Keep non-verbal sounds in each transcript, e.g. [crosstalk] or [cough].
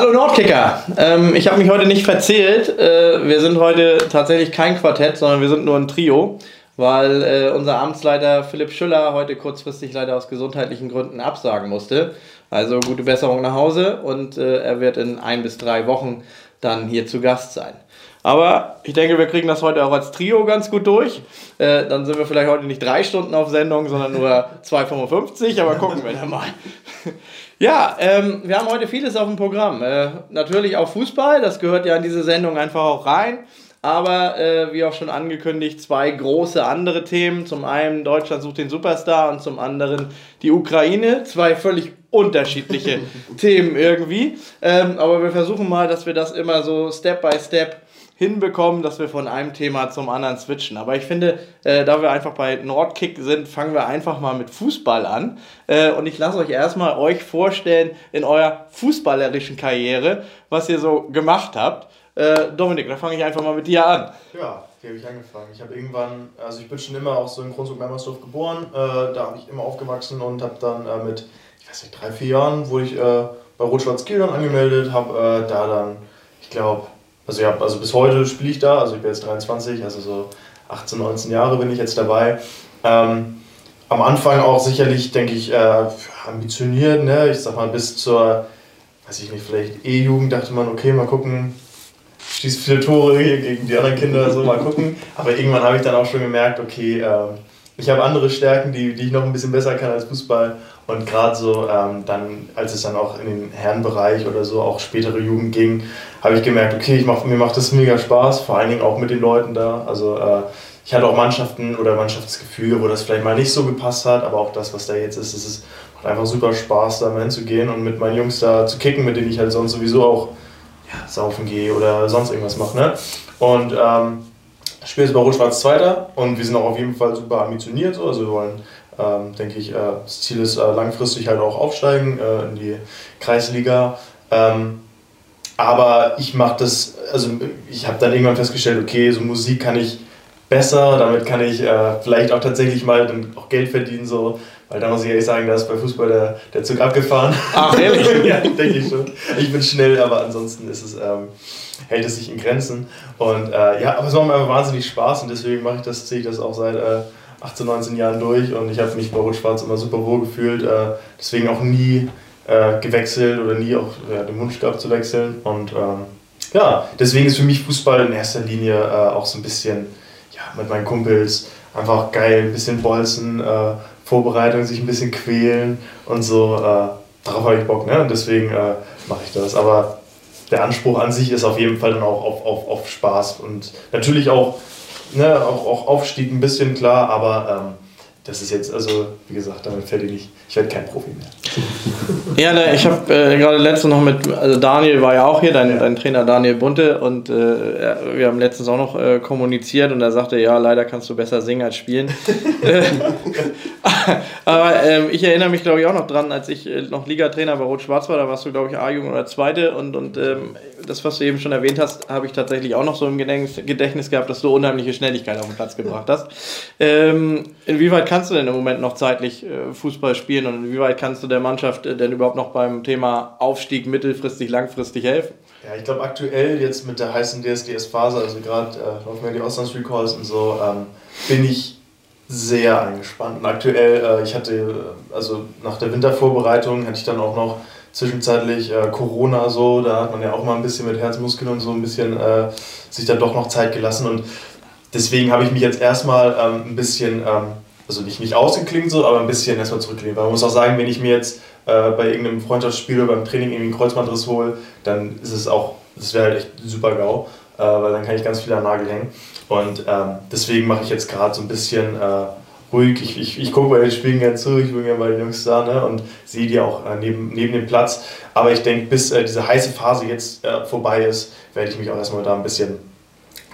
Hallo Nordkicker! Ähm, ich habe mich heute nicht verzählt. Äh, wir sind heute tatsächlich kein Quartett, sondern wir sind nur ein Trio, weil äh, unser Amtsleiter Philipp Schüller heute kurzfristig leider aus gesundheitlichen Gründen absagen musste. Also gute Besserung nach Hause und äh, er wird in ein bis drei Wochen dann hier zu Gast sein. Aber ich denke, wir kriegen das heute auch als Trio ganz gut durch. Äh, dann sind wir vielleicht heute nicht drei Stunden auf Sendung, sondern nur 2,55, aber gucken wir dann mal. Ja, ähm, wir haben heute vieles auf dem Programm. Äh, natürlich auch Fußball, das gehört ja in diese Sendung einfach auch rein. Aber äh, wie auch schon angekündigt, zwei große andere Themen. Zum einen Deutschland sucht den Superstar und zum anderen die Ukraine. Zwei völlig unterschiedliche [laughs] Themen irgendwie. Ähm, aber wir versuchen mal, dass wir das immer so Step by Step hinbekommen, dass wir von einem Thema zum anderen switchen. Aber ich finde, äh, da wir einfach bei Nordkick sind, fangen wir einfach mal mit Fußball an. Äh, und ich lasse euch erstmal euch vorstellen in eurer fußballerischen Karriere, was ihr so gemacht habt. Äh, Dominik, da fange ich einfach mal mit dir an. Ja, wie habe ich angefangen? Ich habe irgendwann, also ich bin schon immer auch so in Grundsburg-Memmersdorf geboren, äh, da habe ich immer aufgewachsen und habe dann äh, mit, ich weiß nicht, drei, vier Jahren wurde ich äh, bei Rot-Schwarz-Kiel dann angemeldet, habe da dann, ich glaube, also ja, also bis heute spiele ich da, also ich bin jetzt 23, also so 18, 19 Jahre bin ich jetzt dabei. Ähm, am Anfang auch sicherlich, denke ich, äh, ambitioniert, ne? ich sag mal bis zur, weiß ich nicht, vielleicht E-Jugend dachte man, okay, mal gucken, schießt viele Tore gegen die anderen Kinder, so mal gucken. Aber irgendwann habe ich dann auch schon gemerkt, okay, äh, ich habe andere Stärken, die, die ich noch ein bisschen besser kann als Fußball. Und gerade so, ähm, dann, als es dann auch in den Herrenbereich oder so, auch spätere Jugend ging, habe ich gemerkt, okay, ich mach, mir macht das mega Spaß, vor allen Dingen auch mit den Leuten da. Also äh, ich hatte auch Mannschaften oder Mannschaftsgefüge, wo das vielleicht mal nicht so gepasst hat, aber auch das, was da jetzt ist, es ist macht einfach super Spaß, da mal hinzugehen und mit meinen Jungs da zu kicken, mit denen ich halt sonst sowieso auch ja, saufen gehe oder sonst irgendwas mache. Ne? Und ähm, spiele jetzt bei Rot-Schwarz Zweiter und wir sind auch auf jeden Fall super ambitioniert. So. Also wir wollen, ähm, denke ich, äh, das Ziel ist äh, langfristig halt auch aufsteigen äh, in die Kreisliga. Ähm, aber ich mache das, also ich habe dann irgendwann festgestellt, okay, so Musik kann ich besser, damit kann ich äh, vielleicht auch tatsächlich mal dann auch Geld verdienen, so. Weil da muss ich ehrlich sagen, da ist bei Fußball der, der Zug abgefahren. Ach, ehrlich? [laughs] ja, denke ich schon. Ich bin schnell, aber ansonsten ist es, ähm, hält es sich in Grenzen. Und äh, ja, aber es macht mir einfach wahnsinnig Spaß und deswegen mache ich das, ziehe ich das auch seit äh, 18, 19 Jahren durch und ich habe mich bei Rot-Schwarz immer super wohl gefühlt. Äh, deswegen auch nie äh, gewechselt oder nie auch ja, den Wunsch gehabt zu wechseln. Und ähm, ja, deswegen ist für mich Fußball in erster Linie äh, auch so ein bisschen ja, mit meinen Kumpels einfach geil, ein bisschen bolzen, äh, Vorbereitung, sich ein bisschen quälen und so. Äh, darauf habe ich Bock, ne? Und deswegen äh, mache ich das. Aber der Anspruch an sich ist auf jeden Fall dann auch auf, auf, auf Spaß und natürlich auch, ne, auch, auch Aufstieg ein bisschen klar, aber ähm, das ist jetzt, also wie gesagt, damit fällt ich nicht, ich werde kein Profi mehr. Ja, ne, ich habe äh, gerade letztens noch mit, also Daniel war ja auch hier, dein, ja. dein Trainer Daniel Bunte und äh, wir haben letztens auch noch äh, kommuniziert und er sagte, ja, leider kannst du besser singen als spielen. [laughs] Aber ähm, ich erinnere mich, glaube ich, auch noch dran, als ich äh, noch Ligatrainer bei Rot-Schwarz war, da warst du, glaube ich, A-Jugend oder Zweite und, und ähm, das, was du eben schon erwähnt hast, habe ich tatsächlich auch noch so im Gedächtnis, gehabt, dass du unheimliche Schnelligkeit auf den Platz gebracht hast. Ähm, inwieweit kannst du denn im Moment noch zeitlich äh, Fußball spielen und inwieweit kannst du der Mannschaft äh, denn überhaupt noch beim Thema Aufstieg mittelfristig, langfristig helfen? Ja, ich glaube aktuell jetzt mit der heißen DSDS-Phase, also gerade äh, laufen ja die Auslandsrecalls und so, ähm, bin ich sehr eingespannt. Und aktuell, äh, ich hatte, äh, also nach der Wintervorbereitung hatte ich dann auch noch zwischenzeitlich äh, Corona so, da hat man ja auch mal ein bisschen mit Herzmuskeln und so ein bisschen äh, sich da doch noch Zeit gelassen und deswegen habe ich mich jetzt erstmal ähm, ein bisschen, ähm, also nicht, nicht ausgeklingt so, aber ein bisschen erstmal zurückgelehnt. Weil man muss auch sagen, wenn ich mir jetzt äh, bei irgendeinem Freundschaftsspiel oder beim Training irgendwie einen Kreuzbandriss hole, dann ist es auch, das wäre halt echt super GAU, äh, weil dann kann ich ganz viel an Nagel hängen. Und ähm, deswegen mache ich jetzt gerade so ein bisschen äh, ruhig. Ich, ich, ich gucke bei den Spielen gerne zu, ich bin ja bei den Jungs da ne, und sehe die auch äh, neben, neben dem Platz. Aber ich denke, bis äh, diese heiße Phase jetzt äh, vorbei ist, werde ich mich auch erstmal da ein bisschen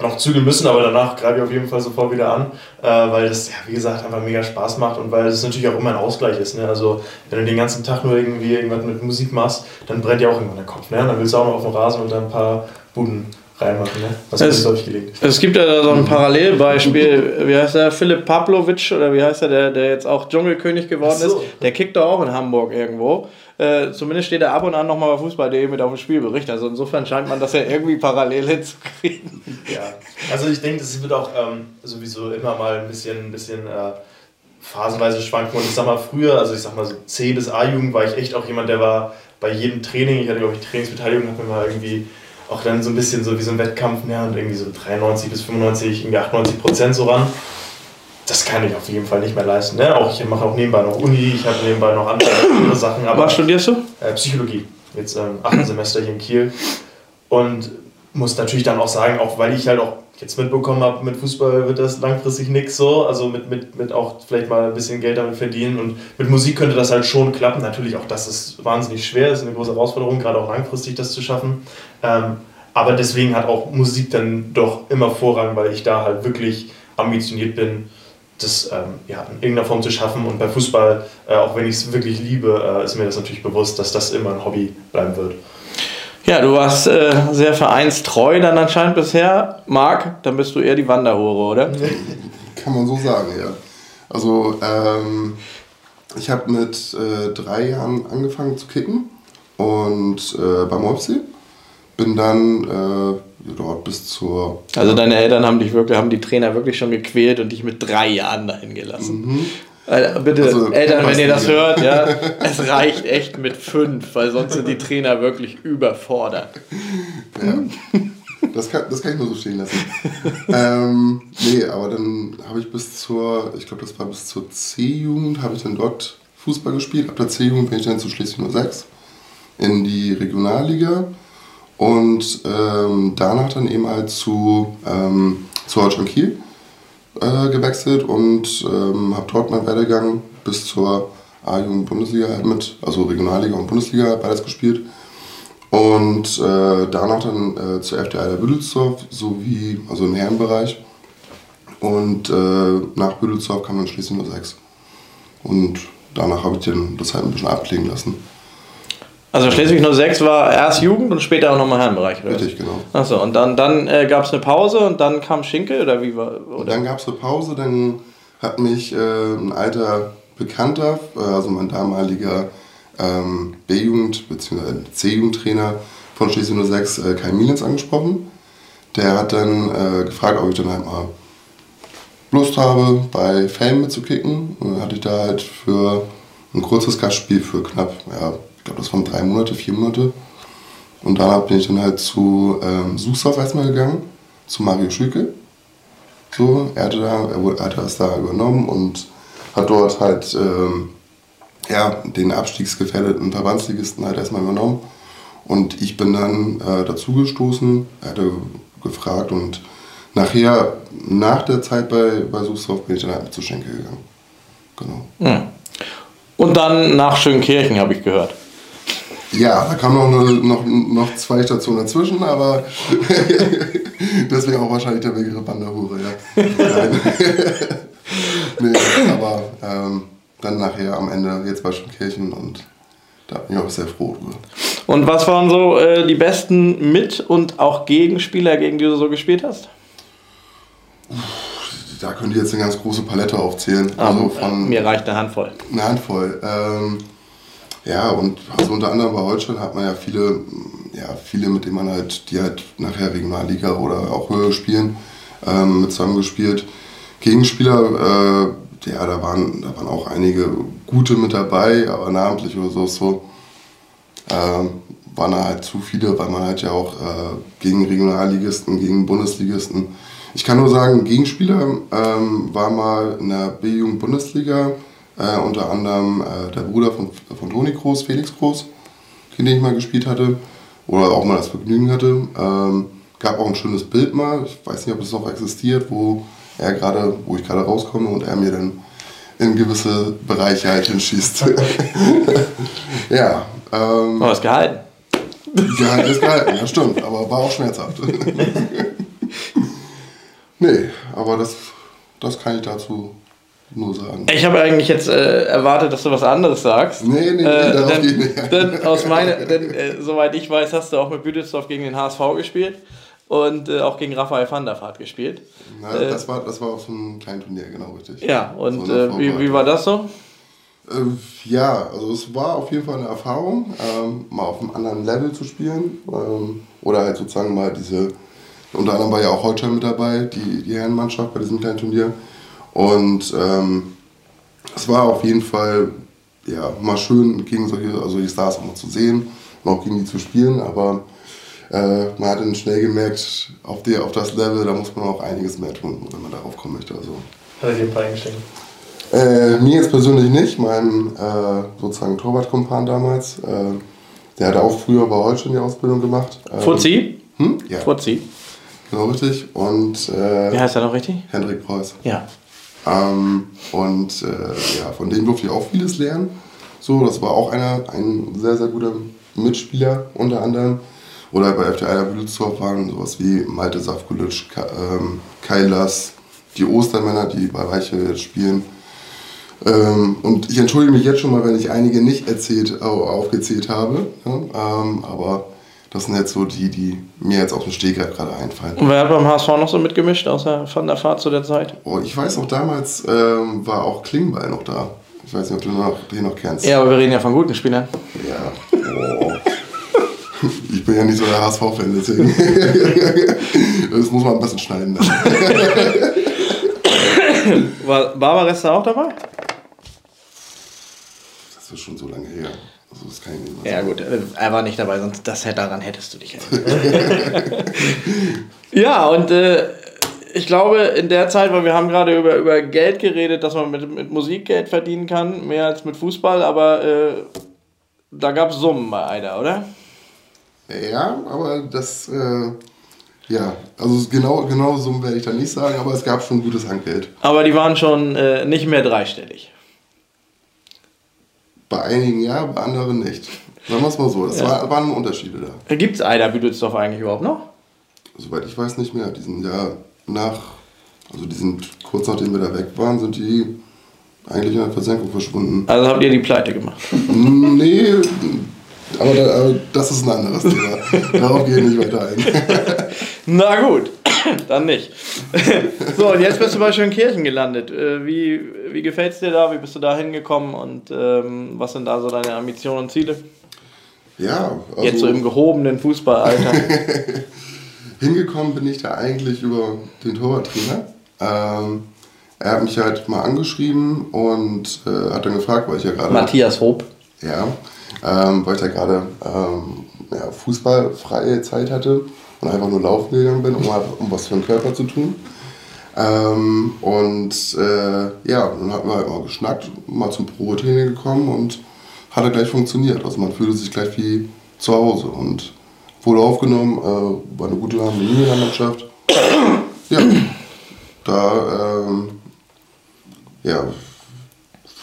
noch zügeln müssen, aber danach greife ich auf jeden Fall sofort wieder an, äh, weil das, ja, wie gesagt, einfach mega Spaß macht und weil es natürlich auch immer ein Ausgleich ist. Ne? Also, wenn du den ganzen Tag nur irgendwie irgendwas mit Musik machst, dann brennt dir auch irgendwann der Kopf. Ne? Dann willst du auch noch auf dem Rasen und dann ein paar Buden reinmachen, ne? Was es, mir durchgelegt. Es gibt ja da so ein Parallelbeispiel, wie heißt der? Philipp Pavlovic oder wie heißt der, der, der jetzt auch Dschungelkönig geworden so. ist? Der kickt doch auch in Hamburg irgendwo. Äh, zumindest steht er ab und an nochmal bei Fußball.de mit auf dem Spielbericht. Also insofern scheint man das ja irgendwie parallel hinzukriegen. Ja, also ich denke, das wird auch ähm, sowieso immer mal ein bisschen, ein bisschen äh, phasenweise schwanken. Und ich sag mal, früher, also ich sag mal so C bis A-Jugend, war ich echt auch jemand, der war bei jedem Training, ich hatte glaube ich Trainingsbeteiligung, hat mir mal irgendwie auch dann so ein bisschen so wie so ein Wettkampf, ne, und irgendwie so 93 bis 95, irgendwie 98 Prozent so ran. Das kann ich auf jeden Fall nicht mehr leisten. Ne? Auch ich mache auch nebenbei noch Uni, ich habe nebenbei noch andere, andere Sachen. Aber, Was studierst du? Äh, Psychologie. Jetzt ähm, achten Semester hier in Kiel. Und muss natürlich dann auch sagen, auch weil ich halt auch jetzt mitbekommen habe, mit Fußball wird das langfristig nichts so. Also mit, mit, mit auch vielleicht mal ein bisschen Geld damit verdienen. Und mit Musik könnte das halt schon klappen. Natürlich auch das ist wahnsinnig schwer, das ist eine große Herausforderung, gerade auch langfristig das zu schaffen. Ähm, aber deswegen hat auch Musik dann doch immer Vorrang, weil ich da halt wirklich ambitioniert bin, das ähm, ja, in irgendeiner Form zu schaffen. Und bei Fußball, äh, auch wenn ich es wirklich liebe, äh, ist mir das natürlich bewusst, dass das immer ein Hobby bleiben wird. Ja, du warst äh, sehr vereinstreu dann anscheinend bisher. Marc, dann bist du eher die Wanderhure, oder? [laughs] Kann man so sagen, ja. Also, ähm, ich habe mit äh, drei Jahren angefangen zu kicken und äh, beim OFC. Bin dann äh, dort bis zur. Also, deine Eltern haben dich wirklich, haben die Trainer wirklich schon gequält und dich mit drei Jahren dahin gelassen. Mhm. Bitte, also, Eltern, wenn ihr das hört, ja, es reicht echt mit fünf, weil sonst sind die Trainer wirklich überfordert. Ja, das kann, das kann ich nur so stehen lassen. ähm, nee, aber dann habe ich bis zur, ich glaube, das war bis zur C-Jugend, habe ich dann dort Fußball gespielt. Ab der C-Jugend bin ich dann zu Schleswig 06 in die Regionalliga und ähm, danach dann eben halt zu, ähm, zu Holstein Kiel äh, gewechselt und ähm, habe dort meinen Werdegang bis zur A-Jugend-Bundesliga halt mit, also Regionalliga und Bundesliga beides gespielt. Und äh, danach dann äh, zur FDI der Büdelsdorf sowie, also im Herrenbereich. Und äh, nach Büdelsdorf kam dann schließlich nur sechs. Und danach habe ich dann das halt ein bisschen abklingen lassen. Also Schleswig 06 war erst Jugend und später auch nochmal Herrenbereich, oder? Richtig, genau. Achso, und dann, dann äh, gab es eine Pause und dann kam Schinkel, oder wie war oder? Dann gab es eine Pause, dann hat mich äh, ein alter Bekannter, äh, also mein damaliger ähm, B-Jugend- bzw. C-Jugendtrainer von Schleswig 06, äh, Kai Mielens, angesprochen. Der hat dann äh, gefragt, ob ich dann halt mal Lust habe, bei Fame mitzukicken. Und dann hatte ich da halt für ein kurzes Gastspiel für knapp ja, glaube, das waren drei Monate, vier Monate. Und danach bin ich dann halt zu ähm, Suchsoff erstmal gegangen, zu Mario Schülke. So, er hatte, da, er hatte das da übernommen und hat dort halt ähm, ja, den abstiegsgefährdeten Verbandsligisten halt erstmal übernommen. Und ich bin dann äh, dazugestoßen, er hatte gefragt und nachher, nach der Zeit bei, bei Suchsoff, bin ich dann halt mit zu Schenke gegangen. Genau. Hm. Und dann nach Schönkirchen, habe ich gehört. Ja, da kam noch, eine, noch, noch zwei Stationen dazwischen, aber [laughs] deswegen auch wahrscheinlich der Begriff Banderhure, ja. [laughs] nee, aber ähm, dann nachher am Ende jetzt bei Schönkirchen und da bin ich auch sehr froh drüber. Und was waren so äh, die besten Mit- und auch Gegenspieler, gegen die du so gespielt hast? Da könnte ich jetzt eine ganz große Palette aufzählen. Also um, von, mir reicht eine Handvoll. Eine Handvoll. Ähm, ja, und also unter anderem bei Holstein hat man ja viele, ja, viele, mit denen man halt, die halt nachher Regionalliga oder auch höher spielen, ähm, mit zusammengespielt. Gegenspieler, äh, ja, da waren, da waren auch einige gute mit dabei, aber namentlich oder so, so ähm, waren da halt zu viele, weil man halt ja auch äh, gegen Regionalligisten, gegen Bundesligisten. Ich kann nur sagen, Gegenspieler ähm, war mal in der B-Jugend-Bundesliga äh, unter anderem äh, der Bruder von, von Toni Groß, Felix Groß, den ich mal gespielt hatte. Oder auch mal das Vergnügen hatte. Ähm, gab auch ein schönes Bild mal, ich weiß nicht, ob es noch existiert, wo er gerade, wo ich gerade rauskomme und er mir dann in gewisse Bereiche halt hinschießt. [laughs] ja. Ähm, aber ist gehalten. Gehalten ist gehalten, ja stimmt, aber war auch schmerzhaft. [laughs] nee, aber das, das kann ich dazu nur sagen. Ich habe eigentlich jetzt äh, erwartet, dass du was anderes sagst. Nee, nee, nee, äh, darauf denn, geht nicht. Denn, aus meine, [laughs] denn, äh, soweit ich weiß, hast du auch mit Büdelsdorf gegen den HSV gespielt. und äh, auch gegen Raphael van der Vaart gespielt. Na, Äh, das, war, das war auf so einem kleinen Turnier, genau richtig. Ja, und So äh, wie, wie war das so? Äh, ja, also es war auf jeden Fall eine Erfahrung, ähm, mal auf einem anderen Level zu spielen. Ähm, oder halt sozusagen mal diese, unter anderem war ja auch Holstein mit dabei, die, die Herrenmannschaft bei diesem kleinen Turnier. Und ähm, es war auf jeden Fall ja, mal schön, gegen solche, also die Stars auch mal zu sehen und auch gegen die zu spielen. Aber äh, man hat dann schnell gemerkt, auf, die, auf das Level, da muss man auch einiges mehr tun, wenn man darauf kommen möchte. Also, Hat er dir ein paar eingeschenkt? äh, mir jetzt persönlich nicht, meinem äh, sozusagen Torwartkumpan damals. Äh, der hat auch früher bei Holstein die Ausbildung gemacht. Ähm, Fuzzi? Hm? Ja, Fuzzi. genau richtig. Und äh, Wie heißt er noch richtig? Hendrik Preuß. Ja. Ähm, und äh, ja, von dem durfte ich auch vieles lernen. So, das war auch einer, ein sehr, sehr guter Mitspieler unter anderem. Oder bei FTI Büdelsdorf waren sowas wie Malte Safkulic, ähm, Kai Lass, die Ostermänner, die bei Reiche spielen. Ähm, und ich entschuldige mich jetzt schon mal, wenn ich einige nicht erzählt, au- aufgezählt habe. Ja? Ähm, aber das sind jetzt so die, die mir jetzt auf den Stegreif gerade einfallen. Und wer hat beim HSV noch so mitgemischt, außer Van der Vaart zu der Zeit? Oh, ich weiß noch, damals ähm, war auch Klingbeil noch da. Ich weiß nicht, ob du noch, den noch kennst. Ja, aber wir reden ja von guten Spielern. Ja. Oh. [laughs] Ich bin ja nicht so der HSV-Fan, deswegen. [laughs] Das muss man ein bisschen schneiden. War Barbares da auch dabei? Das ist schon so lange her. Das kann ich nicht mehr Ja gut, er war nicht dabei, sonst das, daran hättest du dich erinnert. [laughs] ja, und äh, ich glaube, in der Zeit, weil wir haben gerade über, über Geld geredet, dass man mit, mit Musik Geld verdienen kann, mehr als mit Fußball, aber äh, da gab es Summen bei Eider, oder? Ja, aber das, äh, ja, also genau, genau so werde ich da nicht sagen, aber es gab schon gutes Handgeld. Aber die waren schon äh, nicht mehr dreistellig. Bei einigen ja, bei anderen nicht. Sagen wir es mal so, es Ja. war, waren Unterschiede da. Gibt es Eider Büdelsdorf eigentlich überhaupt noch? Soweit ich weiß nicht mehr. Die sind ja nach, also die sind kurz nachdem wir da weg waren, sind die eigentlich in der Versenkung verschwunden. Also habt ihr die Pleite gemacht. Nee, aber, da, aber das ist ein anderes Thema. Darauf gehe ich nicht weiter ein. [laughs] Na gut, [coughs] dann nicht. so, und jetzt bist du bei Schönkirchen gelandet. Äh, Wie, wie gefällt es dir da? Wie bist du da hingekommen? Und ähm, was sind da so deine Ambitionen und Ziele? Ja, also Jetzt so im gehobenen Fußballalter. [laughs] hingekommen bin ich da eigentlich über den Torwarttrainer. Ähm, er hat mich halt mal angeschrieben und äh, hat dann gefragt, weil ich ja gerade Matthias Hob. Ja, ähm, weil ich da gerade ähm, ja, fußballfreie Zeit hatte und einfach nur laufen gegangen bin, um, halt- um was für den Körper zu tun. Ähm, und äh, ja, dann hatten wir halt mal geschnackt, mal zum Probetraining gekommen und hat er gleich funktioniert. Also man fühlte sich gleich wie zu Hause und wurde aufgenommen, äh, war eine gute Harmonie in der Mannschaft. Ja, da ähm, ja,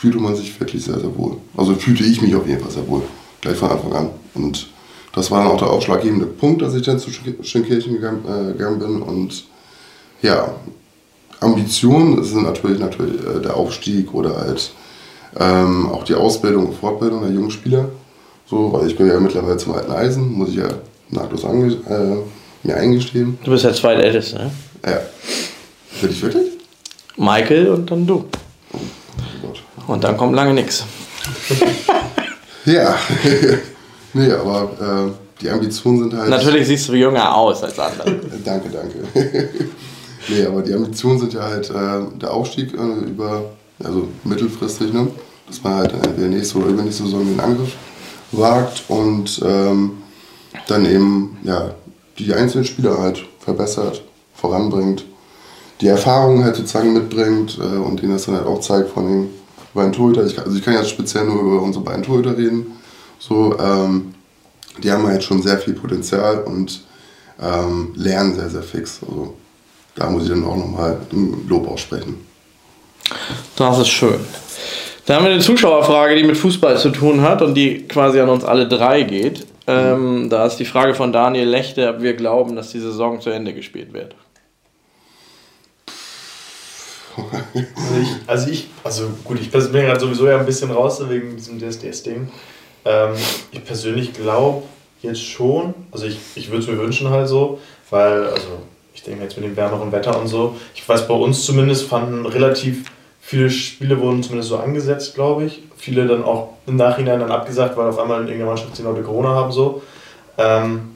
fühlte man sich wirklich sehr, sehr wohl. Also fühlte ich mich auf jeden Fall sehr wohl, gleich von Anfang an. Und das war dann auch der ausschlaggebende Punkt, dass ich dann zu Sch- Schönkirchen gegangen, äh, gegangen bin. Und ja, Ambitionen sind natürlich, natürlich äh, der Aufstieg oder halt ähm, auch die Ausbildung und Fortbildung der jungen Spieler. So, weil ich bin ja mittlerweile zum alten Eisen, muss ich ja nahtlos ange äh, mir eingestehen. Du bist der zweitälteste, ne? Ja. Bin ich wirklich? Michael und dann du. Oh Gott. Und dann kommt lange nichts. [laughs] Ja, [laughs] nee, aber äh, die Ambitionen sind halt. Natürlich siehst du jünger aus als andere. Äh, [laughs] Danke, danke. nee, aber die Ambitionen sind ja halt äh, der Aufstieg äh, über, also mittelfristig, ne? dass man halt entweder nächste oder übernächste Saison den Angriff wagt und ähm, dann eben ja, die einzelnen Spieler halt verbessert, voranbringt, die Erfahrungen halt sozusagen mitbringt äh, und denen das dann halt auch zeigt von den beiden Torhüter. Ich, also ich kann jetzt speziell nur über unsere beiden Torhüter reden. So, ähm, die haben halt schon sehr viel Potenzial und ähm, lernen sehr, sehr fix. Also da muss ich dann auch nochmal Lob aussprechen. Das ist schön. Da haben wir eine Zuschauerfrage, die mit Fußball zu tun hat und die quasi an uns alle drei geht. Ähm, da ist die Frage von Daniel Lechte, ob wir glauben, dass die Saison zu Ende gespielt wird. Also ich, also ich, also gut, ich bin gerade sowieso ja ein bisschen raus wegen diesem DSDS-Ding. Ähm, ich persönlich glaube, jetzt schon. Also ich, ich würde es mir wünschen halt so, weil, also ich denke jetzt mit dem wärmeren Wetter und so, ich weiß bei uns zumindest fanden relativ viele Spiele wurden zumindest so angesetzt, glaube ich. Viele dann auch im Nachhinein dann abgesagt, weil auf einmal in irgendeiner Mannschaft die Leute Corona haben so. Ähm,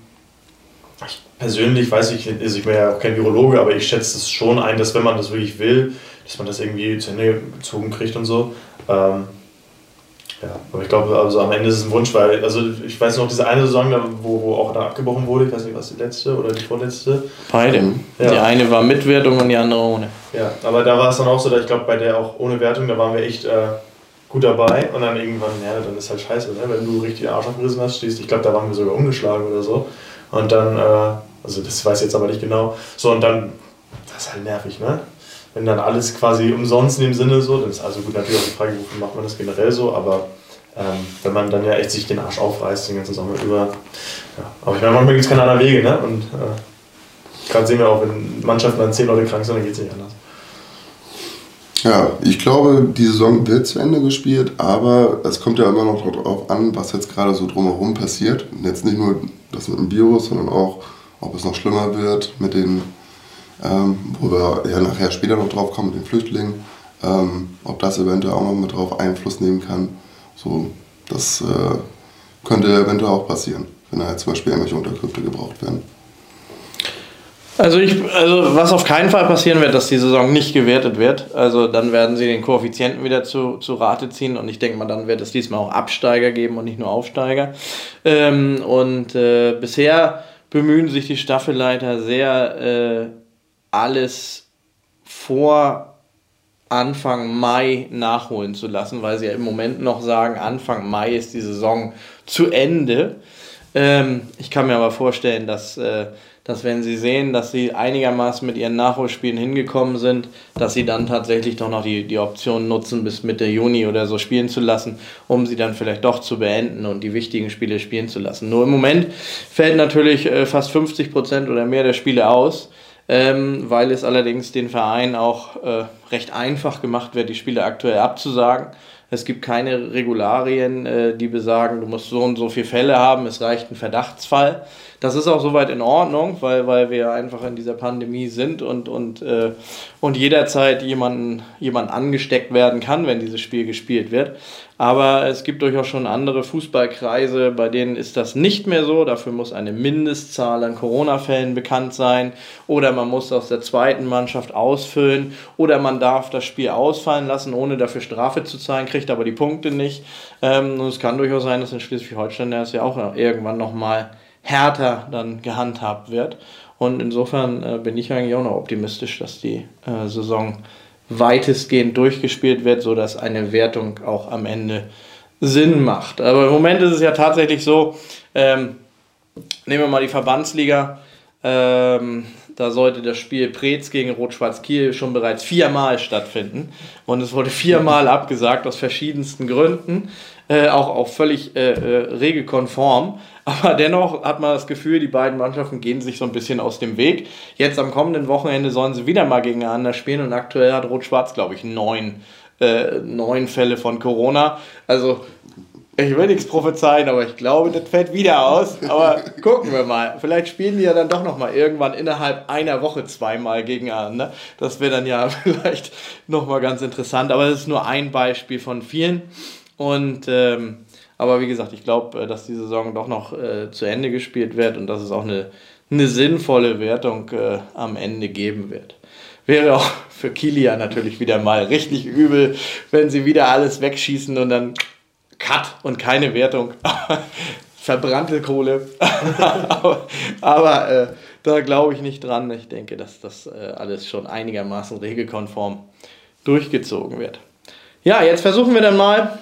ich persönlich weiß ich, also ich bin ja auch kein Virologe, aber ich schätze es schon ein, dass wenn man das wirklich will, dass man das irgendwie zu Ende gezogen kriegt und so. Ähm, ja, aber ich glaube, also am Ende ist es ein Wunsch, weil, also ich weiß noch, diese eine Saison, wo, wo auch da abgebrochen wurde, ich weiß nicht, was die letzte oder die vorletzte. Beide. Ja. Die eine war mit Wertung und die andere ohne. Ja, aber da war es dann auch so, dass ich glaube, bei der auch ohne Wertung, da waren wir echt äh, gut dabei und dann irgendwann, ja, dann ist halt scheiße, ne? wenn du richtig den Arsch abgerissen hast, stehst, ich glaube, da waren wir sogar umgeschlagen oder so. Und dann, äh, also das weiß ich jetzt aber nicht genau, so und dann, das ist halt nervig, ne? wenn dann alles quasi umsonst in dem Sinne so, dann ist also gut natürlich auch die Frage, wofür macht man das generell so, aber ähm, wenn man dann ja echt sich den Arsch aufreißt, den ganzen Sommer über. Ja. Aber ich meine, manchmal gibt es keine anderen Wege, ne? Und äh, gerade sehen wir auch, wenn Mannschaften dann zehn Leute krank sind, dann geht es nicht anders. Ja, ich glaube, die Saison wird zu Ende gespielt, aber es kommt ja immer noch darauf an, was jetzt gerade so drumherum passiert. Und jetzt nicht nur das mit dem Virus, sondern auch, ob es noch schlimmer wird mit den ähm, wo wir ja nachher später noch drauf kommen mit den Flüchtlingen, ähm, ob das eventuell auch noch mit drauf Einfluss nehmen kann. So, das äh, könnte eventuell auch passieren, wenn da zum Beispiel irgendwelche Unterkünfte gebraucht werden. Also, ich, also was auf keinen Fall passieren wird, dass die Saison nicht gewertet wird. Also dann werden sie den Koeffizienten wieder zu, zu Rate ziehen und ich denke mal, dann wird es diesmal auch Absteiger geben und nicht nur Aufsteiger. Ähm, und äh, bisher bemühen sich die Staffelleiter sehr, äh, alles vor Anfang Mai nachholen zu lassen, weil sie ja im Moment noch sagen, Anfang Mai ist die Saison zu Ende. Ähm, ich kann mir aber vorstellen, dass, äh, dass wenn sie sehen, dass sie einigermaßen mit ihren Nachholspielen hingekommen sind, dass sie dann tatsächlich doch noch die, die Option nutzen, bis Mitte Juni oder so spielen zu lassen, um sie dann vielleicht doch zu beenden und die wichtigen Spiele spielen zu lassen. Nur im Moment fällt natürlich äh, fast 50 Prozent oder mehr der Spiele aus ähm, weil es allerdings den Verein auch äh, recht einfach gemacht wird, die Spiele aktuell abzusagen. Es gibt keine Regularien, äh, die besagen, du musst so und so viele Fälle haben, es reicht ein Verdachtsfall. Das ist auch soweit in Ordnung, weil, weil wir einfach in dieser Pandemie sind und, und, äh, und jederzeit jemanden, jemand angesteckt werden kann, wenn dieses Spiel gespielt wird. Aber es gibt durchaus schon andere Fußballkreise, bei denen ist das nicht mehr so. Dafür muss eine Mindestzahl an Corona-Fällen bekannt sein. Oder man muss aus der zweiten Mannschaft ausfüllen. Oder man darf das Spiel ausfallen lassen, ohne dafür Strafe zu zahlen, kriegt aber die Punkte nicht. Ähm, und es kann durchaus sein, dass in Schleswig-Holstein das ja auch irgendwann nochmal härter dann gehandhabt wird. Und insofern äh, bin ich eigentlich auch noch optimistisch, dass die äh, Saison weitestgehend durchgespielt wird, sodass eine Wertung auch am Ende Sinn macht. Aber im Moment ist es ja tatsächlich so, ähm, nehmen wir mal die Verbandsliga, ähm, da sollte das Spiel Preetz gegen Rot-Schwarz Kiel schon bereits viermal stattfinden. Und es wurde viermal [laughs] abgesagt aus verschiedensten Gründen, äh, auch, auch völlig äh, äh, regelkonform. Aber dennoch hat man das Gefühl, die beiden Mannschaften gehen sich so ein bisschen aus dem Weg. Jetzt am kommenden Wochenende sollen sie wieder mal gegeneinander spielen und aktuell hat Rot-Schwarz, glaube ich, neun, äh, neun Fälle von Corona. Also ich will nichts prophezeien, aber ich glaube, das fällt wieder aus. Aber [laughs] gucken wir mal. Vielleicht spielen die ja dann doch nochmal irgendwann innerhalb einer Woche zweimal gegeneinander. Das wäre dann ja [laughs] vielleicht nochmal ganz interessant. Aber das ist nur ein Beispiel von vielen. Und ähm, aber wie gesagt, ich glaube, äh, dass die Saison doch noch äh, zu Ende gespielt wird und dass es auch eine, eine sinnvolle Wertung äh, am Ende geben wird. Wäre auch [laughs] für Kilia natürlich wieder mal richtig übel, wenn sie wieder alles wegschießen und dann Cut und keine Wertung. [laughs] Verbrannte Kohle. [laughs] aber, äh, da glaube ich nicht dran. Ich denke, dass das äh, alles schon einigermaßen regelkonform durchgezogen wird. Ja, jetzt versuchen wir dann mal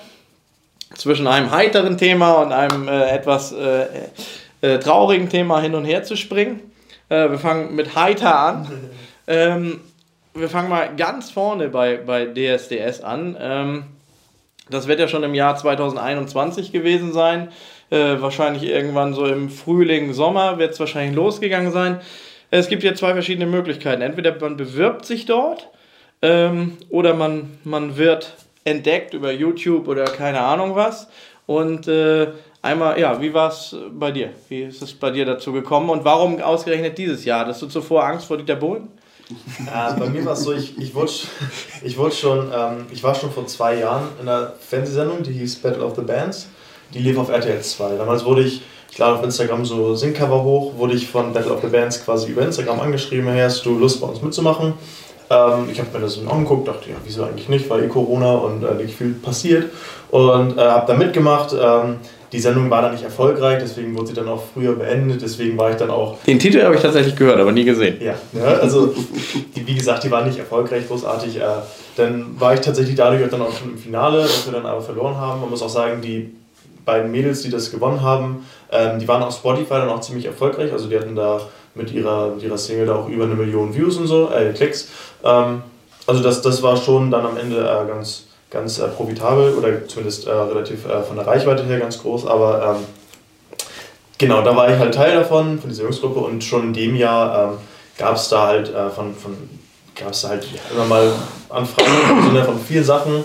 zwischen einem heiteren Thema und einem äh, etwas äh, äh, traurigen Thema hin und her zu springen. Äh, wir fangen mit heiter an. [laughs] Ähm, wir fangen mal ganz vorne bei, bei DSDS an. Ähm, das wird ja schon im Jahr 2021 gewesen sein. Äh, wahrscheinlich irgendwann so im Frühling, Sommer wird es wahrscheinlich losgegangen sein. Es gibt jetzt zwei verschiedene Möglichkeiten. Entweder man bewirbt sich dort ähm, oder man, man wird entdeckt über YouTube oder keine Ahnung was. Und äh, einmal, ja, wie war es bei dir? Wie ist es bei dir dazu gekommen und warum ausgerechnet dieses Jahr? Hattest du zuvor Angst vor Dieter Bohlen? Äh, bei mir war es so, ich, ich, wurde, ich wurde schon, ähm, ich war schon vor zwei Jahren in einer Fernsehsendung, die hieß Battle of the Bands. Die lief auf RTL 2. Damals wurde ich, ich lade auf Instagram so Singcover hoch, wurde ich von Battle of the Bands quasi über Instagram angeschrieben, hey, hast du Lust bei uns mitzumachen? Ähm, ich habe mir das angeguckt, dachte, ja, wieso eigentlich nicht, weil eh Corona und äh, nicht viel passiert. Und äh, habe da mitgemacht. Ähm, die Sendung war dann nicht erfolgreich, deswegen wurde sie dann auch früher beendet, deswegen war ich dann auch... Den Titel habe ich tatsächlich gehört, aber nie gesehen. Ja, ja also die, wie gesagt, die war nicht erfolgreich, großartig. Äh, dann war ich tatsächlich dadurch dann auch schon im Finale, dass wir dann aber verloren haben. Man muss auch sagen, die beiden Mädels, die das gewonnen haben, ähm, die waren auf Spotify dann auch ziemlich erfolgreich, also die hatten da mit ihrer, mit ihrer Single da auch über eine Million Views und so, äh, Klicks. Ähm, also das, das war schon dann am Ende äh, ganz ganz äh, profitabel oder zumindest äh, relativ äh, von der Reichweite her ganz groß. Aber ähm, genau, da war ich halt Teil davon, von dieser Jungsgruppe und schon in dem Jahr ähm, gab es da halt äh, von, von gab es halt immer mal Anfragen von vielen Sachen.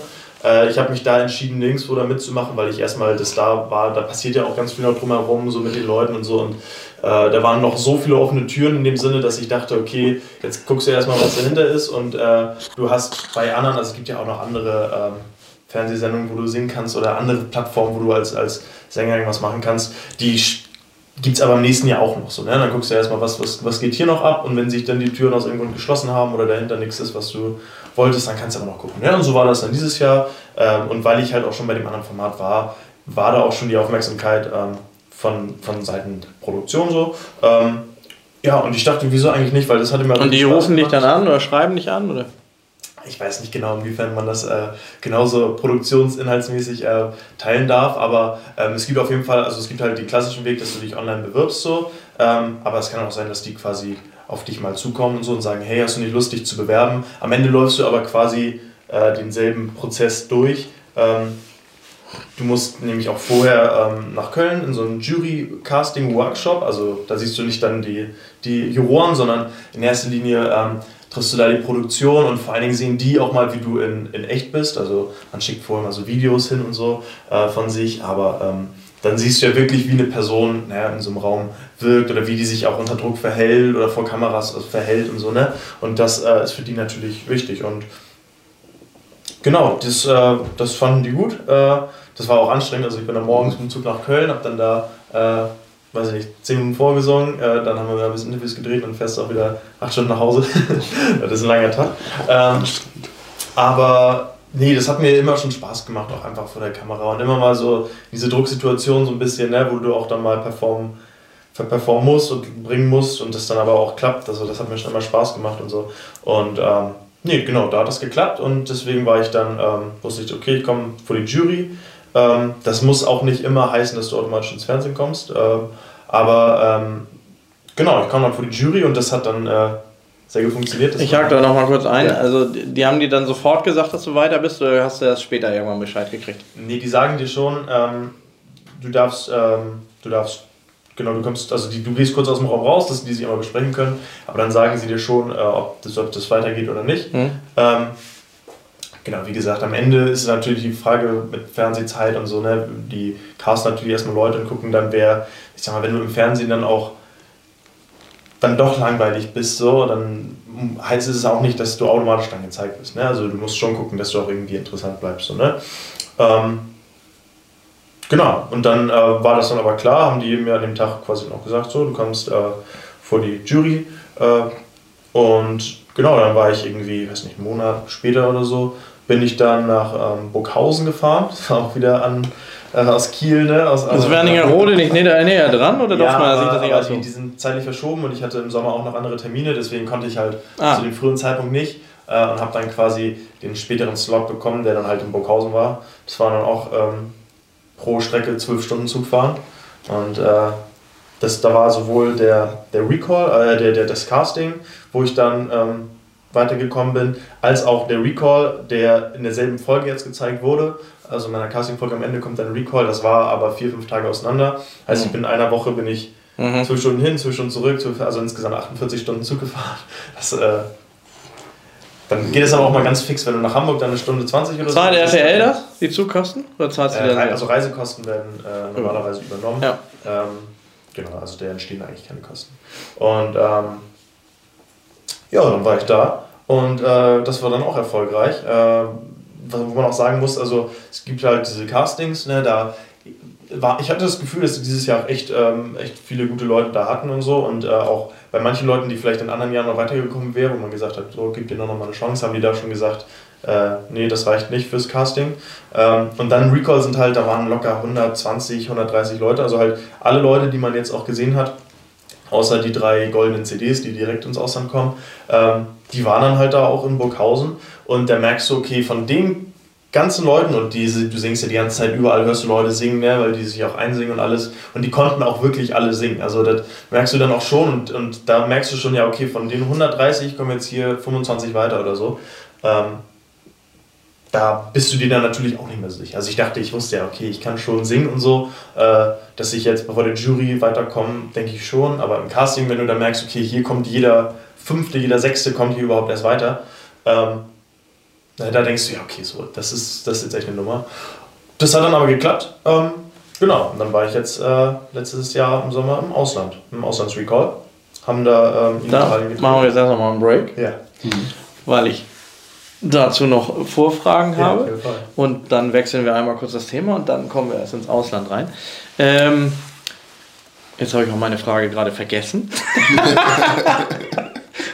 Ich habe mich da entschieden, nirgendwo da mitzumachen, weil ich erstmal das da war, da passiert ja auch ganz viel noch drumherum, so mit den Leuten und so. Und da waren noch so viele offene Türen in dem Sinne, dass ich dachte, okay, jetzt guckst du erstmal, was dahinter ist. Und äh, du hast bei anderen, also es gibt ja auch noch andere ähm, Fernsehsendungen, wo du singen kannst oder andere Plattformen, wo du als, als Sänger irgendwas machen kannst, die gibt es aber im nächsten Jahr auch noch so. Ne? Dann guckst du erstmal, was, was, was geht hier noch ab und wenn sich dann die Türen aus irgendwo geschlossen haben oder dahinter nichts ist, was du wolltest, dann kannst du aber noch gucken. Ja? Und so war das dann dieses Jahr. Ähm, und weil ich halt auch schon bei dem anderen Format war, war da auch schon die Aufmerksamkeit ähm, von, von Seiten der Produktion so. Ähm, ja, und ich dachte, wieso eigentlich nicht, weil das hatte mir Und die rufen dich dann an oder schreiben dich an, oder? Ich weiß nicht genau, inwiefern man das äh, genauso produktionsinhaltsmäßig äh, teilen darf, aber ähm, es gibt auf jeden Fall, also es gibt halt den klassischen Weg, dass du dich online bewirbst so, ähm, aber es kann auch sein, dass die quasi auf dich mal zukommen und so und sagen, hey, hast du nicht Lust, dich zu bewerben? Am Ende läufst du aber quasi äh, denselben Prozess durch. Ähm, du musst nämlich auch vorher ähm, nach Köln in so einen Jury-Casting-Workshop, also da siehst du nicht dann die, die Juroren, sondern in erster Linie ähm, triffst du da die Produktion und vor allen Dingen sehen die auch mal, wie du in, in echt bist. Also man schickt vorher mal so Videos hin und so äh, von sich, aber ähm, dann siehst du ja wirklich, wie eine Person naja, in so einem Raum wirkt oder wie die sich auch unter Druck verhält oder vor Kameras also verhält und so. Ne? Und das äh, ist für die natürlich wichtig. Und genau, das, äh, das fanden die gut. Das war auch anstrengend. Also ich bin dann morgens mit dem Zug nach Köln, habe dann da, äh, weiß ich nicht, zehn Minuten vorgesungen, äh, dann haben wir ein bisschen Interviews gedreht und fährst auch wieder acht Stunden nach Hause. [laughs] das ist ein langer Tag. Ähm, aber Nee, das hat mir immer schon Spaß gemacht, auch einfach vor der Kamera. Und immer mal so diese Drucksituation so ein bisschen, ne, wo du auch dann mal performen, performen musst und bringen musst und das dann aber auch klappt. Also das hat mir schon immer Spaß gemacht und so. Und ähm, nee, genau, da hat das geklappt und deswegen war ich dann, ähm, wusste ich, okay, ich komme vor die Jury. Ähm, das muss auch nicht immer heißen, dass du automatisch ins Fernsehen kommst. Ähm, aber ähm, genau, ich kam dann vor die Jury und das hat dann äh, sehr gut funktioniert. Ich hake da nochmal kurz ein. Ja. Also, die haben dir dann sofort gesagt, dass du weiter bist oder hast du erst später irgendwann Bescheid gekriegt? Nee, die sagen dir schon, ähm, du darfst, ähm, du darfst, genau, du kommst, also die, du gehst kurz aus dem Raum raus, dass die sich immer besprechen können, aber dann sagen sie dir schon, äh, ob, das, ob das weitergeht oder nicht. Mhm. Ähm, genau, wie gesagt, am Ende ist natürlich die Frage mit Fernsehzeit und so, ne, die casten natürlich erstmal Leute und gucken dann, wer, ich sag mal, wenn du im Fernsehen dann auch dann doch langweilig bist, so, dann heißt es auch nicht, dass du automatisch dann gezeigt wirst. Ne? Also du musst schon gucken, dass du auch irgendwie interessant bleibst. So, ne? Ähm, genau, und dann äh, war das dann aber klar, haben die mir an dem Tag quasi noch gesagt, so, du kommst äh, vor die Jury. Äh, und genau, dann war ich irgendwie, weiß nicht, einen Monat später oder so, bin ich dann nach ähm, Burghausen gefahren. Das war auch wieder an äh, aus Kiel, ne? Aus, ist Wernigerode nicht näher, näher dran oder ja, man sich das nicht also, die, die sind zeitlich verschoben und ich hatte im Sommer auch noch andere Termine, deswegen konnte ich halt ah. zu dem frühen Zeitpunkt nicht äh, und habe dann quasi den späteren Slot bekommen, der dann halt in Burghausen war. Das war dann auch ähm, pro Strecke zwölf Stunden Zug fahren und äh, das, da war sowohl der, der Recall, äh, der, der, das Casting, wo ich dann ähm, weitergekommen bin, als auch der Recall, der in derselben Folge jetzt gezeigt wurde. Also in meiner Casting-Folge am Ende kommt dann Recall, das war aber vier, fünf Tage auseinander. Heißt, mhm. ich bin in einer Woche bin ich mhm. zwölf Stunden hin, zwölf Stunden zurück, also insgesamt 48 Stunden Zug gefahren. Das, äh, Dann geht es aber auch mal ganz fix, wenn du nach Hamburg dann eine Stunde 20 oder so. Zahlt RTL das, die Zugkosten? Oder zahlst du Äh, dann also Reisekosten werden äh, normalerweise übernommen. Ja. Ähm, genau, also da entstehen eigentlich keine Kosten. Und ähm, ja, dann war ich da und äh, das war dann auch erfolgreich. Äh, wo man auch sagen muss, also es gibt halt diese Castings, ne, da war, ich hatte das Gefühl, dass sie dieses Jahr echt, ähm, echt viele gute Leute da hatten und so und äh, auch bei manchen Leuten, die vielleicht in anderen Jahren noch weitergekommen wären, wo man gesagt hat, so, gib dir noch mal eine Chance, haben die da schon gesagt, äh, nee, das reicht nicht fürs Casting. Ähm, und dann Recall sind halt, da waren locker 120, 130 Leute, also halt alle Leute, die man jetzt auch gesehen hat, außer die drei goldenen CDs, die direkt ins Ausland kommen, ähm, die waren dann halt da auch in Burghausen. Und da merkst du, okay, von den ganzen Leuten und diese, du singst ja die ganze Zeit überall, hörst du Leute singen, ne, weil die sich auch einsingen und alles. Und die konnten auch wirklich alle singen, also das merkst du dann auch schon. Und, und da merkst du schon, ja okay, von den 130 kommen jetzt hier 25 weiter oder so. Ähm, da bist du dir dann natürlich auch nicht mehr sicher. Also ich dachte, ich wusste ja, okay, ich kann schon singen und so, äh, dass ich jetzt bevor der Jury weiterkomme, denke ich schon, aber im Casting, wenn du dann merkst, okay, hier kommt jeder fünfte, jeder sechste kommt hier überhaupt erst weiter, ähm, da denkst du, ja, okay, so, das ist, das ist jetzt echt eine Nummer. Das hat dann aber geklappt. Ähm, genau, und dann war ich jetzt äh, letztes Jahr im Sommer im Ausland, im Auslandsrecall. Haben da ähm, in Da Italien machen wir jetzt erstmal mal einen Break, Ja, weil ich dazu noch Vorfragen ja habe. Und dann wechseln wir einmal kurz das Thema und dann kommen wir erst ins Ausland rein. Ähm, jetzt habe ich auch meine Frage gerade vergessen. [laughs]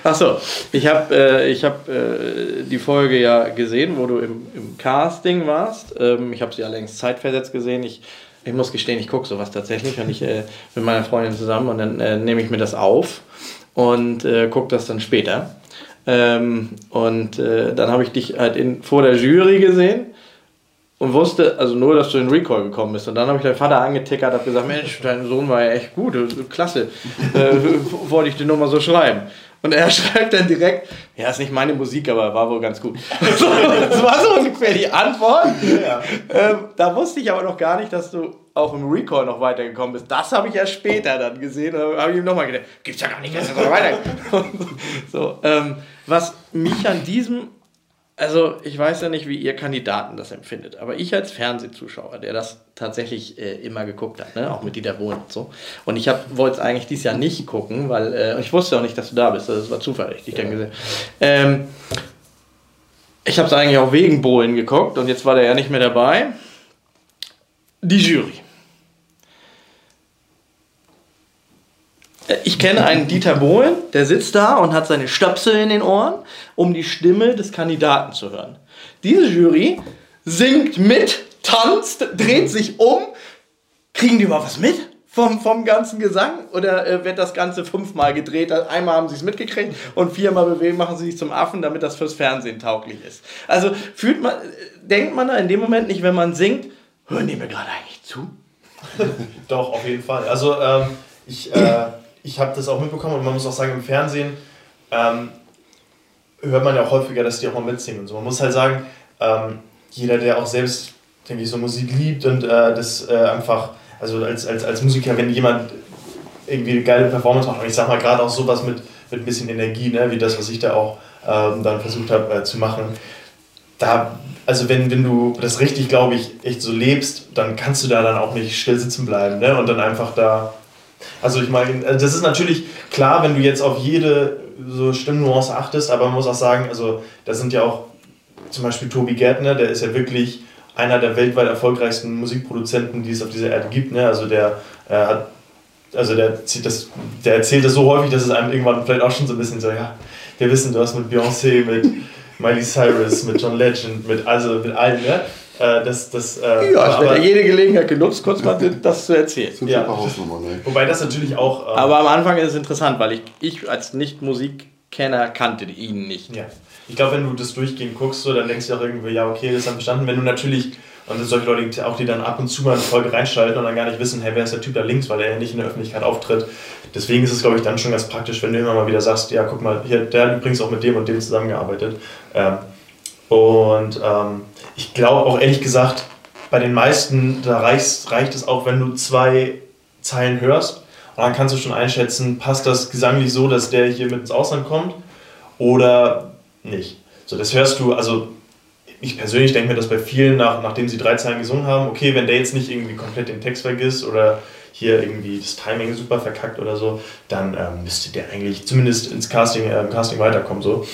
Achso, ich habe äh, ich hab, äh, die Folge ja gesehen, wo du im, im Casting warst. Ähm, ich habe sie allerdings zeitversetzt gesehen. Ich, ich muss gestehen, ich gucke sowas tatsächlich und ich äh, mit meiner Freundin zusammen und dann äh, nehme ich mir das auf und äh, gucke das dann später. Ähm, und äh, dann habe ich dich halt in, vor der Jury gesehen und wusste also nur, dass du in Recall gekommen bist. Und dann habe ich deinen Vater angetickert, habe gesagt, Mensch, dein Sohn war ja echt gut, klasse, äh, [laughs] wollte ich dir nur mal so schreiben. Und er [laughs] schreibt dann direkt, ja, ist nicht meine Musik, aber war wohl ganz gut. [laughs] das war so ungefähr die Antwort. Ja. Ähm, da wusste ich aber noch gar nicht, dass du auch im Recall noch weitergekommen bist. Das habe ich ja später dann gesehen. Da habe ich ihm nochmal gedacht, gibt's ja gar nicht, dass du noch weitergekommen [laughs] So, ähm, was mich an diesem, also ich weiß ja nicht, wie ihr Kandidaten das empfindet, aber ich als Fernsehzuschauer, der das tatsächlich äh, immer geguckt hat, ne? auch mit Dieter Bohlen und so. Und ich wollte es eigentlich dieses Jahr nicht gucken, weil äh, ich wusste auch nicht, dass du da bist. Das war Zufall, ich dich dann gesehen. Ähm, ich habe es eigentlich auch wegen Bohlen geguckt und jetzt war der ja nicht mehr dabei. Die Jury. Ich kenne einen Dieter Bohlen, der sitzt da und hat seine Stöpsel in den Ohren, um die Stimme des Kandidaten zu hören. Diese Jury singt mit, tanzt, dreht sich um. Kriegen die überhaupt was mit vom, vom ganzen Gesang? Oder äh, wird das Ganze fünfmal gedreht? Also Einmal haben sie es mitgekriegt und viermal bewegen, machen sie sich zum Affen, damit das fürs Fernsehen tauglich ist. Also fühlt man, äh, denkt man da in dem Moment nicht, wenn man singt, hören die mir gerade eigentlich zu? [laughs] Doch, auf jeden Fall. Also ähm, ich, äh, ich habe das auch mitbekommen und man muss auch sagen, im Fernsehen ähm, hört man ja auch häufiger, dass die auch mal mitsingen und so. Man muss halt sagen, ähm, jeder, der auch selbst, denke ich, so Musik liebt und äh, das äh, einfach, also als, als, als Musiker, wenn jemand irgendwie eine geile Performance macht, und ich sag mal gerade auch sowas mit, mit ein bisschen Energie, ne, wie das, was ich da auch ähm, dann versucht habe äh, zu machen, da, also wenn, wenn du das richtig, glaube ich, echt so lebst, dann kannst du da dann auch nicht still sitzen bleiben, ne? Und dann einfach da. Also ich meine, das ist natürlich klar, wenn du jetzt auf jede so Stimmnuance achtest, aber man muss auch sagen, also da sind ja auch zum Beispiel Tobi Gärtner, der ist ja wirklich einer der weltweit erfolgreichsten Musikproduzenten, die es auf dieser Erde gibt, ne? Also der äh, hat also der, zieht das, der erzählt das so häufig, dass es einem irgendwann vielleicht auch schon so ein bisschen so, ja, wir wissen, du hast mit Beyoncé, mit Miley Cyrus, mit John Legend, mit, also mit allen, ne? Äh, das, das, äh, Ja, ich werde jede Gelegenheit genutzt, kurz mal das zu erzählen. Das Ja. ne? wobei das natürlich auch. ähm, Aber am Anfang ist es interessant, weil ich, ich als Nicht-Musikkenner kannte ihn nicht. Ja. Ich glaube, wenn du das durchgehend guckst, so, dann denkst du auch irgendwie, ja, okay, das ist dann verstanden. Wenn du natürlich, und solche Leute die auch, die dann ab und zu mal eine Folge reinschalten und dann gar nicht wissen, hey, wer ist der Typ da links, weil er ja nicht in der Öffentlichkeit auftritt. Deswegen ist es, glaube ich, dann schon ganz praktisch, wenn du immer mal wieder sagst, ja, guck mal, hier, der hat übrigens auch mit dem und dem zusammengearbeitet. Ähm, und ähm, ich glaube auch ehrlich gesagt, bei den meisten, da reicht, reicht es auch, wenn du zwei Zeilen hörst. Und dann kannst du schon einschätzen, passt das gesanglich so, dass der hier mit ins Ausland kommt oder nicht. So, das hörst du, also ich persönlich denke mir das bei vielen, nach, nachdem sie drei Zeilen gesungen haben, okay, wenn der jetzt nicht irgendwie komplett den Text vergisst oder hier irgendwie das Timing super verkackt oder so, dann ähm, müsste der eigentlich zumindest ins Casting, äh, Casting weiterkommen. So.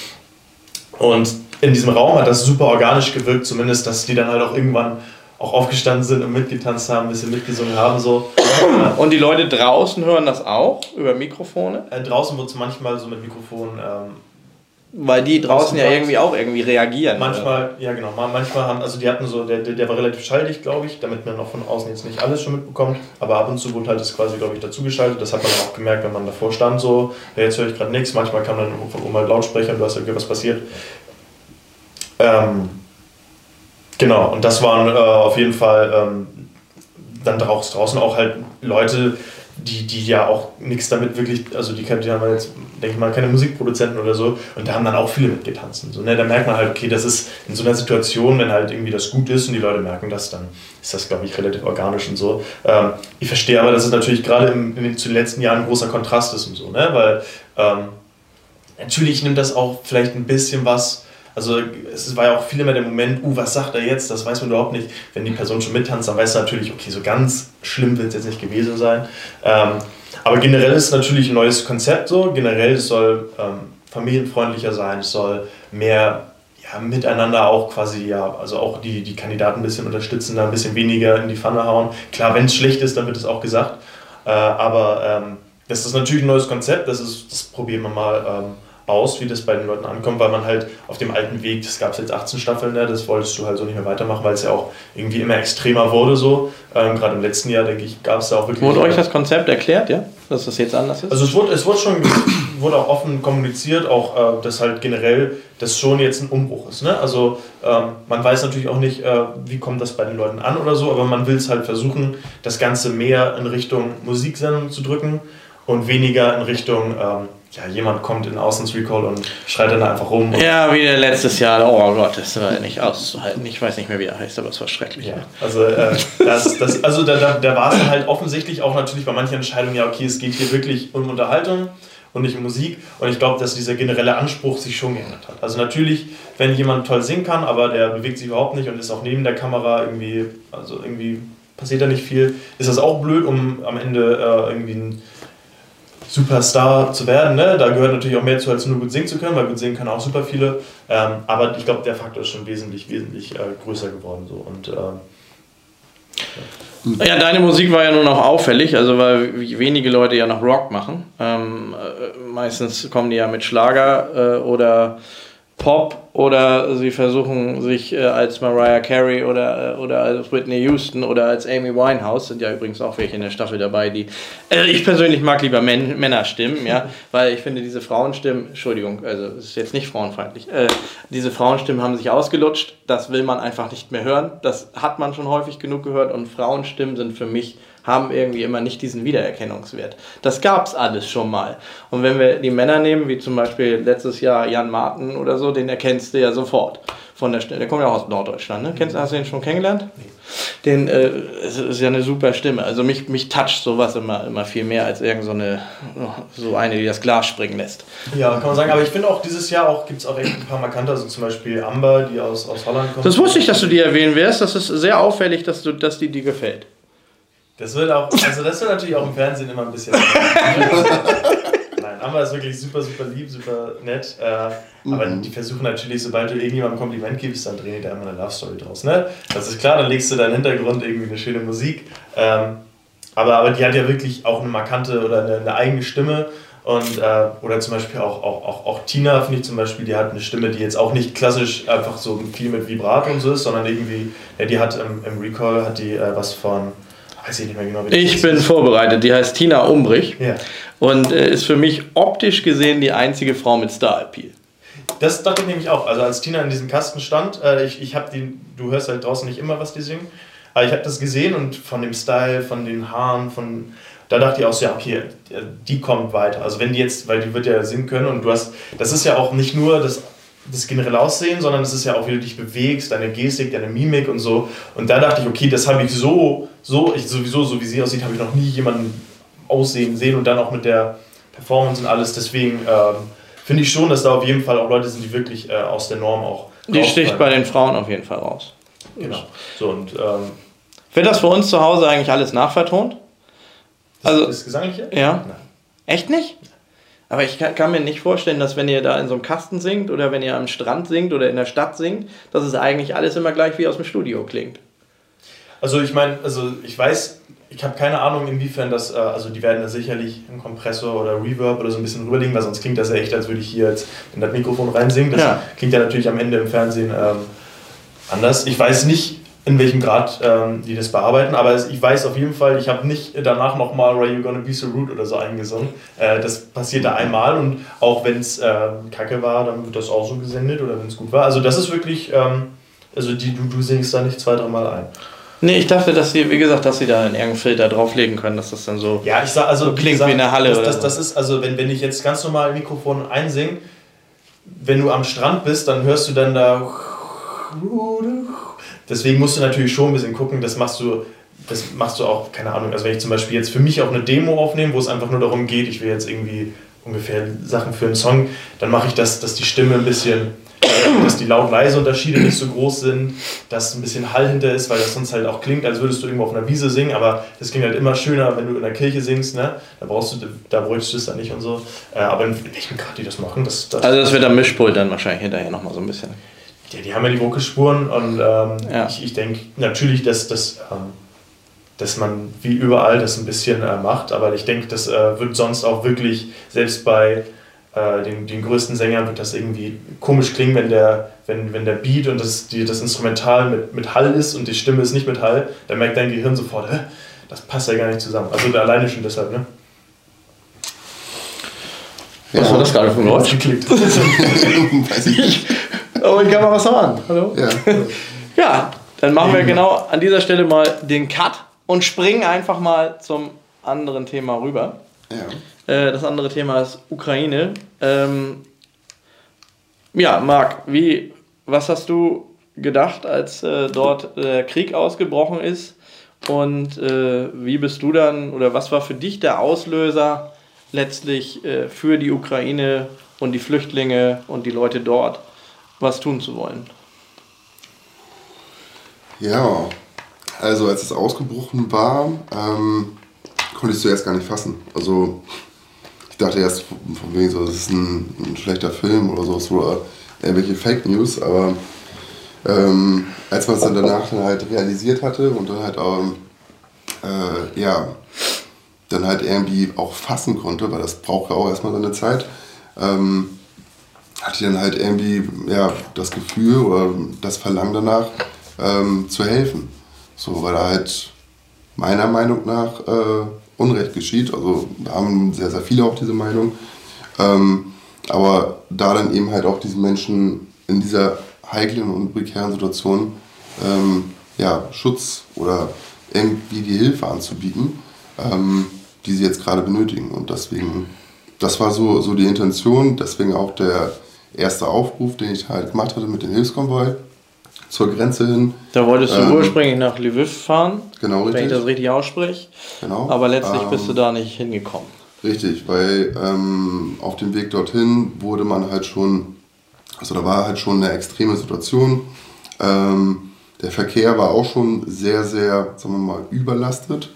Und in diesem Raum hat das super organisch gewirkt, zumindest, dass die dann halt auch irgendwann auch aufgestanden sind und mitgetanzt haben, ein bisschen mitgesungen haben. So. [clears throat] Und die Leute draußen hören das auch über Mikrofone? Äh, draußen wird es manchmal so mit Mikrofon. Ähm, Weil die draußen ja irgendwie auch irgendwie reagieren. Manchmal, oder? ja genau, manchmal haben, also die hatten so, der, der war relativ schalldig, glaube ich, damit man auch von außen jetzt nicht alles schon mitbekommt, aber ab und zu wurde halt das quasi, glaube ich, dazugeschaltet, das hat man auch gemerkt, wenn man davor stand, so, ja, jetzt höre ich gerade nichts, manchmal kam dann von oben halt Lautsprecher und du hast ja was passiert. Ähm, Genau, und das waren äh, auf jeden Fall ähm, dann draußen auch halt Leute, die, die ja auch nichts damit wirklich, also die, die haben jetzt, denke ich mal, keine Musikproduzenten oder so, und da haben dann auch viele mitgetanzt. Und so, ne? Da merkt man halt, okay, das ist in so einer Situation, wenn halt irgendwie das gut ist und die Leute merken das, dann ist das, glaube ich, relativ organisch und so. Ähm, ich verstehe aber, dass es natürlich gerade in, in, zu den letzten Jahren ein großer Kontrast ist und so, ne? weil ähm, natürlich nimmt das auch vielleicht ein bisschen was also es war ja auch viel immer der Moment, uh, was sagt er jetzt? Das weiß man überhaupt nicht. Wenn die Person schon mittanzt, dann weiß du natürlich, okay, so ganz schlimm wird es jetzt nicht gewesen sein. Ähm, aber generell ist es natürlich ein neues Konzept so. Generell soll ähm, familienfreundlicher sein, es soll mehr ja, miteinander auch quasi, ja, also auch die, die Kandidaten ein bisschen unterstützen, da ein bisschen weniger in die Pfanne hauen. Klar, wenn es schlecht ist, dann wird es auch gesagt. Äh, aber ähm, das ist natürlich ein neues Konzept, das, ist, das probieren wir mal ähm, aus, wie das bei den Leuten ankommt, weil man halt auf dem alten Weg, das gab es jetzt 18 Staffeln, ne, das wolltest du halt so nicht mehr weitermachen, weil es ja auch irgendwie immer extremer wurde so. Ähm, Gerade im letzten Jahr, denke ich, gab es da auch wirklich... Wurde euch das Konzept erklärt, ja? Dass das jetzt anders ist? Also es wurde, es wurde schon [coughs] wurde auch offen kommuniziert, auch äh, dass halt generell das schon jetzt ein Umbruch ist. Ne? Also ähm, man weiß natürlich auch nicht, äh, wie kommt das bei den Leuten an oder so, aber man will es halt versuchen, das Ganze mehr in Richtung Musiksendung zu drücken und weniger in Richtung... Ähm, ja, jemand kommt in Außensrecall und schreit dann einfach rum. Ja, wie letztes Jahr. Oh Gott, das war nicht auszuhalten. Ich weiß nicht mehr, wie er heißt, aber es war schrecklich. Ja, also, äh, das, das, also da, da, da war es halt offensichtlich auch natürlich bei manchen Entscheidungen, ja, okay, es geht hier wirklich um Unterhaltung und nicht um Musik. Und ich glaube, dass dieser generelle Anspruch sich schon geändert hat. Also natürlich, wenn jemand toll singen kann, aber der bewegt sich überhaupt nicht und ist auch neben der Kamera irgendwie, also irgendwie passiert da nicht viel, ist das auch blöd, um am Ende äh, irgendwie ein Superstar zu werden. Ne? Da gehört natürlich auch mehr zu, als nur gut singen zu können, weil gut singen können auch super viele. Ähm, aber ich glaube, der Faktor ist schon wesentlich, wesentlich äh, größer geworden. So. Und, ähm, ja. ja. deine Musik war ja nun auch auffällig, also weil wenige Leute ja noch Rock machen. Ähm, äh, meistens kommen die ja mit Schlager äh, oder Pop oder sie versuchen sich äh, als Mariah Carey oder, äh, oder als Whitney Houston oder als Amy Winehouse, sind ja übrigens auch welche in der Staffel dabei, die. Äh, ich persönlich mag lieber Män Männerstimmen, ja, [laughs] weil ich finde, diese Frauenstimmen, Entschuldigung, also es ist jetzt nicht frauenfeindlich, äh, diese Frauenstimmen haben sich ausgelutscht, das will man einfach nicht mehr hören, das hat man schon häufig genug gehört und Frauenstimmen sind für mich haben irgendwie immer nicht diesen Wiedererkennungswert. Das gab es alles schon mal. Und wenn wir die Männer nehmen, wie zum Beispiel letztes Jahr Jan Martin oder so, den erkennst du ja sofort. Von der Stimme. Der kommt ja auch aus Norddeutschland, ne? Kennst, hast du den schon kennengelernt? Nee. Den, äh, es ist ja eine super Stimme. Also mich, mich toucht sowas immer, immer viel mehr als irgend so eine, so eine, die das Glas springen lässt. Ja, kann man sagen. Aber ich finde auch, dieses Jahr auch gibt es auch echt ein paar markante, also zum Beispiel Amber, die aus, aus Holland kommt. Das wusste ich, dass du die erwähnen wirst. Das ist sehr auffällig, dass, du, dass die dir gefällt. Das wird auch, also das wird natürlich auch im Fernsehen immer ein bisschen. Nein, Amber ist wirklich super, super lieb, super nett. Äh, aber mhm. die versuchen natürlich, sobald du irgendjemandem ein Kompliment gibst, dann drehen die da immer eine Love Story draus. Ne? Das ist klar, dann legst du deinen Hintergrund irgendwie eine schöne Musik. Ähm, aber, aber die hat ja wirklich auch eine markante oder eine, eine eigene Stimme. Und, äh, oder zum Beispiel auch, auch, auch, auch Tina, finde ich zum Beispiel, die hat eine Stimme, die jetzt auch nicht klassisch einfach so viel mit Vibrato und so ist, sondern irgendwie, ja, die hat im, im Recall hat die äh, was von weiß ich nicht mehr genau, wie Ich bin ist. vorbereitet. Die heißt Tina Umbrich ja. und äh, ist für mich optisch gesehen die einzige Frau mit Star-Appeal. Das dachte ich nämlich auch. Also als Tina in diesem Kasten stand, äh, ich, ich habe die, du hörst halt draußen nicht immer, was die singen, aber ich habe das gesehen und von dem Style, von den Haaren, von da dachte ich auch so, ja, okay, die kommt weiter. Also wenn die jetzt, weil die wird ja singen können und du hast, das ist ja auch nicht nur das das generelle Aussehen, sondern es ist ja auch, wie du dich bewegst, deine Gestik, deine Mimik und so. Und da dachte ich, okay, das habe ich so, so, ich sowieso, so wie sie aussieht, habe ich noch nie jemanden aussehen sehen und dann auch mit der Performance und alles. Deswegen ähm, finde ich schon, dass da auf jeden Fall auch Leute sind, die wirklich äh, aus der Norm auch. Die sticht bei den Frauen auf jeden Fall raus. Genau. So, und, ähm, Wird das für uns zu Hause eigentlich alles nachvertont? Also, das Gesangliche? Ja. Nein. Echt nicht? Aber ich kann, kann, mir nicht vorstellen, dass wenn ihr da in so einem Kasten singt oder wenn ihr am Strand singt oder in der Stadt singt, dass es eigentlich alles immer gleich wie aus dem Studio klingt. Also ich meine, also ich weiß, ich habe keine Ahnung, inwiefern das, äh, also die werden da sicherlich einen Kompressor oder Reverb oder so ein bisschen rüberlegen, weil sonst klingt das ja echt, als würde ich hier jetzt in das Mikrofon reinsingen. Das Ja. klingt ja natürlich am Ende im Fernsehen ähm, anders. Ich weiß nicht, in welchem Grad ähm, die das bearbeiten, aber ich weiß auf jeden Fall, ich habe nicht danach nochmal Why You Gonna Be So Rude oder so eingesungen. Äh, das passiert da einmal und auch wenn es ähm, kacke war, dann wird das auch so gesendet oder wenn es gut war. Also das ist wirklich, ähm, also die, du, du singst da nicht zwei, dreimal ein. Nee, ich dachte, dass sie, wie gesagt, dass sie da in irgendeinen Filter drauflegen können, dass das dann so. Ja, ich sag also. So klingt wie in der Halle Das, oder das, so. das ist, also, wenn, wenn ich jetzt ganz normal im Mikrofon einsing, wenn du am Strand bist, dann hörst du dann da. Deswegen musst du natürlich schon ein bisschen gucken, das machst du. Das machst du auch, keine Ahnung, also wenn ich zum Beispiel jetzt für mich auch eine Demo aufnehme, wo es einfach nur darum geht, ich will jetzt irgendwie ungefähr Sachen für einen Song, dann mache ich das, dass die Stimme ein bisschen, dass die laut-leise Unterschiede nicht so groß sind, dass ein bisschen Hall hinter ist, weil das sonst halt auch klingt, als würdest du irgendwo auf einer Wiese singen, aber das klingt halt immer schöner, wenn du in der Kirche singst, ne? Da brauchst du, da bräuchtest du es dann nicht und so. Äh, aber in welchem Grad die das machen, das, das Also, das wird am Mischpult dann wahrscheinlich hinterher nochmal so ein bisschen. Ja, die haben ja die Vocalspuren und ähm, Ja. ich, ich denke natürlich, dass, dass, ähm, dass man wie überall das ein bisschen äh, macht, aber ich denke, das äh, wird sonst auch wirklich, selbst bei äh, den, den größten Sängern wird das irgendwie komisch klingen, wenn der, wenn, wenn der Beat und das, die, das Instrumental mit, mit Hall ist und die Stimme ist nicht mit Hall, dann merkt dein Gehirn sofort, Hä? das passt ja gar nicht zusammen. Also alleine schon deshalb, ne? Was war das gerade für ein Geräusch? Geklickt. [laughs] [laughs] Weiß ich nicht. Oh, ich kann mal was hören. Hallo? Ja. Ja, dann machen wir genau an dieser Stelle mal den Cut und springen einfach mal zum anderen Thema rüber. ja. Äh, das andere Thema ist Ukraine. Ähm, ja, Marc, wie, was hast du gedacht, als äh, dort der Krieg ausgebrochen ist? Und äh, wie bist du dann, oder was war für dich der Auslöser letztlich äh, für die Ukraine und die Flüchtlinge und die Leute dort, was tun zu wollen? Ja, also als es ausgebrochen war, ähm, konnte ich es zuerst gar nicht fassen. Also ich dachte erst von wegen so, das ist ein, ein schlechter Film oder so oder irgendwelche Fake News, aber ähm, als man es dann danach dann halt realisiert hatte und dann halt ähm, äh, ja, dann halt irgendwie auch fassen konnte, weil das braucht ja auch erstmal seine Zeit, ähm, hatte ich dann halt irgendwie ja, das Gefühl oder das Verlangen danach, ähm, zu helfen. So, weil da halt meiner Meinung nach äh, Unrecht geschieht. Also da haben sehr, sehr viele auch diese Meinung. Ähm, aber da dann eben halt auch diesen Menschen in dieser heiklen und prekären Situation ähm, ja, Schutz oder irgendwie die Hilfe anzubieten, ähm, die sie jetzt gerade benötigen. Und deswegen, das war so, so die Intention, deswegen auch der erste Aufruf, den ich halt gemacht hatte mit dem Hilfskonvoi zur Grenze hin. Da wolltest du Ähm, ursprünglich nach Lviv fahren, Genau, wenn ich richtig. das richtig ausspreche. Genau. Aber letztlich bist Ähm, du da nicht hingekommen. Richtig, weil ähm, auf dem Weg dorthin wurde man halt schon, also da war halt schon eine extreme Situation. Ähm, der Verkehr war auch schon sehr, sehr, sagen wir mal, überlastet.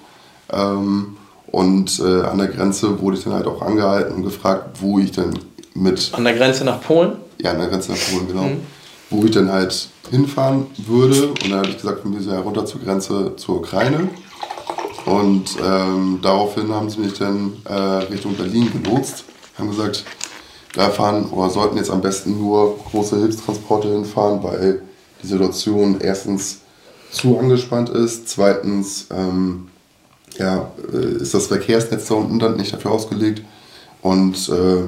Ähm, und äh, an der Grenze wurde ich dann halt auch angehalten und gefragt, wo ich denn mit An der Grenze nach Polen? ja, an der Grenze nach Polen, genau. Mhm. Wo ich dann halt hinfahren würde. Und dann habe ich gesagt, wir müssen ja runter zur Grenze zur Ukraine. Und ähm, daraufhin haben sie mich dann äh, Richtung Berlin gelotst. Haben gesagt, da fahren oder sollten jetzt am besten nur große Hilfstransporte hinfahren, weil die Situation erstens zu angespannt ist. Zweitens ähm, ja, äh, ist das Verkehrsnetz da unten dann nicht dafür ausgelegt. Und äh,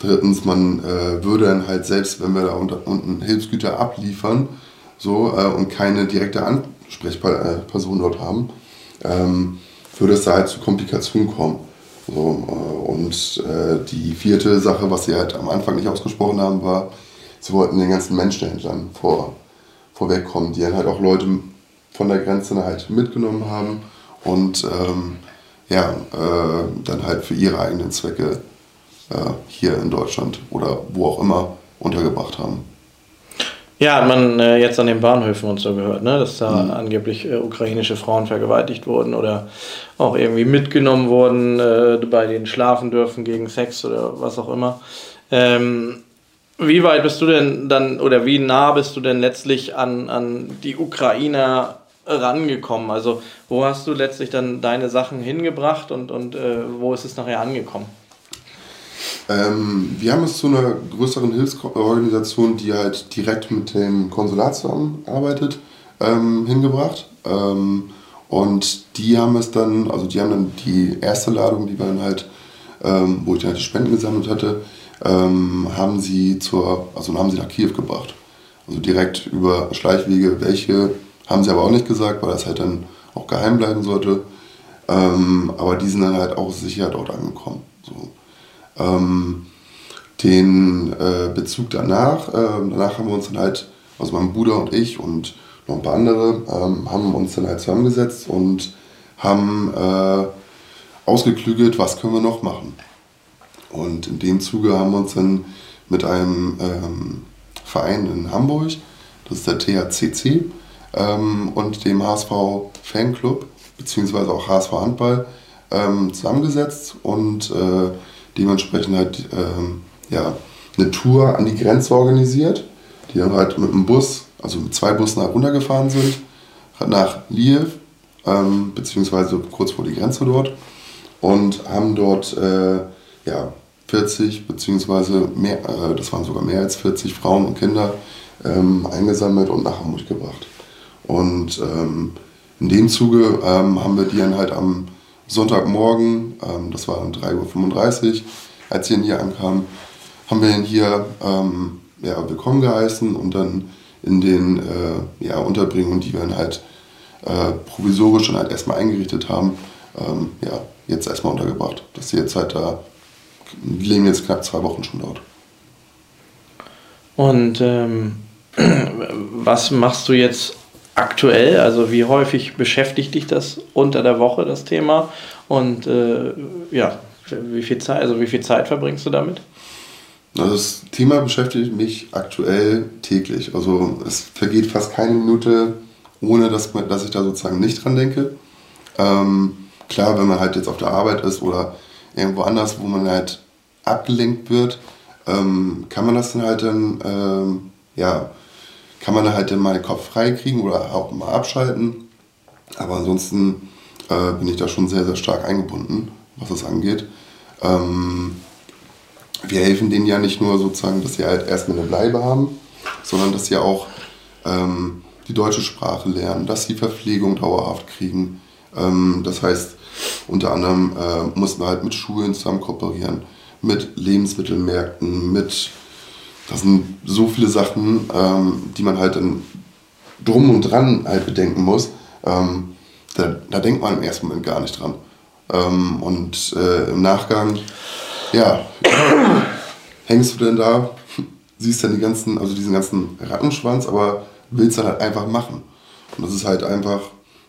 drittens, man äh, würde dann halt selbst, wenn wir da unten Hilfsgüter abliefern so, äh, und keine direkte Ansprechperson dort haben, ähm, würde es da halt zu Komplikationen kommen. So, äh, und äh, die vierte Sache, was sie halt am Anfang nicht ausgesprochen haben, war, sie wollten den ganzen Menschenhändlern vor, vorwegkommen, die dann halt auch Leute von der Grenze halt mitgenommen haben und ähm, ja, äh, dann halt für ihre eigenen Zwecke äh, hier in Deutschland oder wo auch immer untergebracht haben. Ja, hat man äh, jetzt an den Bahnhöfen und so gehört, ne? dass da mhm. angeblich äh, ukrainische Frauen vergewaltigt wurden oder auch irgendwie mitgenommen wurden, äh, bei denen schlafen dürfen gegen Sex oder was auch immer. Ähm, wie weit bist du denn dann oder wie nah bist du denn letztlich an, an die Ukrainer rangekommen? Also wo hast du letztlich dann deine Sachen hingebracht und, und äh, wo ist es nachher angekommen? Ähm, wir haben es zu einer größeren Hilfsorganisation, die halt direkt mit dem Konsulat zusammenarbeitet, ähm, hingebracht. Ähm, und die haben es dann, also die haben dann die erste Ladung, die wir dann halt, ähm, wo ich dann halt die Spenden gesammelt hatte, ähm, haben sie zur, also haben sie nach Kiew gebracht. Also direkt über Schleichwege, welche haben sie aber auch nicht gesagt, weil das halt dann auch geheim bleiben sollte. Ähm, aber die sind dann halt auch sicher dort angekommen. So. Ähm, den äh, Bezug danach, äh, danach haben wir uns dann halt, also mein Bruder und ich und noch ein paar andere, ähm, haben uns dann halt zusammengesetzt und haben äh, ausgeklügelt, was können wir noch machen. Und in dem Zuge haben wir uns dann mit einem ähm, Verein in Hamburg, das ist der THCC, ähm, und dem HSV Fanclub, beziehungsweise auch HSV Handball, ähm, zusammengesetzt und äh, dementsprechend halt ähm, ja, eine Tour an die Grenze organisiert, die dann halt mit einem Bus, also mit zwei Bussen halt runtergefahren sind, nach Liev, ähm, beziehungsweise kurz vor die Grenze dort und haben dort äh, ja, 40 beziehungsweise mehr, äh, das waren sogar mehr als 40 Frauen und Kinder ähm, eingesammelt und nach Hamburg gebracht. Und ähm, in dem Zuge ähm, haben wir die dann halt am Sonntagmorgen, ähm, das war dann 3.35 Uhr, als sie hier ankamen, haben wir ihn hier ähm, ja, willkommen geheißen und dann in den äh, ja, Unterbringungen, die wir dann halt äh, provisorisch schon halt erstmal eingerichtet haben, ähm, ja, jetzt erstmal untergebracht. Dass sie jetzt halt da leben jetzt knapp zwei Wochen schon dort. Und ähm, [clears throat] was machst du jetzt aktuell? Also wie häufig beschäftigt dich das unter der Woche, das Thema? Und äh, ja, wie viel, Zeit, also wie viel Zeit verbringst du damit? Also das Thema beschäftigt mich aktuell täglich. Also es vergeht fast keine Minute, ohne dass, dass ich da sozusagen nicht dran denke. Ähm, klar, wenn man halt jetzt auf der Arbeit ist oder irgendwo anders, wo man halt abgelenkt wird, ähm, kann man das dann halt dann, ähm, ja, kann man halt mal den Kopf frei kriegen oder auch mal abschalten. Aber ansonsten äh, bin ich da schon sehr, sehr stark eingebunden, was das angeht. Ähm, wir helfen denen ja nicht nur sozusagen, dass sie halt erstmal eine Bleibe haben, sondern dass sie auch ähm, die deutsche Sprache lernen, dass sie Verpflegung dauerhaft kriegen. Ähm, das heißt, unter anderem äh, mussten wir halt mit Schulen zusammen kooperieren, mit Lebensmittelmärkten, mit das sind so viele Sachen, ähm, die man halt dann drum und dran halt bedenken muss. Ähm, da, da, denkt man im ersten Moment gar nicht dran. Ähm, und äh, im Nachgang, ja, [coughs] hängst du denn da, [laughs] siehst dann die ganzen, also diesen ganzen Rattenschwanz, aber willst dann halt einfach machen. Und das ist halt einfach,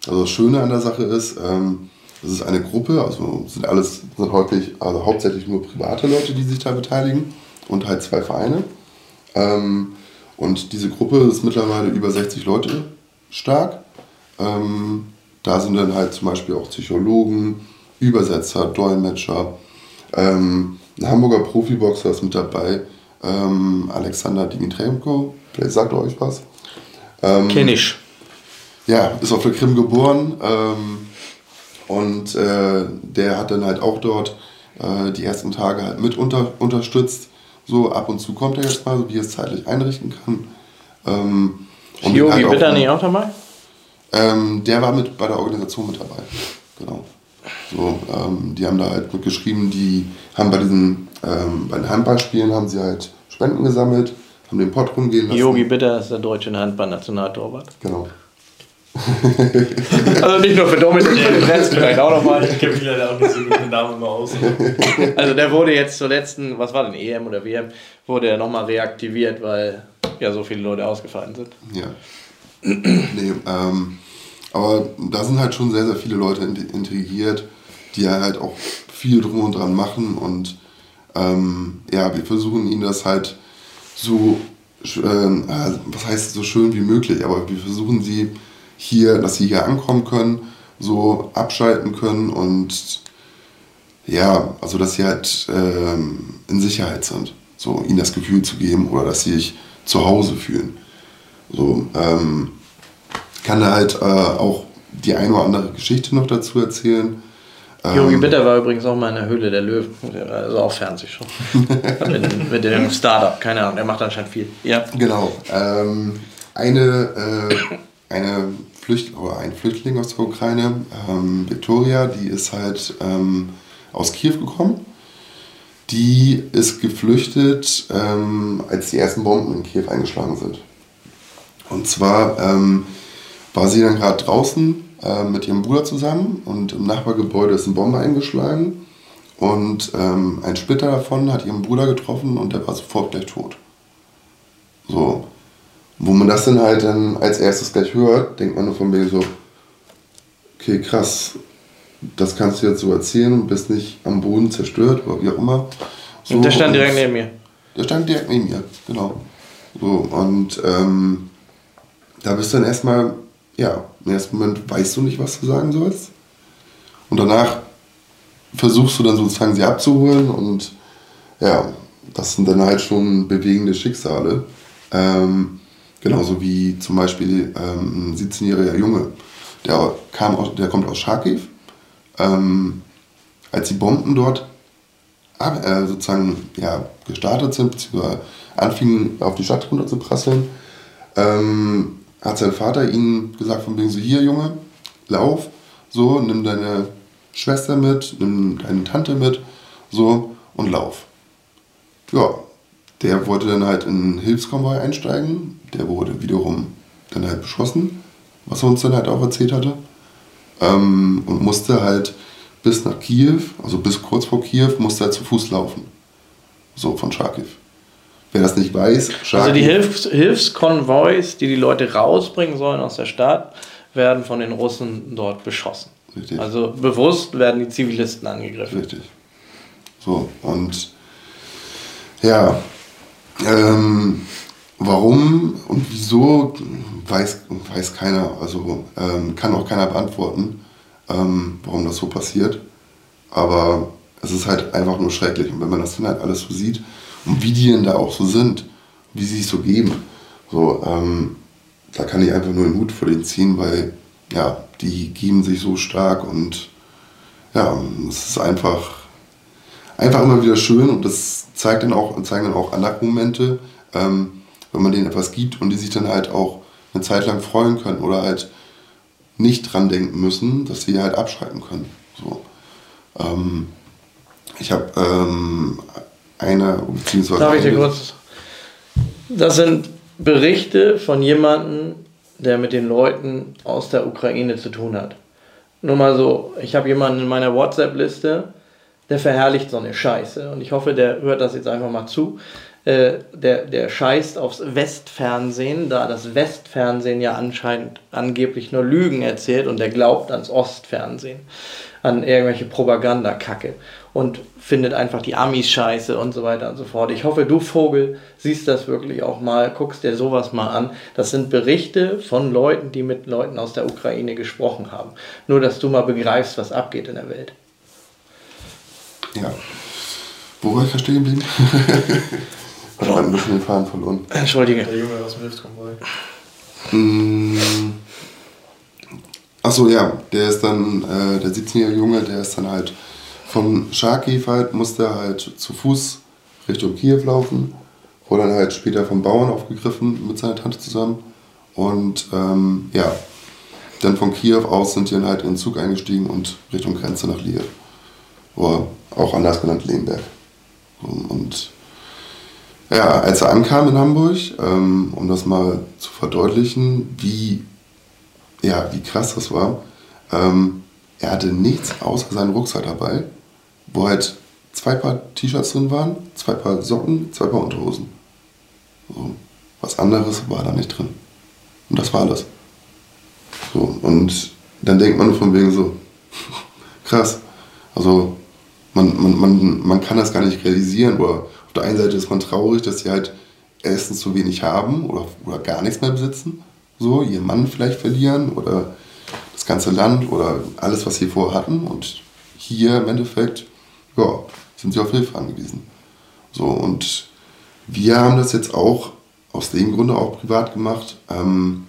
also das Schöne an der Sache ist, ähm, das ist eine Gruppe, also sind alles, sind häufig, also hauptsächlich nur private Leute, die sich da beteiligen und halt zwei Vereine. Ähm, und diese Gruppe ist mittlerweile über 60 Leute stark. Ähm, da sind dann halt zum Beispiel auch Psychologen, Übersetzer, Dolmetscher, ähm, ein Hamburger Profiboxer ist mit dabei, ähm, Alexander Dimitrenko, vielleicht sagt er euch was. Ähm, Kenn ich. Ja, ist auf der Krim geboren ähm, und äh, der hat dann halt auch dort äh, die ersten Tage halt mit unter, unterstützt. So ab und zu kommt er jetzt mal, so wie er es zeitlich einrichten kann. Ähm, Yogi halt Bitter nicht auch dabei? Ähm, der war mit bei der Organisation mit dabei. Genau. So, ähm, die haben da halt mitgeschrieben, die haben bei diesen, ähm, bei den Handballspielen haben sie halt Spenden gesammelt, haben den Pott rumgehen lassen. Yogi Bitter ist der deutsche Handball-Nationaltorwart. Genau. [laughs] also nicht nur für Dominik, Netz vielleicht auch nochmal. Ich kenne mich leider auch nicht so gut mit Namen immer aus. Also der wurde jetzt zur letzten, was war denn, EM oder WM, wurde er nochmal reaktiviert, weil ja so viele Leute ausgefallen sind. Ja. nee, ähm, aber da sind halt schon sehr, sehr viele Leute integriert, die halt auch viel drum und dran machen und ähm, ja, wir versuchen ihnen das halt so, äh, was heißt so schön wie möglich, aber wir versuchen sie hier, dass sie hier ankommen können, so abschalten können und ja, also dass sie halt ähm, in Sicherheit sind. So ihnen das Gefühl zu geben oder dass sie sich zu Hause fühlen. So, ähm, kann da halt äh, auch die eine oder andere Geschichte noch dazu erzählen. Yogi ähm, Bitter war übrigens auch mal in der Höhle der Löwen, also auch Fernseh schon. [laughs] mit, dem Startup, keine Ahnung, der macht anscheinend viel. Ja. Genau. Ähm, eine, äh, eine Flücht oder ein Flüchtling aus der Ukraine, ähm, Victoria, die ist halt ähm, aus Kiew gekommen. Die ist geflüchtet, ähm, als die ersten Bomben in Kiew eingeschlagen sind. Und zwar ähm, war sie dann gerade draußen äh, mit ihrem Bruder zusammen und im Nachbargebäude ist eine Bombe eingeschlagen. Und ähm, ein Splitter davon hat ihren Bruder getroffen und der war sofort gleich tot. So. Wo man das dann halt dann als erstes gleich hört, denkt man nur von mir so, okay, krass, das kannst du jetzt so erzählen und bist nicht am Boden zerstört oder wie auch immer. So, und der stand direkt neben mir. Der stand direkt neben mir, genau. So, und ähm, da bist du dann erstmal, ja, im ersten Moment weißt du nicht, was du sagen sollst. Und danach versuchst du dann sozusagen sie abzuholen und ja, das sind dann halt schon bewegende Schicksale. Ähm, genauso wie zum Beispiel ähm, ein 17-jähriger Junge, der, kam aus, der kommt aus Charkiw ähm, als die Bomben dort äh, sozusagen ja, gestartet sind, beziehungsweise anfingen auf die Stadt runter zu prasseln, ähm, hat sein Vater ihnen gesagt von wegen so, hier Junge, lauf, so, nimm deine Schwester mit, nimm deine Tante mit, so, und lauf. Ja, der wollte dann halt in einen Hilfskonvoi einsteigen, der wurde wiederum dann halt beschossen, was er uns dann halt auch erzählt hatte ähm, und musste halt bis nach Kiew, also bis kurz vor Kiew, musste er zu Fuß laufen. So von Charkiw. Wer das nicht weiß, Charkiw, Also die Hilfs Hilfskonvois, die die Leute rausbringen sollen aus der Stadt, werden von den Russen dort beschossen. Richtig. Also bewusst werden die Zivilisten angegriffen. Richtig. So, und ja, ähm, Warum und wieso, weiß, weiß keiner. Also ähm, kann auch keiner beantworten, ähm, warum das so passiert. Aber es ist halt einfach nur schrecklich. Und wenn man das dann halt alles so sieht und wie die denn da auch so sind, wie sie sich so geben, so, ähm, da kann ich einfach nur den Hut vor denen ziehen, weil ja, die geben sich so stark und ja, es ist einfach, einfach immer wieder schön und das zeigt dann auch, zeigen dann auch andere Momente. Ähm, wenn man denen etwas gibt und die sich dann halt auch eine Zeit lang freuen können oder halt nicht dran denken müssen, dass sie halt abschalten können. So. Ähm, ich habe ähm, eine, beziehungsweise. Darf ich dir kurz? Das sind Berichte von jemandem, der mit den Leuten aus der Ukraine zu tun hat. Nur mal so, ich habe jemanden in meiner WhatsApp-Liste, der verherrlicht so eine Scheiße. Und ich hoffe, der hört das jetzt einfach mal zu. Äh, der, der scheißt aufs Westfernsehen, da das Westfernsehen ja anscheinend angeblich nur Lügen erzählt und der glaubt ans Ostfernsehen, an irgendwelche Propagandakacke und findet einfach die Amis scheiße und so weiter und so fort. Ich hoffe, du Vogel siehst das wirklich auch mal, guckst dir sowas mal an. Das sind Berichte von Leuten, die mit Leuten aus der Ukraine gesprochen haben. Nur, dass du mal begreifst, was abgeht in der Welt. Ja. Wo war ich da stehen geblieben? Ich [laughs] habe ein bisschen den Faden verloren. Entschuldige. Der Junge aus dem Hilfskonvoi. Mm. Achso, ja, der ist dann, äh, der 17-jährige Junge, der ist dann halt von Charkiw halt, musste halt zu Fuß Richtung Kiew laufen, wurde dann halt später vom Bauern aufgegriffen mit seiner Tante zusammen. Und ähm, ja, dann von Kiew aus sind die dann halt in den Zug eingestiegen und Richtung Grenze nach Lviv. Oder auch anders genannt Lehnberg. Und ja, als er ankam in Hamburg, ähm, um das mal zu verdeutlichen, wie, ja, wie krass das war, ähm, er hatte nichts außer seinen Rucksack dabei, wo halt zwei Paar T-Shirts drin waren, zwei Paar Socken, zwei Paar Unterhosen. So, was anderes war da nicht drin. Und das war alles. So, und dann denkt man von wegen so, [laughs] krass. Also man, man, man, man kann das gar nicht realisieren. Oder auf der einen Seite ist man traurig, dass sie halt erstens zu wenig haben oder, oder gar nichts mehr besitzen. So, ihren Mann vielleicht verlieren oder das ganze Land oder alles, was sie vorher hatten. Und hier im Endeffekt, ja, sind sie auf Hilfe angewiesen. So, und wir haben das jetzt auch aus dem Grunde auch privat gemacht, ähm,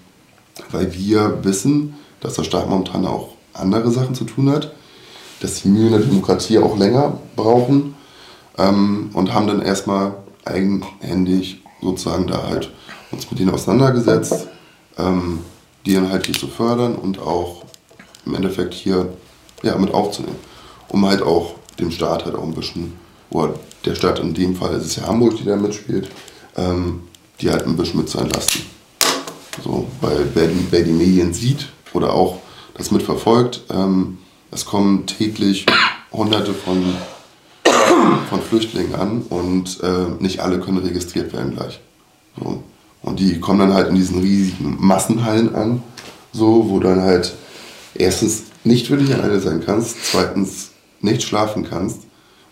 weil wir wissen, dass der Staat momentan auch andere Sachen zu tun hat, dass die Mühlen der Demokratie auch länger brauchen ähm, und haben dann erstmal eigenhändig sozusagen da halt uns mit denen auseinandergesetzt, ähm, die dann halt hier zu fördern und auch im Endeffekt hier ja, mit aufzunehmen, um halt auch dem Staat halt auch ein bisschen, oder der Stadt in dem Fall ist ja Hamburg, die da mitspielt, ähm, die halt ein bisschen mit zu entlasten. So, weil wer die, wer die Medien sieht oder auch das mitverfolgt, ähm, es kommen täglich hunderte von, von Flüchtlingen an und äh, nicht alle können registriert werden gleich. So. Und die kommen dann halt in diesen riesigen Massenhallen an, so, wo dann halt erstens nicht für dich alleine sein kannst, zweitens nicht schlafen kannst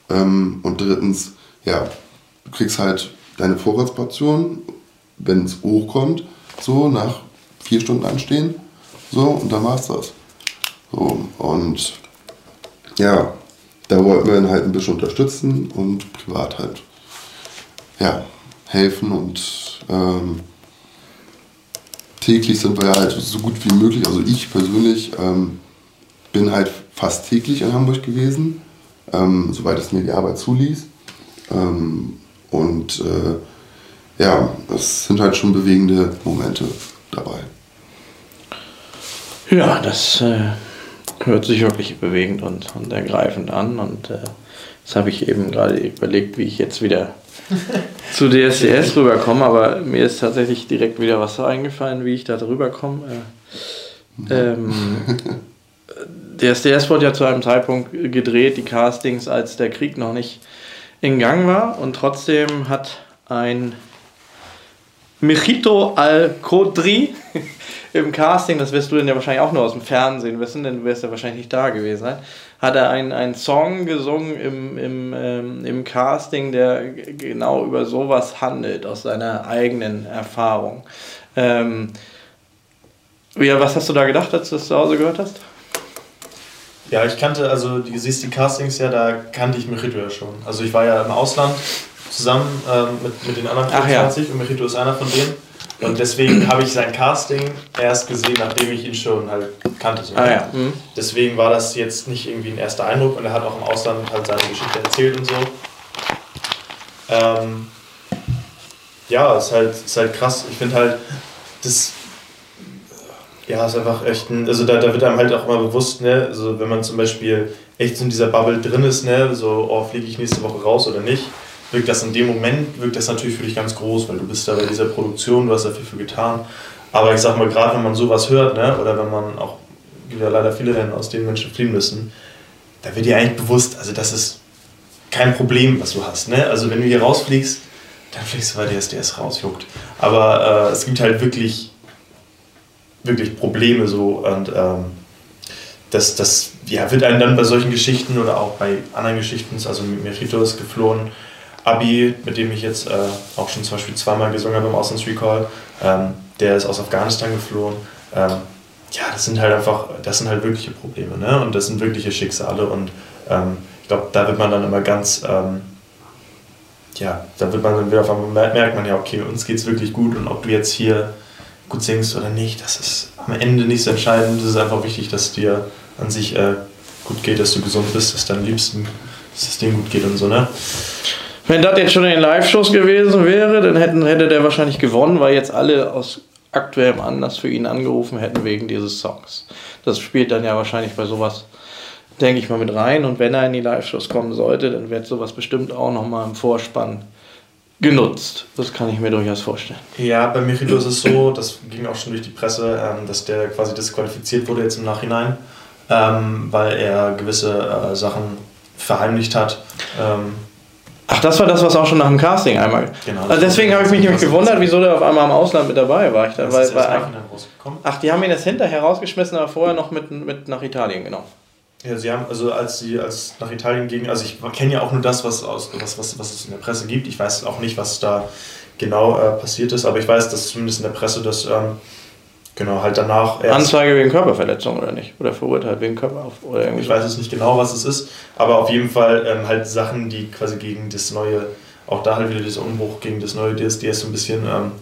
ähm, und drittens, ja, du kriegst halt deine Vorratsportion, wenn es hochkommt, so nach vier Stunden anstehen, so und dann war's das. So, und ja, da wollten wir ihn halt ein bisschen unterstützen und privat halt ja, helfen und ähm, täglich sind wir halt so gut wie möglich, also ich persönlich ähm, bin halt fast täglich in Hamburg gewesen, ähm, soweit es mir die Arbeit zuließ. Ähm, und äh, ja, es sind halt schon bewegende Momente dabei. Ja, das äh, hört sich wirklich bewegend und, und ergreifend an. Und äh, das habe ich eben gerade überlegt, wie ich jetzt wieder [laughs] zu DSDS rüberkomme. Aber mir ist tatsächlich direkt wieder was eingefallen, wie ich da drüber komme. Äh, ähm, [laughs] DSDS wurde ja zu einem Zeitpunkt gedreht, die Castings, als der Krieg noch nicht in Gang war. Und trotzdem hat ein Michito Al-Kodri [laughs] im Casting, das wirst du denn ja wahrscheinlich auch nur aus dem Fernsehen wissen, denn du wirst ja wahrscheinlich nicht da gewesen sein, hat er einen, einen Song gesungen im, im, ähm, im Casting, der genau über sowas handelt, aus seiner eigenen Erfahrung. Ähm, ja, was hast du da gedacht, als du das zu Hause gehört hast? Ja, ich kannte, also du siehst die Castings ja, da kannte ich Mechito ja schon. Also ich war ja im Ausland zusammen ähm, mit, mit den anderen 24 ja. und Mechito ist einer von denen. Und deswegen habe ich sein Casting erst gesehen, nachdem ich ihn schon halt kannte. So. Ah, ja. mhm. Deswegen war das jetzt nicht irgendwie ein erster Eindruck und er hat auch im Ausland halt seine Geschichte erzählt und so. Ähm, ja, ist halt, ist halt krass. Ich finde halt, das ja, ist einfach echt ein, also da, da wird einem halt auch immer bewusst, ne, also wenn man zum Beispiel echt so in dieser Bubble drin ist, ne, so, oh, fliege ich nächste Woche raus oder nicht, wirkt das in dem Moment, wirkt das natürlich für dich ganz groß, weil du bist da bei dieser Produktion, du hast dafür viel getan. Aber ich sag mal, gerade wenn man sowas hört, ne, oder wenn man auch, gibt ja leider viele Rennen, aus denen Menschen fliehen müssen, da wird dir eigentlich bewusst, also das ist kein Problem, was du hast. Ne? Also wenn du hier rausfliegst, dann fliegst du, weil der SDS rausjuckt. Aber äh, es gibt halt wirklich, wirklich Probleme so und ähm, das, das ja, wird einem dann bei solchen Geschichten oder auch bei anderen Geschichten, also Merito ist geflohen, Abi, mit dem ich jetzt äh, auch schon zum Beispiel zweimal gesungen habe im Auslandsrecall, ähm, der ist aus Afghanistan geflohen. Ähm, ja, das sind halt einfach, das sind halt wirkliche Probleme, ne? Und das sind wirkliche Schicksale und ähm, ich glaube, da wird man dann immer ganz, ähm, ja, da wird man dann wieder auf einmal merkt man ja, okay, uns geht es wirklich gut und ob du jetzt hier gut singst oder nicht, das ist am Ende nicht so entscheidend. Es ist einfach wichtig, dass dir an sich äh, gut geht, dass du gesund bist, dass deinem Liebsten, dass es dem gut geht und so, ne? Wenn das jetzt schon in den Live-Shows gewesen wäre, dann hätten, hätte der wahrscheinlich gewonnen, weil jetzt alle aus aktuellem Anlass für ihn angerufen hätten wegen dieses Songs. Das spielt dann ja wahrscheinlich bei sowas, denke ich mal, mit rein. Und wenn er in die Live-Shows kommen sollte, dann wird sowas bestimmt auch nochmal im Vorspann genutzt. Das kann ich mir durchaus vorstellen. Ja, bei Michilo ist es so, das ging auch schon durch die Presse, ähm, dass der quasi disqualifiziert wurde jetzt im Nachhinein, ähm, weil er gewisse äh, Sachen verheimlicht hat. Ach, das war das, was auch schon nach dem Casting einmal. Genau. Also deswegen habe ich mich nämlich gewundert, wieso der auf einmal im Ausland mit dabei war. Ich dann, weil, weil, ach, die haben ihn jetzt hinterher rausgeschmissen, aber vorher noch mit, mit nach Italien, genau. Ja, sie haben, also als sie als nach Italien gingen, also ich kenne ja auch nur das, was, aus, was, was, was es in der Presse gibt. Ich weiß auch nicht, was da genau äh, passiert ist, aber ich weiß, dass zumindest in der Presse das ähm, genau halt danach. Anzeige wegen Körperverletzung oder nicht? Oder verurteilt wegen Körper oder irgendwie. Ich weiß jetzt nicht genau, was es ist, aber auf jeden Fall ähm, halt Sachen, die quasi gegen das neue, auch da halt wieder dieser Umbruch gegen das neue DSDS so ein bisschen ähm,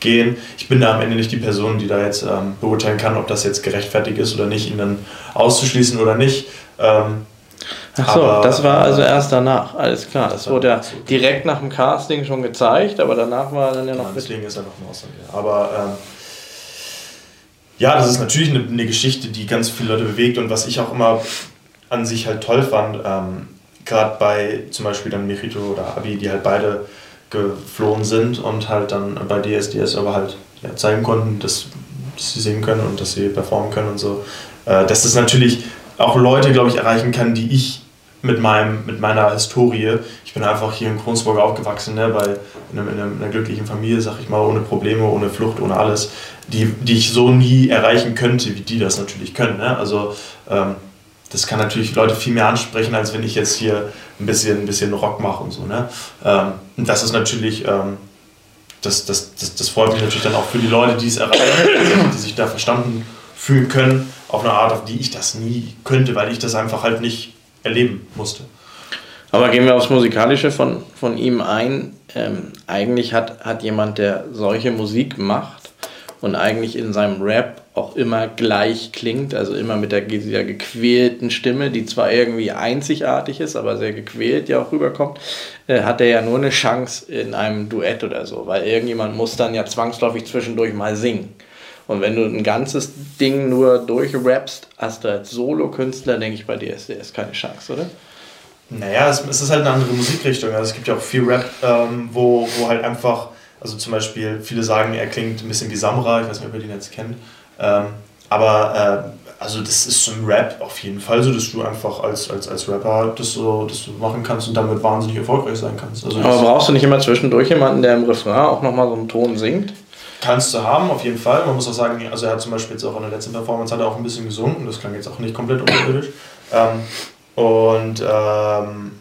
gehen. Ich bin da am Ende nicht die Person, die da jetzt ähm, beurteilen kann, ob das jetzt gerechtfertigt ist oder nicht, ihn dann auszuschließen oder nicht. Ähm, Ach so, aber, das war also erst danach, alles klar. Das wurde ja direkt nach dem Casting schon gezeigt, aber danach war er dann ja noch. Ja, deswegen ist er noch im Ausland. Ja. Aber ähm, ja, das ist natürlich eine, eine, Geschichte, die ganz viele Leute bewegt und was ich auch immer an sich halt toll fand, ähm, gerade bei zum Beispiel dann Merito oder Abi, die halt beide geflohen sind und halt dann bei DSDS aber halt ja, zeigen konnten, dass, dass, sie singen können und dass sie performen können und so. Äh, dass das natürlich auch Leute, glaube ich, erreichen kann, die ich mit, meinem, mit meiner Historie, ich bin einfach hier in Kronsburg aufgewachsen, ne, bei, in, einem, in einer glücklichen Familie, sag ich mal, ohne Probleme, ohne Flucht, ohne alles, die, die ich so nie erreichen könnte, wie die das natürlich können. Ne? Also ähm, das kann natürlich Leute viel mehr ansprechen, als wenn ich jetzt hier ein bisschen, ein bisschen Rock mache und so. Ne? Ähm, und das ist natürlich, ähm, das, das, das, das freut mich natürlich dann auch für die Leute, die es erreichen, die sich da verstanden fühlen können, auf eine Art, auf die ich das nie könnte, weil ich das einfach halt nicht erleben musste. Aber gehen wir aufs Musikalische von, von ihm ein. Ähm, eigentlich hat, hat jemand, der solche Musik macht und eigentlich in seinem Rap auch immer gleich klingt, also immer mit der, dieser gequälten Stimme, die zwar irgendwie einzigartig ist, aber sehr gequält ja auch rüberkommt, äh, hat er ja nur eine Chance in einem Duett oder so, weil irgendjemand muss dann ja zwangsläufig zwischendurch mal singen. Und wenn du ein ganzes Ding nur durchrappst, hast du als Solo-Künstler, denke ich, bei DSDS keine Chance, oder? Naja, es, es ist halt eine andere Musikrichtung. Also es gibt ja auch viel Rap, ähm, wo, wo halt einfach, also zum Beispiel, viele sagen, er klingt ein bisschen wie Samra, ich weiß nicht, ob ihr den jetzt kennt. Ähm, aber äh, also das ist im Rap auf jeden Fall so, dass du einfach als, als, als Rapper das so das du machen kannst und damit wahnsinnig erfolgreich sein kannst. Also aber brauchst du nicht immer zwischendurch jemanden, der im Refrain auch nochmal so einen Ton singt? Kannst du haben, auf jeden Fall. Man muss auch sagen, also er hat zum Beispiel jetzt auch in der letzten Performance hat er auch ein bisschen gesungen, das klang jetzt auch nicht komplett unterirdisch. Ähm, und ähm,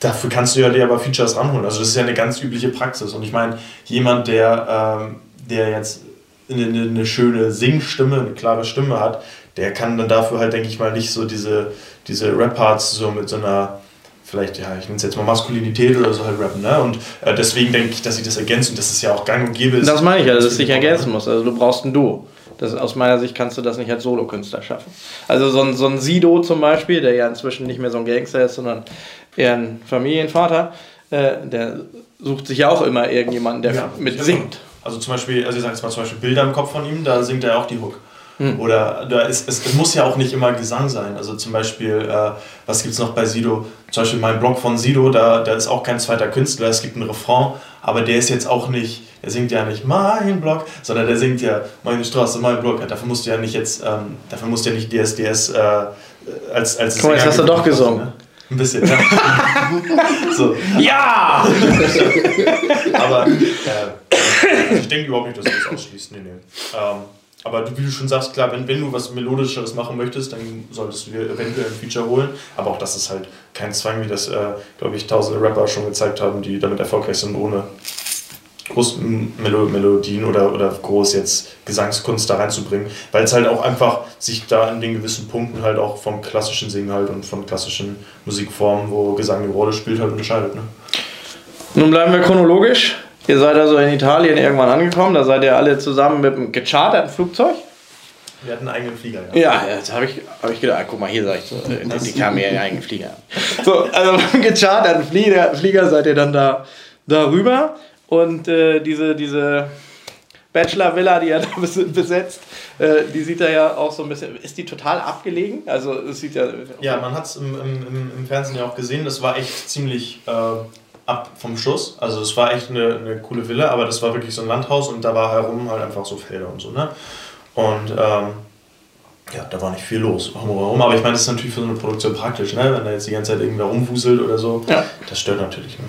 dafür kannst du ja dir aber Features ranholen. Also das ist ja eine ganz übliche Praxis. Und ich meine, jemand, der, ähm, der jetzt eine, eine schöne Singstimme, eine klare Stimme hat, der kann dann dafür halt, denke ich mal, nicht so diese, diese Rap-Parts so mit so einer, vielleicht, ja, ich nenne es jetzt mal Maskulinität oder so halt rappen, ne? Und äh, deswegen denke ich, dass sich das ergänzt und dass es ja auch gang und gäbe ist. Das meine ich ja, dass es sich ergänzen muss. Also du brauchst ein Duo. Das, aus meiner Sicht kannst du das nicht als Solokünstler schaffen. Also so ein, so ein Sido zum Beispiel, der ja inzwischen nicht mehr so ein Gangster ist, sondern eher ein Familienvater, äh, der sucht sich ja auch immer irgendjemanden, der ja, mit singt. Also zum Beispiel, also ich sage jetzt mal zum Beispiel Bilder im Kopf von ihm, da singt er auch die Hook. Hm. Oder da ist, es, es, muss ja auch nicht immer Gesang sein. Also zum Beispiel, äh, was gibt es noch bei Sido? Zum Beispiel mein Blog von Sido, da, da ist auch kein zweiter Künstler, es gibt einen Refrain, aber der ist jetzt auch nicht, der singt ja nicht mein Blog, sondern der singt ja meine Straße, mein Blog. Dafür musst du ja nicht jetzt, ähm, dafür musst du ja nicht DSDS äh, als, als Guck mal, jetzt hast du doch gesungen. Ne? Ein bisschen, ja. [laughs] so. Ja! aber äh, ich denke überhaupt nicht, dass du das ausschließt. Nee, nee. Ähm, aber wie du schon sagst, klar, wenn, wenn du was Melodischeres machen möchtest, dann solltest du dir eventuell ein Feature holen. Aber auch das ist halt kein Zwang, wie das, äh, glaube ich, tausende Rapper schon gezeigt haben, die damit erfolgreich sind, ohne groß Melodien oder, oder groß jetzt Gesangskunst da reinzubringen, weil es halt auch einfach sich da in den gewissen Punkten halt auch vom klassischen Singen halt und von klassischen Musikformen, wo Gesang eine Rolle spielt, halt unterscheidet. Ne? Nun bleiben wir chronologisch. Ihr seid also in Italien irgendwann angekommen, da seid ihr alle zusammen mit einem gecharterten Flugzeug. Wir hatten einen eigenen Flieger, ja. Ja, jetzt habe ich, hab ich gedacht, guck mal, hier sag ich so, die, die kamen ja einen eigenen Flieger. So, also [laughs] mit einem gecharterten Flieger, Flieger seid ihr dann da darüber. Und äh, diese, diese Bachelor-Villa, die er [laughs] da besetzt, äh, die sieht er ja auch so ein bisschen. Ist die total abgelegen? Also, es sieht ja. Ja, man hat es im, im, im Fernsehen ja auch gesehen, das war echt ziemlich. Äh, ab vom Schuss. Also es war echt eine, eine coole Villa, aber das war wirklich so ein Landhaus und da war herum halt einfach so Felder und so. Ne? Und ähm, ja, da war nicht viel los herum. Aber ich meine, das ist natürlich für so eine Produktion praktisch, ne? wenn da jetzt die ganze Zeit irgendwer rumwuselt oder so. Ja. Das stört natürlich. Ne?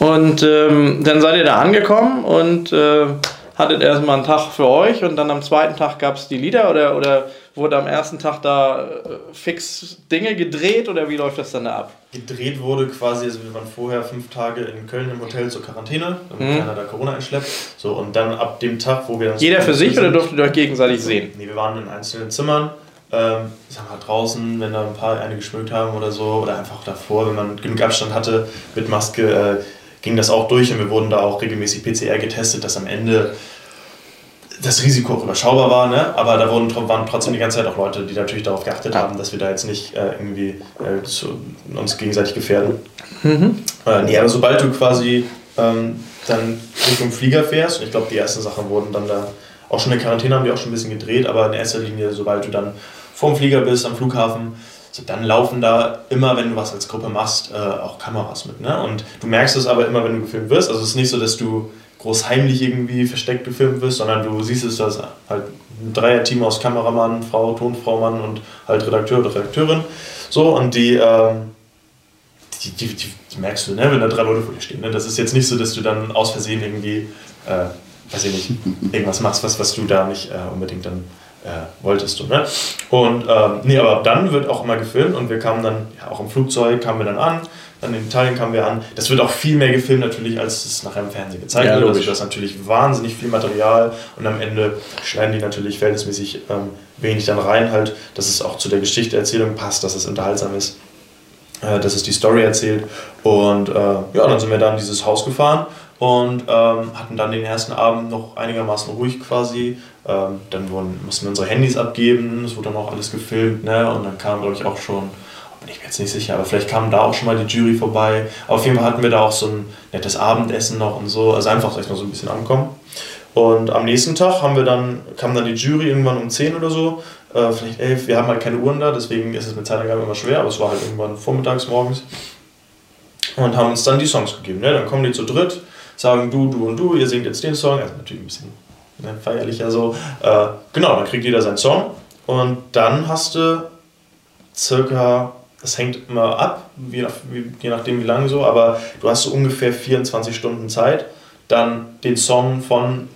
Und ähm, dann seid ihr da angekommen und äh, hattet erstmal einen Tag für euch und dann am zweiten Tag gab es die Lieder oder, oder wurde am ersten Tag da äh, fix Dinge gedreht oder wie läuft das dann da ab? Gedreht wurde quasi, also wir waren vorher fünf Tage in Köln im Hotel zur Quarantäne, damit mhm. keiner da Corona einschleppt. So, und dann ab dem Tag, wo wir Jeder für sich sind, oder durftet ihr euch gegenseitig sehen? Nee, wir waren in einzelnen Zimmern. Ähm, ich sag mal draußen, wenn da ein paar eine geschmückt haben oder so, oder einfach davor, wenn man genug Abstand hatte mit Maske, äh, ging das auch durch und wir wurden da auch regelmäßig PCR getestet, dass am Ende das Risiko auch überschaubar war, ne? aber da wurden, waren trotzdem die ganze Zeit auch Leute, die natürlich darauf geachtet haben, dass wir da jetzt nicht äh, irgendwie äh, zu, uns gegenseitig gefährden. Mhm. Äh, nee, aber sobald du quasi ähm, dann Richtung Flieger fährst, und ich glaube, die ersten Sachen wurden dann da auch schon in Quarantäne, haben die auch schon ein bisschen gedreht, aber in erster Linie, sobald du dann vorm Flieger bist, am Flughafen, dann laufen da immer, wenn du was als Gruppe machst, äh, auch Kameras mit. Ne? Und du merkst es aber immer, wenn du gefilmt wirst. Also es ist nicht so, dass du groß heimlich irgendwie versteckt gefilmt wirst, sondern du siehst es, dass halt ein Dreier-Team aus Kameramann, Frau, Tonfrau, Mann und halt Redakteur oder Redakteurin. So, und die, ähm, die, die, die, die, merkst du, ne, wenn da drei Leute vor dir stehen. Ne? Das ist jetzt nicht so, dass du dann aus Versehen irgendwie, äh, weiß ich nicht, [laughs] irgendwas machst, was, was du da nicht äh, unbedingt dann äh, wolltest du. Ne? Und ähm, nee, aber dann wird auch immer gefilmt und wir kamen dann, ja, auch im Flugzeug kamen wir dann an, dann in Italien kamen wir an. Das wird auch viel mehr gefilmt natürlich, als es nachher im Fernsehen gezeigt ja, wird. Also das ist natürlich wahnsinnig viel Material und am Ende schneiden die natürlich verhältnismäßig ähm, wenig dann rein, halt, dass es auch zu der Geschichte-Erzählung passt, dass es unterhaltsam ist, äh, dass es die Story erzählt. Und äh, ja, dann sind wir da in dieses Haus gefahren und ähm, hatten dann den ersten Abend noch einigermaßen ruhig quasi. Ähm, dann wurden, mussten wir unsere Handys abgeben, es wurde dann auch alles gefilmt ne? und dann kam, glaube ich, auch schon, bin ich mir jetzt nicht sicher, aber vielleicht kam da auch schon mal die Jury vorbei. Auf jeden Fall hatten wir da auch so ein nettes Abendessen noch und so, also einfach noch so ein bisschen ankommen. Und am nächsten Tag haben wir dann, kam dann die Jury irgendwann um 10 oder so, äh, vielleicht 11. Wir haben halt keine Uhren da, deswegen ist es mit Zeitangabe immer schwer, aber es war halt irgendwann vormittags, morgens. Und haben uns dann die Songs gegeben. Ne? Dann kommen die zu dritt sagen du, du und du, ihr singt jetzt den Song, also natürlich ein bisschen ne, feierlicher so. Äh, genau, dann kriegt jeder seinen Song und dann hast du circa, das hängt immer ab, je, nach, je nachdem wie lange so, aber du hast so ungefähr 24 Stunden Zeit, dann den Song von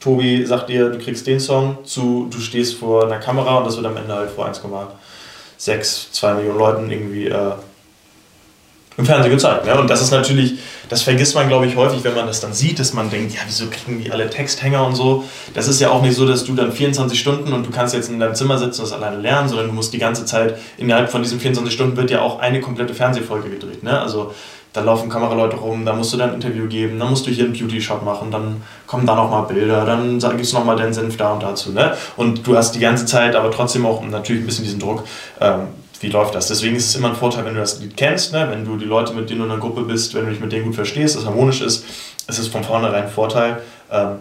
Tobi sagt dir, du kriegst den Song, zu du stehst vor einer Kamera und das wird am Ende halt vor 1,6, 2 Millionen Leuten irgendwie äh, im Fernsehen gezeigt. Ne? Und das ist natürlich, das vergisst man, glaube ich, häufig, wenn man das dann sieht, dass man denkt, ja, wieso kriegen die alle Texthänger und so. Das ist ja auch nicht so, dass du dann 24 Stunden und du kannst jetzt in deinem Zimmer sitzen und das alleine lernen, sondern du musst die ganze Zeit, innerhalb von diesen 24 Stunden wird ja auch eine komplette Fernsehfolge gedreht. Ne? Also da laufen Kameraleute rum, da musst du dann ein Interview geben, dann musst du hier einen Beauty-Shot machen, dann kommen da nochmal Bilder, dann gibst du nochmal deinen Senf da und dazu. Ne? Und du hast die ganze Zeit aber trotzdem auch natürlich ein bisschen diesen Druck, ähm, wie läuft das? Deswegen ist es immer ein Vorteil, wenn du das Lied kennst, ne? wenn du die Leute, mit denen du in einer Gruppe bist, wenn du dich mit denen gut verstehst, es harmonisch ist, ist es von vornherein ein Vorteil, ähm,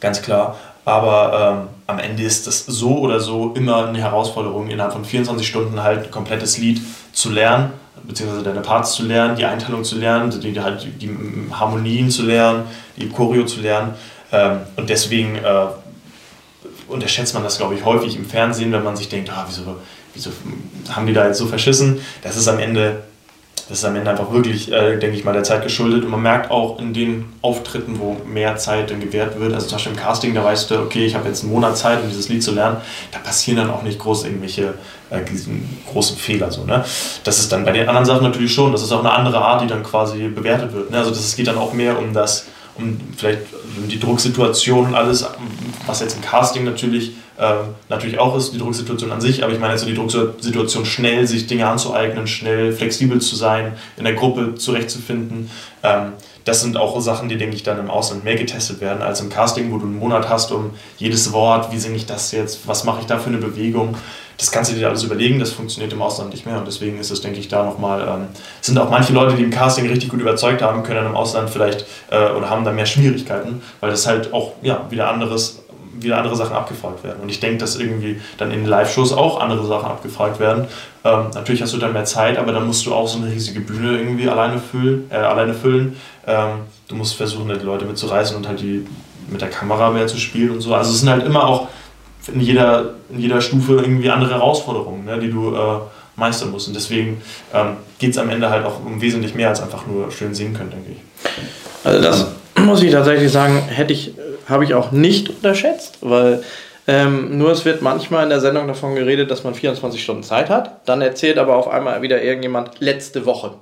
ganz klar. Aber ähm, am Ende ist das so oder so immer eine Herausforderung, innerhalb von 24 Stunden halt ein komplettes Lied zu lernen, beziehungsweise deine Parts zu lernen, die Einteilung zu lernen, die, halt, die Harmonien zu lernen, die Choreo zu lernen. Ähm, und deswegen äh, unterschätzt man das, glaube ich, häufig im Fernsehen, wenn man sich denkt, ah, wieso wieso haben die da jetzt so verschissen? Das ist am Ende, das ist am Ende einfach wirklich, äh, denke ich mal, der Zeit geschuldet. Und man merkt auch in den Auftritten, wo mehr Zeit dann gewährt wird, also zum Beispiel im Casting, da weißt du, okay, ich habe jetzt einen Monat Zeit, um dieses Lied zu lernen, da passieren dann auch nicht groß irgendwelche äh, großen Fehler. So, ne? Das ist dann bei den anderen Sachen natürlich schon, das ist auch eine andere Art, die dann quasi bewertet wird. Ne? Also das geht dann auch mehr um das, um vielleicht die Drucksituation und alles, was jetzt im Casting natürlich ähm, natürlich auch ist die Drucksituation an sich, aber ich meine jetzt so die Drucksituation schnell sich Dinge anzueignen, schnell flexibel zu sein, in der Gruppe zurechtzufinden. Ähm, das sind auch Sachen, die, denke ich, dann im Ausland mehr getestet werden als im Casting, wo du einen Monat hast, um jedes Wort, wie singe ich das jetzt, was mache ich da für eine Bewegung. Das kannst du dir alles überlegen, das funktioniert im Ausland nicht mehr und deswegen ist es, denke ich, da nochmal, ähm, sind auch manche Leute, die im Casting richtig gut überzeugt haben, können dann im Ausland vielleicht äh, oder haben da mehr Schwierigkeiten, weil das halt auch ja, wieder anderes wieder andere Sachen abgefragt werden. Und ich denke, dass irgendwie dann in Live-Shows auch andere Sachen abgefragt werden. Ähm, natürlich hast du dann mehr Zeit, aber dann musst du auch so eine riesige Bühne irgendwie alleine füllen. Äh, alleine füllen. Ähm, du musst versuchen, die Leute mitzureißen und halt die mit der Kamera mehr zu spielen und so. Also es sind halt immer auch in jeder, in jeder Stufe irgendwie andere Herausforderungen, ne, die du äh, meistern musst. Und deswegen ähm, geht es am Ende halt auch um wesentlich mehr als einfach nur schön singen können, denke ich. Also das muss ich tatsächlich sagen, hätte ich habe ich auch nicht unterschätzt, weil ähm, nur es wird manchmal in der Sendung davon geredet, dass man 24 Stunden Zeit hat. Dann erzählt aber auf einmal wieder irgendjemand letzte Woche.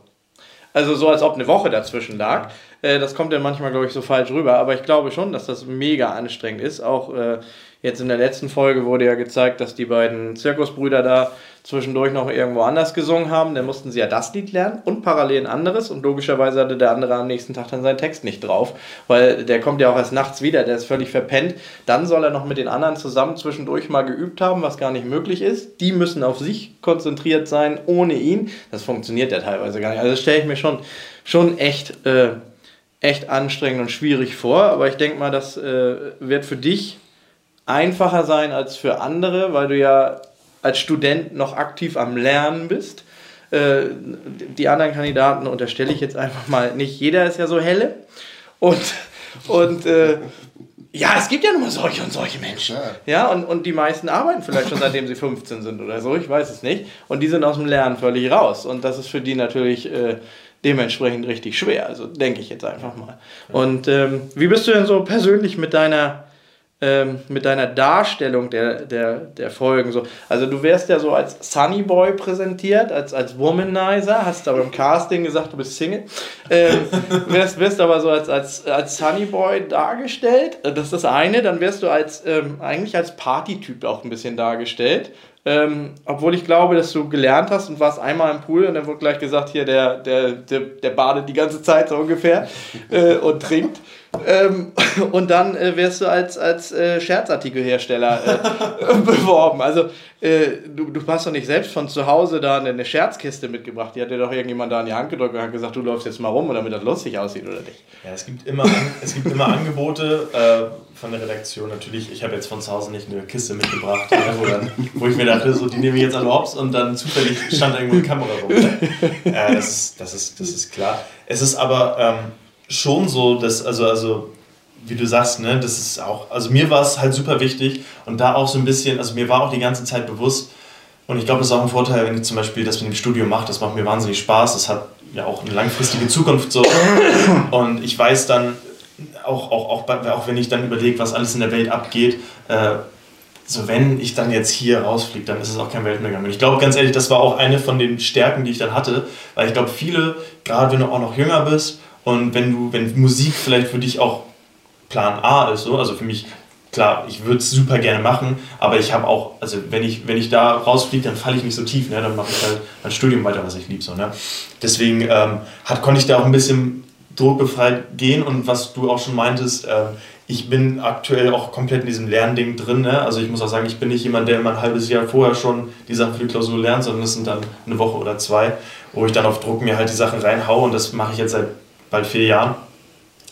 Also so, als ob eine Woche dazwischen lag. Äh, das kommt dann manchmal, glaube ich, so falsch rüber. Aber ich glaube schon, dass das mega anstrengend ist. Auch äh, jetzt in der letzten Folge wurde ja gezeigt, dass die beiden Zirkusbrüder da zwischendurch noch irgendwo anders gesungen haben. Dann mussten sie ja das Lied lernen und parallel ein anderes. Und logischerweise hatte der andere am nächsten Tag dann seinen Text nicht drauf, weil der kommt ja auch erst nachts wieder, der ist völlig verpennt. Dann soll er noch mit den anderen zusammen zwischendurch mal geübt haben, was gar nicht möglich ist. Die müssen auf sich konzentriert sein, ohne ihn. Das funktioniert ja teilweise gar nicht. Also stelle ich mir schon, schon echt, äh, echt anstrengend und schwierig vor. Aber ich denke mal, das äh, wird für dich einfacher sein als für andere, weil du ja als Student noch aktiv am Lernen bist. Äh, die anderen Kandidaten unterstelle ich jetzt einfach mal nicht. Jeder ist ja so helle. Und, und äh, ja, es gibt ja nur mal solche und solche Menschen. Ja, und, und die meisten arbeiten vielleicht schon seitdem sie 15 sind oder so, ich weiß es nicht. Und die sind aus dem Lernen völlig raus. Und das ist für die natürlich äh, dementsprechend richtig schwer. Also denke ich jetzt einfach mal. Und ähm, wie bist du denn so persönlich mit deiner ähm, mit deiner Darstellung der, der, der Folgen. So. Also du wärst ja so als Sunny Boy präsentiert, als, als Womanizer, hast aber im Casting gesagt, du bist Single. Ähm, [laughs] wirst, wirst aber so als, als, als Sunny Boy dargestellt. Das ist das eine. Dann wirst du als ähm, eigentlich als Partytyp auch ein bisschen dargestellt. Ähm, obwohl ich glaube, dass du gelernt hast und warst einmal im Pool und dann wurde gleich gesagt, hier, der, der, der, der badet die ganze Zeit so ungefähr äh, und trinkt. Ähm, [laughs] und dann äh, wirst du als, als äh, Scherzartikelhersteller äh, [laughs] beworben. Also äh, du, du hast doch nicht selbst von zu Hause da eine, eine Scherzkiste mitgebracht. Die hat dir doch irgendjemand da in die Hand gedrückt und hat gesagt, du läufst jetzt mal rum, damit das lustig aussieht, oder nicht? Ja, es gibt immer, es gibt immer Angebote äh, von der Redaktion. Natürlich, ich habe jetzt von zu Hause nicht eine Kiste mitgebracht, wo, dann, wo ich mir dachte, so, die nehme ich jetzt an Hops und dann zufällig stand irgendwo eine Kamera rum. Äh, das, ist, das, ist, das ist klar. Es ist aber... Ähm, schon so, dass, also, also wie du sagst, ne, das ist auch, also mir war es halt super wichtig und da auch so ein bisschen, also mir war auch die ganze Zeit bewusst, und ich glaube, das ist auch ein Vorteil, wenn ich zum Beispiel das mit dem Studium mache, das macht mir wahnsinnig Spaß, das hat ja auch eine langfristige Zukunft so. Und ich weiß dann, auch, auch, auch, auch wenn ich dann überlege, was alles in der Welt abgeht, äh, so wenn ich dann jetzt hier rausfliege, dann ist es auch kein Weltuntergang. Und ich glaube ganz ehrlich, das war auch eine von den Stärken, die ich dann hatte, weil ich glaube, viele, gerade wenn du auch noch jünger bist und wenn du, wenn Musik vielleicht für dich auch Plan A ist, so, also für mich, klar, ich würde es super gerne machen, aber ich habe auch, also wenn ich, wenn ich da rausfliege, dann falle ich nicht so tief, ne? dann mache ich halt mein Studium weiter, was ich liebe. So, ne? Deswegen ähm, hat, konnte ich da auch ein bisschen druckbefreit gehen und was du auch schon meintest, äh, ich bin aktuell auch komplett in diesem Lernding drin. Ne? Also ich muss auch sagen, ich bin nicht jemand, der immer ein halbes Jahr vorher schon die Sachen für die Klausur lernt, sondern es sind dann eine Woche oder zwei, wo ich dann auf Druck mir halt die Sachen reinhaue und das mache ich jetzt seit bald vier Jahren.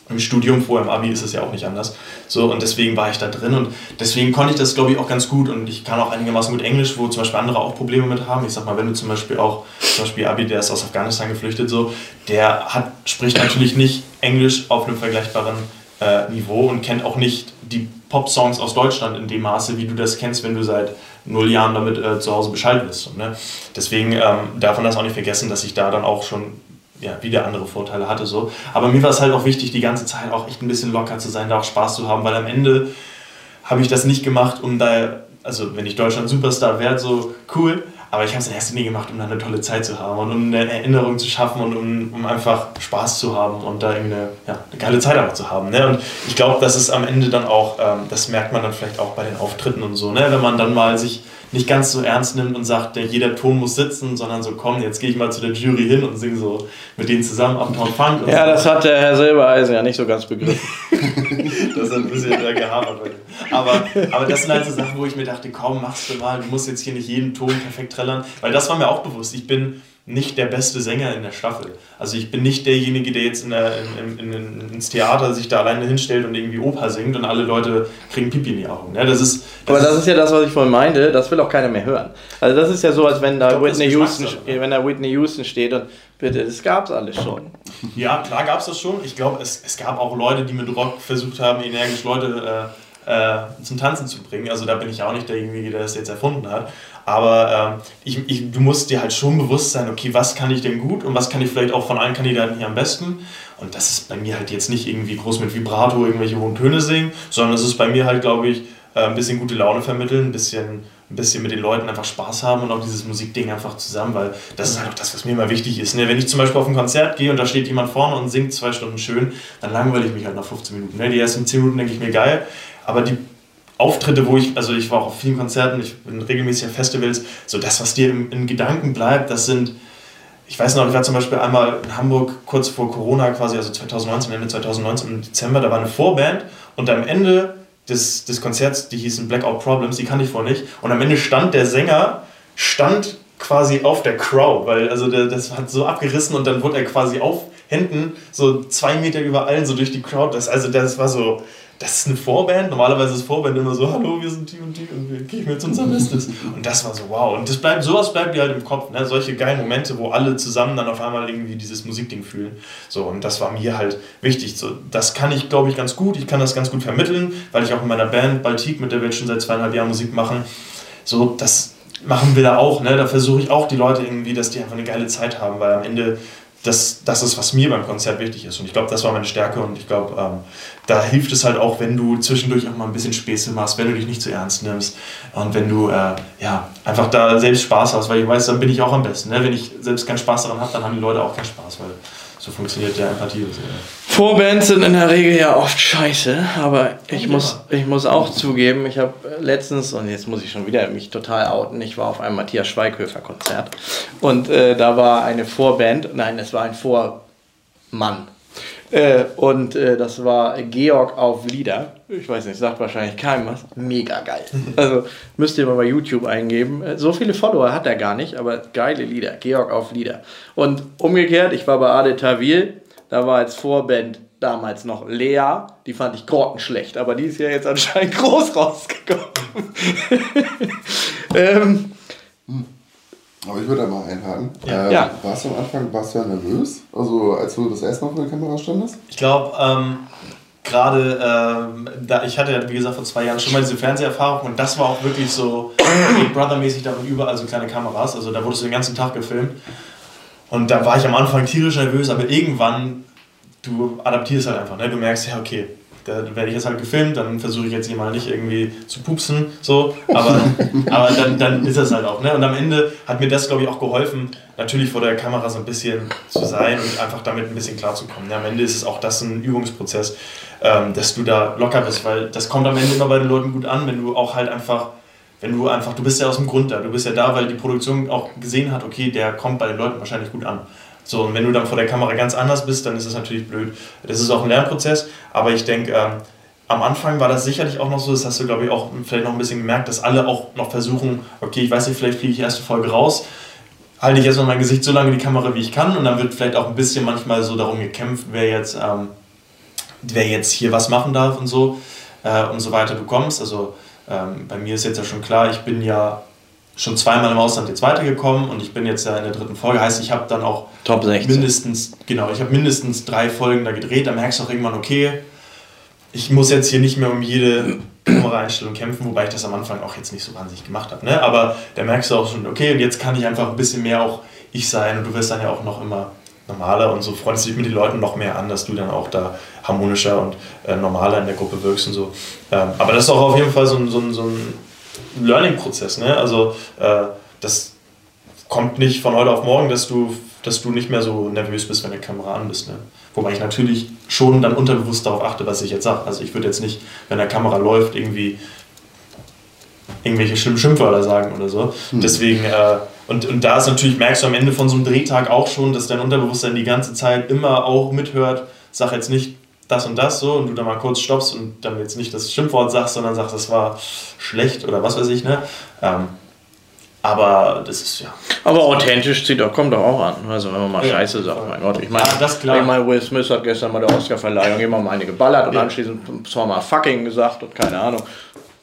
Im Studium, vorher im Abi ist es ja auch nicht anders. So, und deswegen war ich da drin und deswegen konnte ich das, glaube ich, auch ganz gut und ich kann auch einigermaßen gut Englisch, wo zum Beispiel andere auch Probleme mit haben. Ich sag mal, wenn du zum Beispiel auch, zum Beispiel Abi, der ist aus Afghanistan geflüchtet, so, der hat, spricht natürlich nicht Englisch auf einem vergleichbaren äh, Niveau und kennt auch nicht die Pop-Songs aus Deutschland in dem Maße, wie du das kennst, wenn du seit null Jahren damit äh, zu Hause Bescheid wirst. ne? Deswegen ähm, darf man das auch nicht vergessen, dass ich da dann auch schon ja, wieder andere Vorteile hatte. So. Aber mir war es halt auch wichtig, die ganze Zeit auch echt ein bisschen locker zu sein, da auch Spaß zu haben, weil am Ende habe ich das nicht gemacht, um da, also wenn ich Deutschland Superstar wäre, so cool, aber ich habe es in erster Linie gemacht, um da eine tolle Zeit zu haben und um eine Erinnerung zu schaffen und um, um einfach Spaß zu haben und da eine, ja, eine geile Zeit einfach zu haben. Ne? Und ich glaube, das ist am Ende dann auch, ähm, das merkt man dann vielleicht auch bei den Auftritten und so, ne? wenn man dann mal sich nicht ganz so ernst nimmt und sagt, jeder Ton muss sitzen, sondern so, komm, jetzt gehe ich mal zu der Jury hin und singe so mit denen zusammen Uptown Funk. ja, so. das hat der Herr Silbereisen ja nicht so ganz begriffen. [laughs] das ist ein bisschen äh, gehabert. Aber, aber das sind halt so Sachen, wo ich mir dachte, komm, machst du mal, du musst jetzt hier nicht jeden Ton perfekt trällern, weil das war mir auch bewusst. Ich bin nicht der beste Sänger in der Staffel. Also ich bin nicht derjenige, der jetzt in der, in, in, in, ins Theater sich da alleine hinstellt und irgendwie Oper singt und alle Leute kriegen Pipi in die Augen. Ja, das ist, das Aber das ist ja das, was ich vorhin meinte, das will auch keiner mehr hören. Also das ist ja so, als wenn da, glaub, Whitney, Houston, wenn da Whitney Houston steht und bitte, das gab es alles schon. Ja, klar gab es das schon. Ich glaube, es, es gab auch Leute, die mit Rock versucht haben, energisch Leute... Äh, äh, zum Tanzen zu bringen. Also da bin ich auch nicht derjenige, der das jetzt erfunden hat. Aber ähm, ich, ich, du musst dir halt schon bewusst sein, okay, was kann ich denn gut und was kann ich vielleicht auch von allen Kandidaten hier am besten. Und das ist bei mir halt jetzt nicht irgendwie groß mit Vibrato irgendwelche hohen Töne singen, sondern es ist bei mir halt, glaube ich, äh, ein bisschen gute Laune vermitteln, ein bisschen, ein bisschen mit den Leuten einfach Spaß haben und auch dieses Musikding einfach zusammen, weil das ist halt auch das, was mir immer wichtig ist. Ne? Wenn ich zum Beispiel auf ein Konzert gehe und da steht jemand vorne und singt zwei Stunden schön, dann langweile ich mich halt nach 15 Minuten. Ne? Die ersten 10 Minuten denke ich mir geil, aber die Auftritte, wo ich, also ich war auch auf vielen Konzerten, ich bin regelmäßig auf Festivals, so das, was dir in, Gedanken bleibt, das sind, ich weiß noch, ich war zum Beispiel einmal in Hamburg kurz vor Corona quasi, also 2019, Ende 2019 im Dezember, da war eine Vorband und am Ende des, des Konzerts, die hießen Blackout Problems, die kannte ich vorher nicht, und am Ende stand der Sänger, stand quasi auf der Crowd, weil also der, das hat so abgerissen und dann wurde er quasi auf Händen so zwei Meter über allen so durch die Crowd, das, also das war so, das ist eine Vorband. Normalerweise ist Vorband immer so, hallo, wir sind die und die und wir gehen jetzt unser Bestes. Und das war so, wow. Und das bleibt, sowas bleibt dir halt im Kopf. Ne? Solche geilen Momente, wo alle zusammen dann auf einmal irgendwie dieses Musikding fühlen. So, und das war mir halt wichtig. So, das kann ich, glaube ich, ganz gut. Ich kann das ganz gut vermitteln, weil ich auch in meiner Band Baltik, mit der wir jetzt schon seit zweieinhalb Jahren Musik machen, so, das machen wir da auch. Ne? Da versuche ich auch die Leute irgendwie, dass die einfach eine geile Zeit haben, weil am Ende das, das ist, was mir beim Konzert wichtig ist. Und ich glaube, das war meine Stärke und ich glaube, ähm, da hilft es halt auch, wenn du zwischendurch auch mal ein bisschen Späße machst, wenn du dich nicht zu ernst nimmst und wenn du äh, ja, einfach da selbst Spaß hast, weil ich weiß, dann bin ich auch am besten. Ne? Wenn ich selbst keinen Spaß daran habe, dann haben die Leute auch keinen Spaß, weil so funktioniert der Empathie. Ja. Vorbands sind in der Regel ja oft scheiße, aber ich, muss, ich muss auch zugeben, ich habe letztens, und jetzt muss ich schon wieder mich total outen, ich war auf einem Matthias Schweighöfer Konzert und äh, da war eine Vorband, nein, es war ein Vormann. Äh, und äh, das war Georg auf Lieder. Ich weiß nicht, sagt wahrscheinlich keinem was. Mega geil. [laughs] Also müsst ihr mal bei YouTube eingeben. Äh, so viele Follower hat er gar nicht, aber geile Lieder. Georg auf Lieder. Und umgekehrt, ich war bei Ade Tawil, da war als Vorband damals noch Lea, die fand ich grottenschlecht, aber die ist ja jetzt anscheinend [laughs] groß rausgekommen. [laughs] ähm, aber ich würde da mal einhaken. Ja. Äh, Ja. Warst du am Anfang warst du ja nervös? Also als du das erste Mal vor der Kamera standest? Ich glaube, ähm, gerade, ähm, da, ich hatte ja, wie gesagt, vor zwei Jahren schon mal diese Fernseherfahrung und das war auch wirklich so Big Brother-mäßig, da waren überall so kleine Kameras, also da wurdest du den ganzen Tag gefilmt. Und da war ich am Anfang tierisch nervös, aber irgendwann, du adaptierst halt einfach, ne? du merkst, ja, okay, da werde ich jetzt halt gefilmt, dann versuche ich jetzt hier mal nicht irgendwie zu pupsen, so, aber, [laughs] aber dann, dann ist das halt auch. Ne? Und am Ende hat mir das, glaube ich, auch geholfen, natürlich vor der Kamera so ein bisschen zu sein und einfach damit ein bisschen klarzukommen. Ne? Am Ende ist es auch das ein Übungsprozess, ähm, dass du da locker bist, weil das kommt am Ende immer bei den Leuten gut an, wenn du auch halt einfach wenn du einfach, du bist ja aus dem Grund da, du bist ja da, weil die Produktion auch gesehen hat, okay, der kommt bei den Leuten wahrscheinlich gut an. So, und wenn du dann vor der Kamera ganz anders bist, dann ist das natürlich blöd. Das ist auch ein Lernprozess, aber ich denke, ähm, am Anfang war das sicherlich auch noch so, das hast du, glaube ich, auch vielleicht noch ein bisschen gemerkt, dass alle auch noch versuchen, okay, ich weiß nicht, vielleicht fliege ich erste Folge raus, halte ich erstmal mein Gesicht so lange in die Kamera, wie ich kann, und dann wird vielleicht auch ein bisschen manchmal so darum gekämpft, wer jetzt, ähm, wer jetzt hier was machen darf und so äh, und so weiter du kommst. Also ähm, bei mir ist jetzt ja schon klar, ich bin ja schon zweimal im Ausland jetzt weitergekommen und ich bin jetzt ja in der dritten Folge. Heißt, ich habe dann auch Top 16. mindestens, genau, ich habe mindestens drei Folgen da gedreht. Da merkst du auch irgendwann, okay, ich muss jetzt hier nicht mehr um jede Kameraeinstellung kämpfen, wobei ich das am Anfang auch jetzt nicht so wahnsinnig gemacht habe. Ne? Aber da merkst du auch schon, okay, und jetzt kann ich einfach ein bisschen mehr auch ich sein und du wirst dann ja auch noch immer normaler und so freundest dich mit den Leuten noch mehr an, dass du dann auch da harmonischer und äh, normaler in der Gruppe wirkst und so. Ähm, aber das ist auch auf jeden Fall so ein, so ein, so ein Learning-Prozess. Ne? Also äh, das kommt nicht von heute auf morgen, dass du, dass du nicht mehr so nervös bist, wenn die Kamera an bist. Ne? Wobei ich natürlich schon dann unterbewusst darauf achte, was ich jetzt sage. Also ich würde jetzt nicht, wenn der Kamera läuft, irgendwie irgendwelche schlimmen Schimpfwörter sagen oder so. Deswegen, äh, und, und da ist natürlich, merkst du am Ende von so einem Drehtag auch schon, dass dein Unterbewusstsein die ganze Zeit immer auch mithört, sag jetzt nicht das und das so und du dann mal kurz stoppst und dann jetzt nicht das Schimpfwort sagst, sondern sagst, das war schlecht oder was weiß ich, ne? Ähm, aber das ist ja. Aber authentisch zieht doch, kommt doch auch an. Also wenn man mal Ja. Scheiße sagt, mein Gott. Ich meine, das klar. ich meine, Will Smith hat gestern bei der Oscarverleihung immer mal eine geballert und Ja. anschließend zweimal fucking gesagt und keine Ahnung.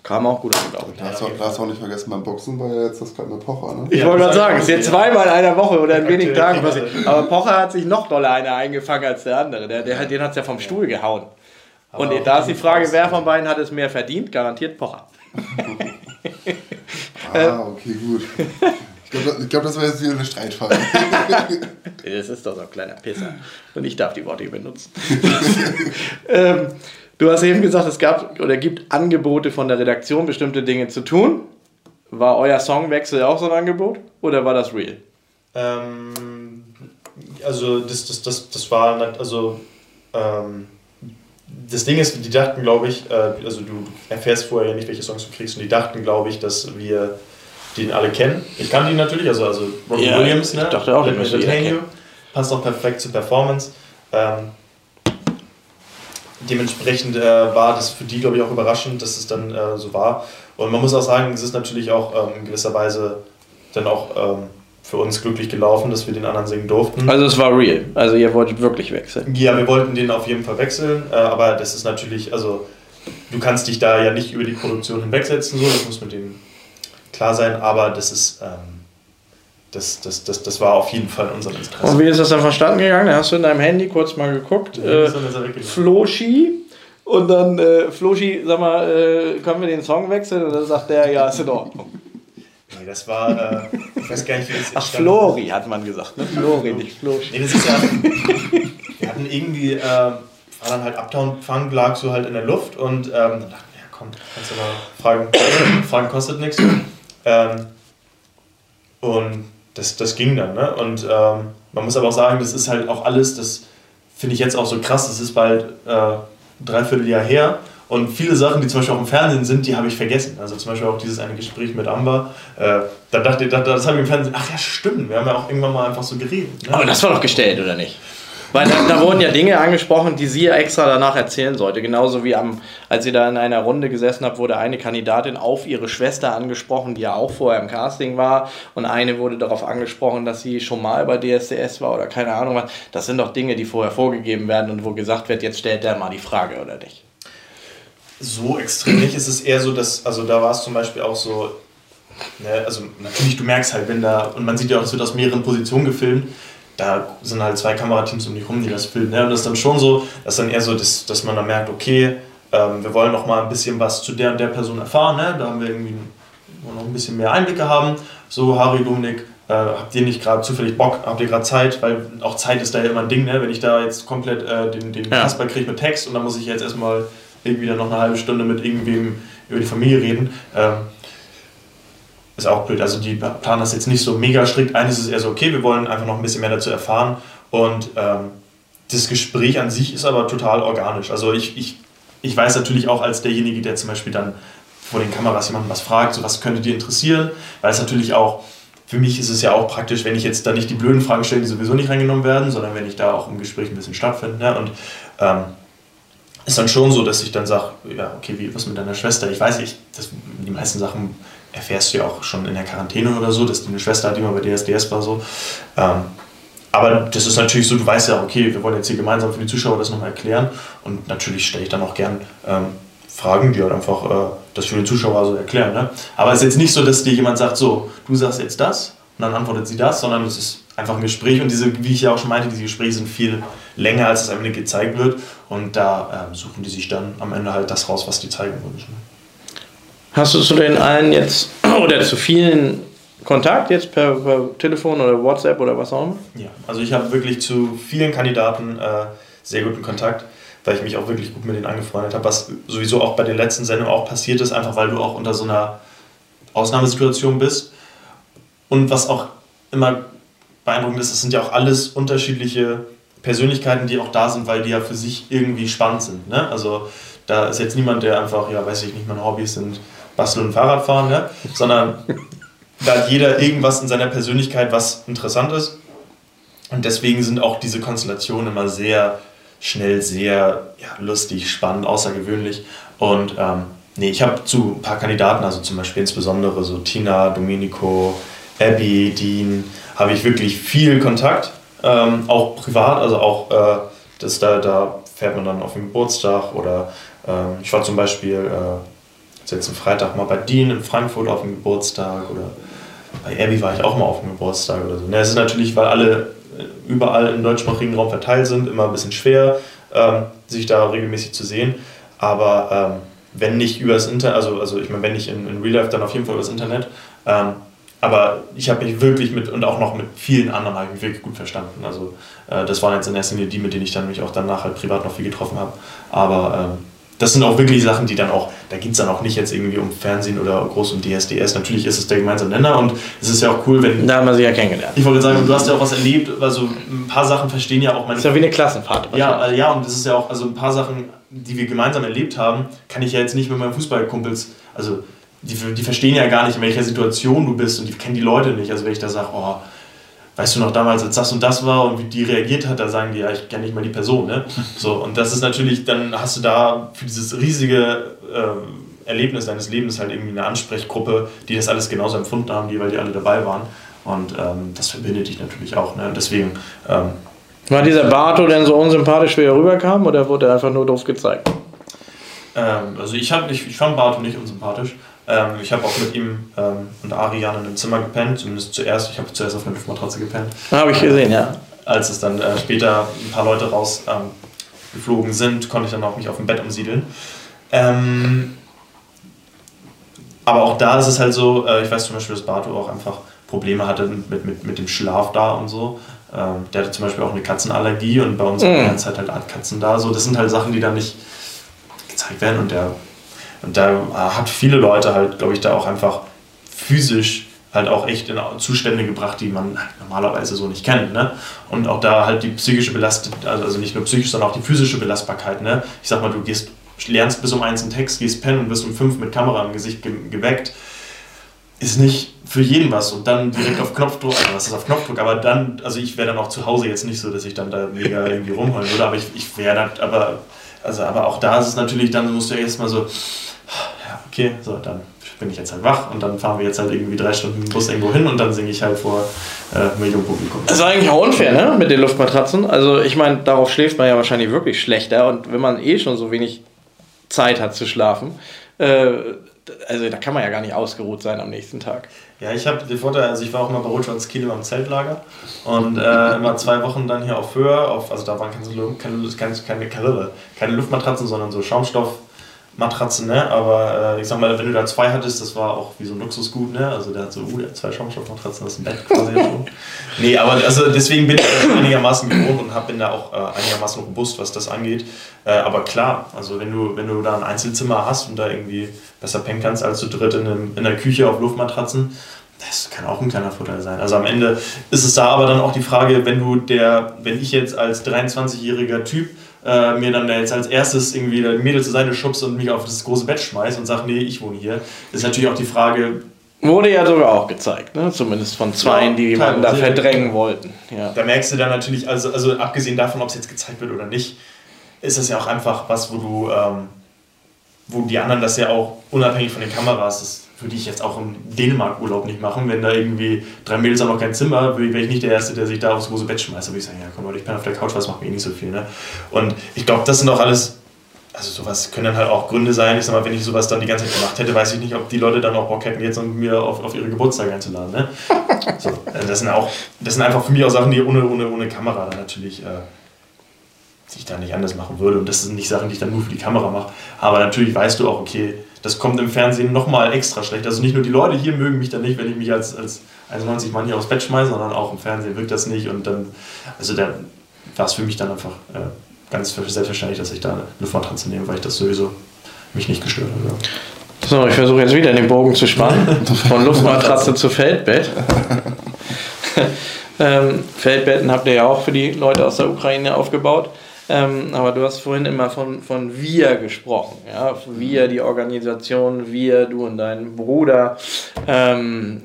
Kam auch gut an, glaube ich. Da hast du da hast du auch nicht vergessen, beim Boxen war ja jetzt das gerade mit Pocher, ne? Ich Ja, wollte gerade sagen, sag es ist jetzt zweimal in einer Woche oder in wenigen Tagen passiert. Aber Pocher hat sich noch doller einer eingefangen als der andere. Der, der, den hat es ja vom Stuhl gehauen. Und da ist die Frage, wer von beiden hat es mehr verdient? Garantiert Pocher. [laughs] ah, okay, gut. Ich glaube, glaub, das war jetzt wieder eine Streitfrage. [laughs] das ist doch so ein kleiner Pisser. Und ich darf die Worte hier benutzen. [laughs] ähm, du hast eben gesagt, es gab oder gibt Angebote von der Redaktion, bestimmte Dinge zu tun. War euer Songwechsel auch so ein Angebot oder war das real? Ähm, also das, das, das, das war, also ähm, das Ding ist, die dachten, glaube ich, äh, also du erfährst vorher ja nicht, welche Songs du kriegst und die dachten, glaube ich, dass wir den alle kennen. Ich kann die natürlich, also, also Robin ja, Williams, ne? Ich dachte auch, mit You. Passt auch perfekt zur Performance. Ähm, dementsprechend äh, war das für die, glaube ich, auch überraschend, dass es dann äh, so war. Und man muss auch sagen, es ist natürlich auch ähm, in gewisser Weise dann auch ähm, für uns glücklich gelaufen, dass wir den anderen singen durften. Also es war real. Also ihr wolltet wirklich wechseln. Ja, wir wollten den auf jeden Fall wechseln, äh, aber das ist natürlich, also du kannst dich da ja nicht über die Produktion hinwegsetzen, so, das muss mit dem klar sein, aber das ist, ähm, das, das, das, das war auf jeden Fall in unserem Interesse. Und wie ist das dann verstanden gegangen? Hast du in deinem Handy kurz mal geguckt, ja, äh, Floshi und dann äh, Floshi, sag mal, äh, können wir den Song wechseln? Und dann sagt der, ja, ist in Ordnung. Nee, das war, äh, ich weiß gar nicht, wie das Ach, Flori hat man gesagt, ne? Flori, nicht Floshi. Nee, das ist ja, wir hatten irgendwie, äh, war dann halt Uptown Funk lag so halt in der Luft und ähm, dann dachten wir, ja komm, kannst du mal fragen, fragen kostet nichts. Ähm, und das, das ging dann. Ne? Und ähm, man muss aber auch sagen, das ist halt auch alles, das finde ich jetzt auch so krass, das ist bald äh, dreiviertel Jahr her. Und viele Sachen, die zum Beispiel auch im Fernsehen sind, die habe ich vergessen. Also zum Beispiel auch dieses eine Gespräch mit Amber. Äh, da dachte ich, das habe ich im Fernsehen, ach ja, stimmt, wir haben ja auch irgendwann mal einfach so geredet. Ne? Aber das war doch gestellt, oder nicht? Weil da, da, wurden ja Dinge angesprochen, die sie extra danach erzählen sollte. Genauso wie am, als sie da in einer Runde gesessen hat, wurde eine Kandidatin auf ihre Schwester angesprochen, die ja auch vorher im Casting war. Und eine wurde darauf angesprochen, dass sie schon mal bei DSDS war oder keine Ahnung was. Das sind doch Dinge, die vorher vorgegeben werden und wo gesagt wird, jetzt stellt der mal die Frage oder nicht. So extrem nicht. Es eher so, dass, also da war es zum Beispiel auch so, ne, also natürlich, du merkst halt, wenn da, und man sieht ja auch, es wird aus mehreren Positionen gefilmt, da sind halt zwei Kamerateams um dich rum, die das filmen. Ne? Und das ist dann schon so, dass dann eher so, dass, dass man dann merkt, okay, ähm, wir wollen noch mal ein bisschen was zu der und der Person erfahren. Ne? Da haben wir irgendwie noch ein bisschen mehr Einblicke haben. So, Harry, Dominik, äh, habt ihr nicht gerade zufällig Bock, habt ihr gerade Zeit? Weil auch Zeit ist da ja immer ein Ding, ne? wenn ich da jetzt komplett äh, den, den ja. Kasper kriege mit Text und dann muss ich jetzt erstmal irgendwie dann noch eine halbe Stunde mit irgendwem über die Familie reden. Ähm, ist auch blöd. Also die planen das jetzt nicht so mega strikt ein. Es ist eher so, okay, wir wollen einfach noch ein bisschen mehr dazu erfahren. Und ähm, das Gespräch an sich ist aber total organisch. Also ich, ich, ich weiß natürlich auch als derjenige, der zum Beispiel dann vor den Kameras jemanden was fragt, so was könnte dir interessieren, weil es natürlich auch, für mich ist es ja auch praktisch, wenn ich jetzt da nicht die blöden Fragen stelle, die sowieso nicht reingenommen werden, sondern wenn ich da auch im Gespräch ein bisschen stattfinde. Ne? Und ähm, ist dann schon so, dass ich dann sage, ja, okay, wie, was mit deiner Schwester? Ich weiß nicht, das, die meisten Sachen erfährst du ja auch schon in der Quarantäne oder so, dass die eine Schwester hat, mal bei DSDS war so. Ähm, aber das ist natürlich so, du weißt ja, okay, wir wollen jetzt hier gemeinsam für die Zuschauer das nochmal erklären und natürlich stelle ich dann auch gern ähm, Fragen, die halt einfach äh, das für den Zuschauer so erklären. Ne? Aber es ist jetzt nicht so, dass dir jemand sagt, so, du sagst jetzt das und dann antwortet sie das, sondern es ist einfach ein Gespräch und diese, wie ich ja auch schon meinte, diese Gespräche sind viel länger, als es am Ende gezeigt wird und da äh, suchen die sich dann am Ende halt das raus, was die zeigen wollen. Hast du zu den allen jetzt [clears throat] oder zu vielen Kontakt jetzt per, per Telefon oder WhatsApp oder was auch immer? Ja, also ich habe wirklich zu vielen Kandidaten äh, sehr guten Kontakt, weil ich mich auch wirklich gut mit denen angefreundet habe, was sowieso auch bei den letzten Sendungen auch passiert ist, einfach weil du auch unter so einer Ausnahmesituation bist. Und was auch immer beeindruckend ist, das sind ja auch alles unterschiedliche Persönlichkeiten, die auch da sind, weil die ja für sich irgendwie spannend sind. Ne? Also da ist jetzt niemand, der einfach, ja, weiß ich nicht, meine Hobbys sind Basteln und Fahrradfahren, ne? sondern da hat jeder irgendwas in seiner Persönlichkeit, was interessant ist. Und deswegen sind auch diese Konstellationen immer sehr schnell, sehr ja, lustig, spannend, außergewöhnlich. Und ähm, nee, ich habe zu ein paar Kandidaten, also zum Beispiel insbesondere so Tina, Domenico, Abby, Dean, habe ich wirklich viel Kontakt, ähm, auch privat, also auch äh, das da, da fährt man dann auf den Geburtstag oder ähm, ich war zum Beispiel äh, jetzt am Freitag mal bei Dean in Frankfurt auf dem Geburtstag oder bei Abby war ich auch mal auf dem Geburtstag oder so. Es ist natürlich, weil alle äh, überall im deutschsprachigen Raum verteilt sind, immer ein bisschen schwer. ähm, sich da regelmäßig zu sehen. Aber ähm, wenn nicht übers Internet, also, also ich meine, wenn nicht in, in Real Life, dann auf jeden Fall übers Internet. Ähm, aber ich habe mich wirklich mit, und auch noch mit vielen anderen habe ich mich wirklich gut verstanden. Also äh, das waren jetzt in erster Linie die, mit denen ich dann mich auch danach halt privat noch viel getroffen habe. Aber ähm, das sind auch wirklich Sachen, die dann auch, da geht es dann auch nicht jetzt irgendwie um Fernsehen oder groß um DSDS. Natürlich ist es der gemeinsame Nenner und es ist ja auch cool, wenn. Da haben wir sie ja kennengelernt. Ich wollte sagen, du hast ja auch was erlebt, also ein paar Sachen verstehen ja auch meine. Das ist ja wie eine Klassenfahrt. Ja, äh, ja, und das ist ja auch, also ein paar Sachen, die wir gemeinsam erlebt haben, kann ich ja jetzt nicht mit meinen Fußballkumpels, also die, die verstehen ja gar nicht, in welcher Situation du bist und die kennen die Leute nicht. Also wenn ich da sage, oh, weißt du noch damals, als das und das war und wie die reagiert hat, da sagen die, ja, ich kenne nicht mal die Person. Ne? [laughs] So, und das ist natürlich, dann hast du da für dieses riesige äh, Erlebnis deines Lebens halt irgendwie eine Ansprechgruppe, die das alles genauso empfunden haben, die, weil die alle dabei waren. Und ähm, das verbindet dich natürlich auch. Ne? Deswegen. Ähm, war dieser Barto denn so unsympathisch, wie er rüberkam, oder wurde er einfach nur doof gezeigt? Ähm, also ich, hab, ich, ich fand Barto nicht unsympathisch. Ähm, ich habe auch mit ihm ähm, und Ariane in einem Zimmer gepennt, zumindest zuerst. Ich habe zuerst auf einer Luftmatratze gepennt. Habe ich gesehen, ja. Als es dann äh, später ein paar Leute raus ähm, sind, konnte ich dann auch mich auf dem Bett umsiedeln. Ähm, aber auch da ist es halt so, äh, ich weiß zum Beispiel, dass Barto auch einfach Probleme hatte mit, mit, mit dem Schlaf da und so. Ähm, der hatte zum Beispiel auch eine Katzenallergie und bei uns war die Zeit halt Katzen da. So, das sind halt Sachen, die dann nicht gezeigt werden und der und da hat viele Leute halt, glaube ich, da auch einfach physisch halt auch echt in Zustände gebracht, die man normalerweise so nicht kennt. Ne? Und auch da halt die psychische Belastung, also nicht nur psychisch, sondern auch die physische Belastbarkeit. Ne? Ich sag mal, du gehst, lernst bis um eins einen Text, gehst pennen und wirst um fünf mit Kamera im Gesicht ge geweckt, ist nicht für jeden was. Und dann direkt auf Knopfdruck, also was ist auf Knopfdruck, aber dann, also ich wäre dann auch zu Hause jetzt nicht so, dass ich dann da mega irgendwie rumheulen würde, aber ich, ich wäre dann, aber, also, aber auch da ist es natürlich, dann musst du erstmal so, ja, okay, so, dann bin ich jetzt halt wach und dann fahren wir jetzt halt irgendwie drei Stunden Bus irgendwo hin und dann singe ich halt vor äh, Millionen Publikum. Das ist eigentlich auch unfair, ne, mit den Luftmatratzen. Also ich meine, darauf schläft man ja wahrscheinlich wirklich schlechter und wenn man eh schon so wenig Zeit hat zu schlafen, äh, also da kann man ja gar nicht ausgeruht sein am nächsten Tag. Ja, ich habe den Vorteil, also ich war auch immer bei Rotschwarz Kiel im Zeltlager und äh, immer zwei Wochen dann hier auf Höhe, auf, also da waren keine, keine, keine, keine, keine Luftmatratzen, sondern so Schaumstoff Matratze, ne? Aber äh, ich sag mal, wenn du da zwei hattest, das war auch wie so ein Luxusgut, ne? Also der hat so, uh, der hat zwei Schaumstoffmatratzen, das ist ein Bett quasi schon. [laughs] Nee, aber also deswegen bin ich einigermaßen gewohnt und hab, bin da auch äh, einigermaßen robust, was das angeht. Äh, aber klar, also wenn du, wenn du da ein Einzelzimmer hast und da irgendwie besser pennen kannst als zu dritt in, einem, in der Küche auf Luftmatratzen, das kann auch ein kleiner Vorteil sein. Also am Ende ist es da aber dann auch die Frage, wenn du der, wenn ich jetzt als 23-jähriger Typ äh, mir dann jetzt als erstes irgendwie der Mädel zur Seite schubst und mich auf das große Bett schmeißt und sagt, nee, ich wohne hier, ist natürlich auch die Frage. Wurde ja sogar auch gezeigt, ne? zumindest von zwei, ja, die man da verdrängen wollten. Ja. Da merkst du dann natürlich, also, also abgesehen davon, ob es jetzt gezeigt wird oder nicht, ist es ja auch einfach was, wo du, ähm, wo die anderen das ja auch unabhängig von den Kameras, das würde ich jetzt auch im Dänemark-Urlaub nicht machen. Wenn da irgendwie drei Mädels haben noch kein Zimmer, wäre ich nicht der Erste, der sich da aufs große Bett schmeißt. Da würde ich sagen, ja komm Leute, ich bin auf der Couch, was macht mir eh nicht so viel. Ne? Und ich glaube, das sind auch alles, also sowas können dann halt auch Gründe sein. Ich sag mal, wenn ich sowas dann die ganze Zeit gemacht hätte, weiß ich nicht, ob die Leute dann auch Bock hätten, jetzt mir auf, auf ihre Geburtstage einzuladen. Ne? [laughs] So, also das, sind auch, das sind einfach für mich auch Sachen, die ohne, ohne, ohne Kamera dann natürlich... Äh, ich da nicht anders machen würde. Und das sind nicht Sachen, die ich dann nur für die Kamera mache. Aber natürlich weißt du auch, okay, das kommt im Fernsehen nochmal extra schlecht. Also nicht nur die Leute hier mögen mich dann nicht, wenn ich mich als, als 91 Mann hier aufs Bett schmeiße, sondern auch im Fernsehen wirkt das nicht. Und dann, also da war es für mich dann einfach äh, ganz selbstverständlich, dass ich da eine Luftmatratze nehme, weil ich das sowieso mich nicht gestört habe. So, ich versuche jetzt wieder den Bogen zu spannen. Von Luftmatratze zu Feldbett. [laughs] ähm, Feldbetten habt ihr ja auch für die Leute aus der Ukraine aufgebaut. Ähm, aber du hast vorhin immer von, von wir gesprochen. Ja? Wir, die Organisation, wir, du und dein Bruder. Ähm,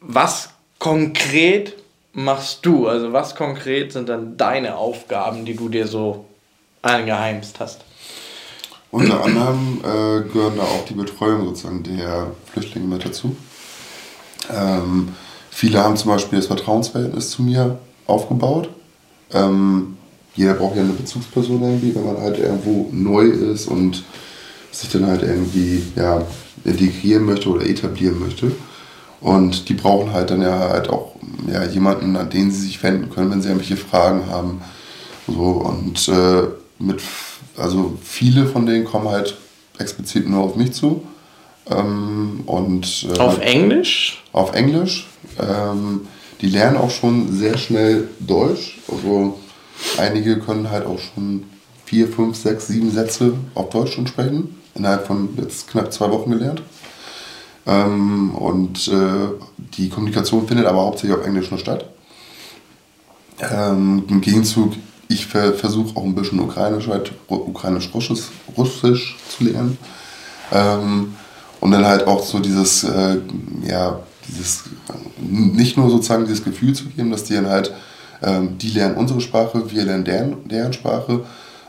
was konkret machst du? Also was konkret sind dann deine Aufgaben, die du dir so eingeheimst hast? Unter anderem äh, gehören da auch die Betreuung sozusagen der Flüchtlinge mit dazu. Ähm, viele haben zum Beispiel das Vertrauensverhältnis zu mir aufgebaut. Ähm, jeder braucht ja eine Bezugsperson irgendwie, wenn man halt irgendwo neu ist und sich dann halt irgendwie ja, integrieren möchte oder etablieren möchte. Und die brauchen halt dann ja halt auch ja, jemanden, an den sie sich wenden können, wenn sie irgendwelche Fragen haben. So, und äh, mit, also viele von denen kommen halt explizit nur auf mich zu. Ähm, und, äh, auf Englisch? Auf Englisch. Ähm, die lernen auch schon sehr schnell Deutsch. Also einige können halt auch schon vier, fünf, sechs, sieben Sätze auf Deutsch schon sprechen. Innerhalb von jetzt knapp zwei Wochen gelernt. Ähm, und äh, die Kommunikation findet aber hauptsächlich auf Englisch nur statt. Ähm, Im Gegenzug, ich ver versuche auch ein bisschen Ukrainisch, halt, Ukrainisch-Russisch Russisch zu lernen. Ähm, und dann halt auch so dieses, äh, ja, dieses, nicht nur sozusagen dieses Gefühl zu geben, dass die dann halt, ähm, die lernen unsere Sprache, wir lernen deren, deren Sprache,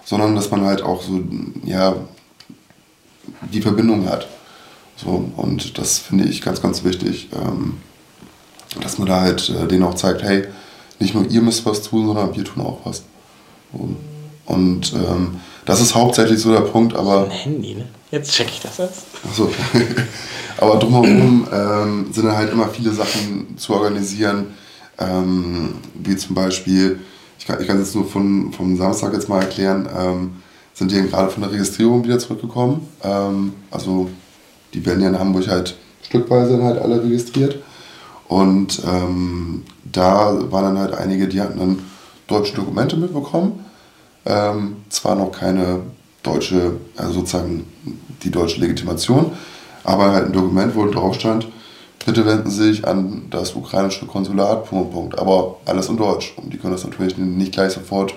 sondern dass man halt auch so, ja, die Verbindung hat. So, und das finde ich ganz, ganz wichtig, ähm, dass man da halt äh, denen auch zeigt, hey, nicht nur ihr müsst was tun, sondern wir tun auch was. Und, und ähm, das ist hauptsächlich so der Punkt, aber. Ein Handy, ne? Jetzt check ich das jetzt. Achso. [laughs] aber drumherum ähm, sind dann halt immer viele Sachen zu organisieren, ähm, wie zum Beispiel, ich kann, es jetzt nur von, vom Samstag jetzt mal erklären, ähm, sind die gerade von der Registrierung wieder zurückgekommen. Ähm, also die werden ja in Hamburg halt stückweise halt alle registriert. Und ähm, da waren dann halt einige, die hatten dann deutsche Dokumente mitbekommen. Ähm, zwar noch keine deutsche, also sozusagen die deutsche Legitimation, aber halt ein Dokument, wo drauf stand, bitte wenden Sie sich an das ukrainische Konsulat, Punkt, Punkt. Aber alles in Deutsch. Und die können das natürlich nicht gleich sofort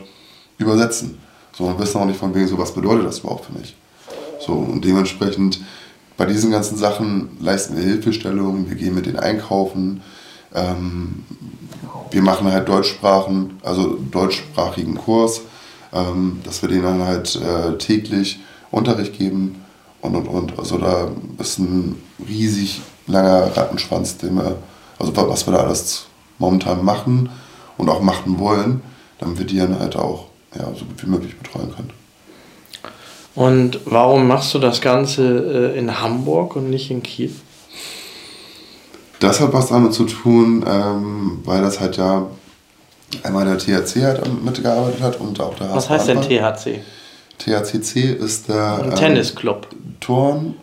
übersetzen. So, und wissen auch nicht von wegen so, was bedeutet das überhaupt für mich. So, und dementsprechend bei diesen ganzen Sachen leisten wir Hilfestellung, wir gehen mit denen einkaufen, ähm, wir machen halt Deutschsprachen, also deutschsprachigen Kurs, ähm, dass wir denen dann halt äh, täglich Unterricht geben und und und. Also da ist ein riesig langer Rattenschwanz, den wir, also was wir da alles momentan machen und auch machen wollen, damit wir die dann halt auch ja, so gut wie möglich betreuen können. Und warum machst du das Ganze äh, in Hamburg und nicht in Kiel? Das hat was damit zu tun, ähm, weil das halt ja einmal der THC halt mitgearbeitet hat und auch der Was heißt denn THC? THCC ist der ähm, Tennisclub. Turn,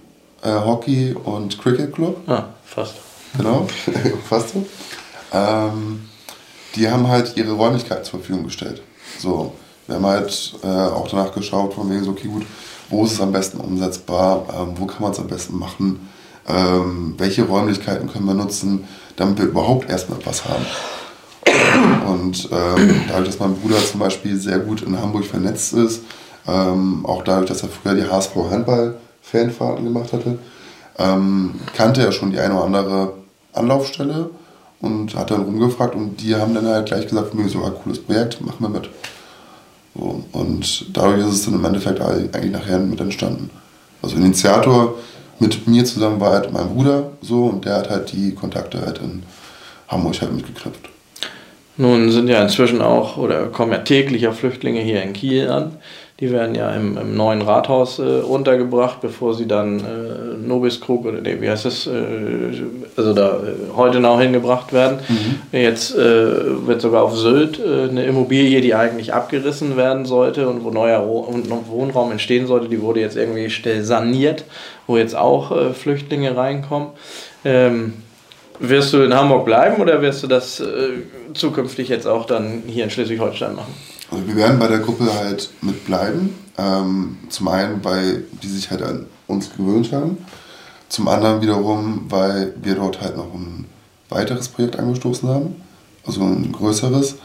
äh, Hockey und Cricket Club. Ah, fast. Genau, [laughs] fast so. Ähm, die haben halt ihre Räumlichkeit zur Verfügung gestellt. So, wir haben halt äh, auch danach geschaut, von wegen so, okay, gut, wo ist es am besten umsetzbar, ähm, wo kann man es am besten machen, ähm, welche Räumlichkeiten können wir nutzen, damit wir überhaupt erstmal was haben. Und ähm, dadurch, dass mein Bruder zum Beispiel sehr gut in Hamburg vernetzt ist, ähm, auch dadurch, dass er früher die HSV Handball-Fanfahrten gemacht hatte, ähm, kannte er schon die eine oder andere Anlaufstelle und hat dann rumgefragt und die haben dann halt gleich gesagt, für mich so ein cooles Projekt, machen wir mit. So, und dadurch ist es dann im Endeffekt eigentlich nachher mit entstanden. Also Initiator mit mir zusammen war halt mein Bruder so und der hat halt die Kontakte halt in Hamburg halt mitgeknüpft. Nun sind ja inzwischen auch oder kommen ja täglich Flüchtlinge hier in Kiel an. Die werden ja im, im neuen Rathaus äh, untergebracht, bevor sie dann äh, Nobiskrug oder nee, wie heißt das, äh, also da äh, Heutenau hingebracht werden. Mhm. Jetzt äh, wird sogar auf Sylt äh, eine Immobilie, die eigentlich abgerissen werden sollte und wo neuer Wohnraum entstehen sollte, die wurde jetzt irgendwie schnell saniert, wo jetzt auch äh, Flüchtlinge reinkommen. Ähm, wirst du in Hamburg bleiben oder wirst du das zukünftig jetzt auch dann hier in Schleswig-Holstein machen? Also wir werden bei der Gruppe halt mit bleiben. Ähm, zum einen, weil die sich halt an uns gewöhnt haben. Zum anderen wiederum, weil wir dort halt noch ein weiteres Projekt angestoßen haben. Also ein größeres.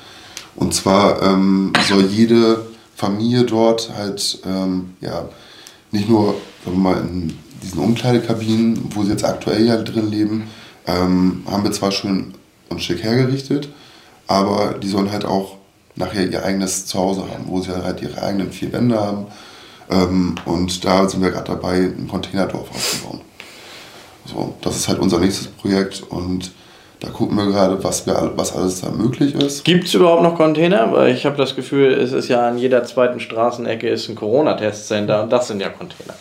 Und zwar ähm, soll jede Familie dort halt ähm, ja, nicht nur sagen wir mal, in diesen Umkleidekabinen, wo sie jetzt aktuell ja drin leben, ähm, haben wir zwar schön und schick hergerichtet, aber die sollen halt auch nachher ihr eigenes Zuhause haben, wo sie halt ihre eigenen vier Wände haben. Ähm, und da sind wir gerade dabei, ein Containerdorf aufzubauen. So, das ist halt unser nächstes Projekt und da gucken wir gerade, was, wir, was alles da möglich ist. Gibt es überhaupt noch Container? Weil ich habe das Gefühl, es ist ja an jeder zweiten Straßenecke ist ein Corona-Testcenter und das sind ja Container.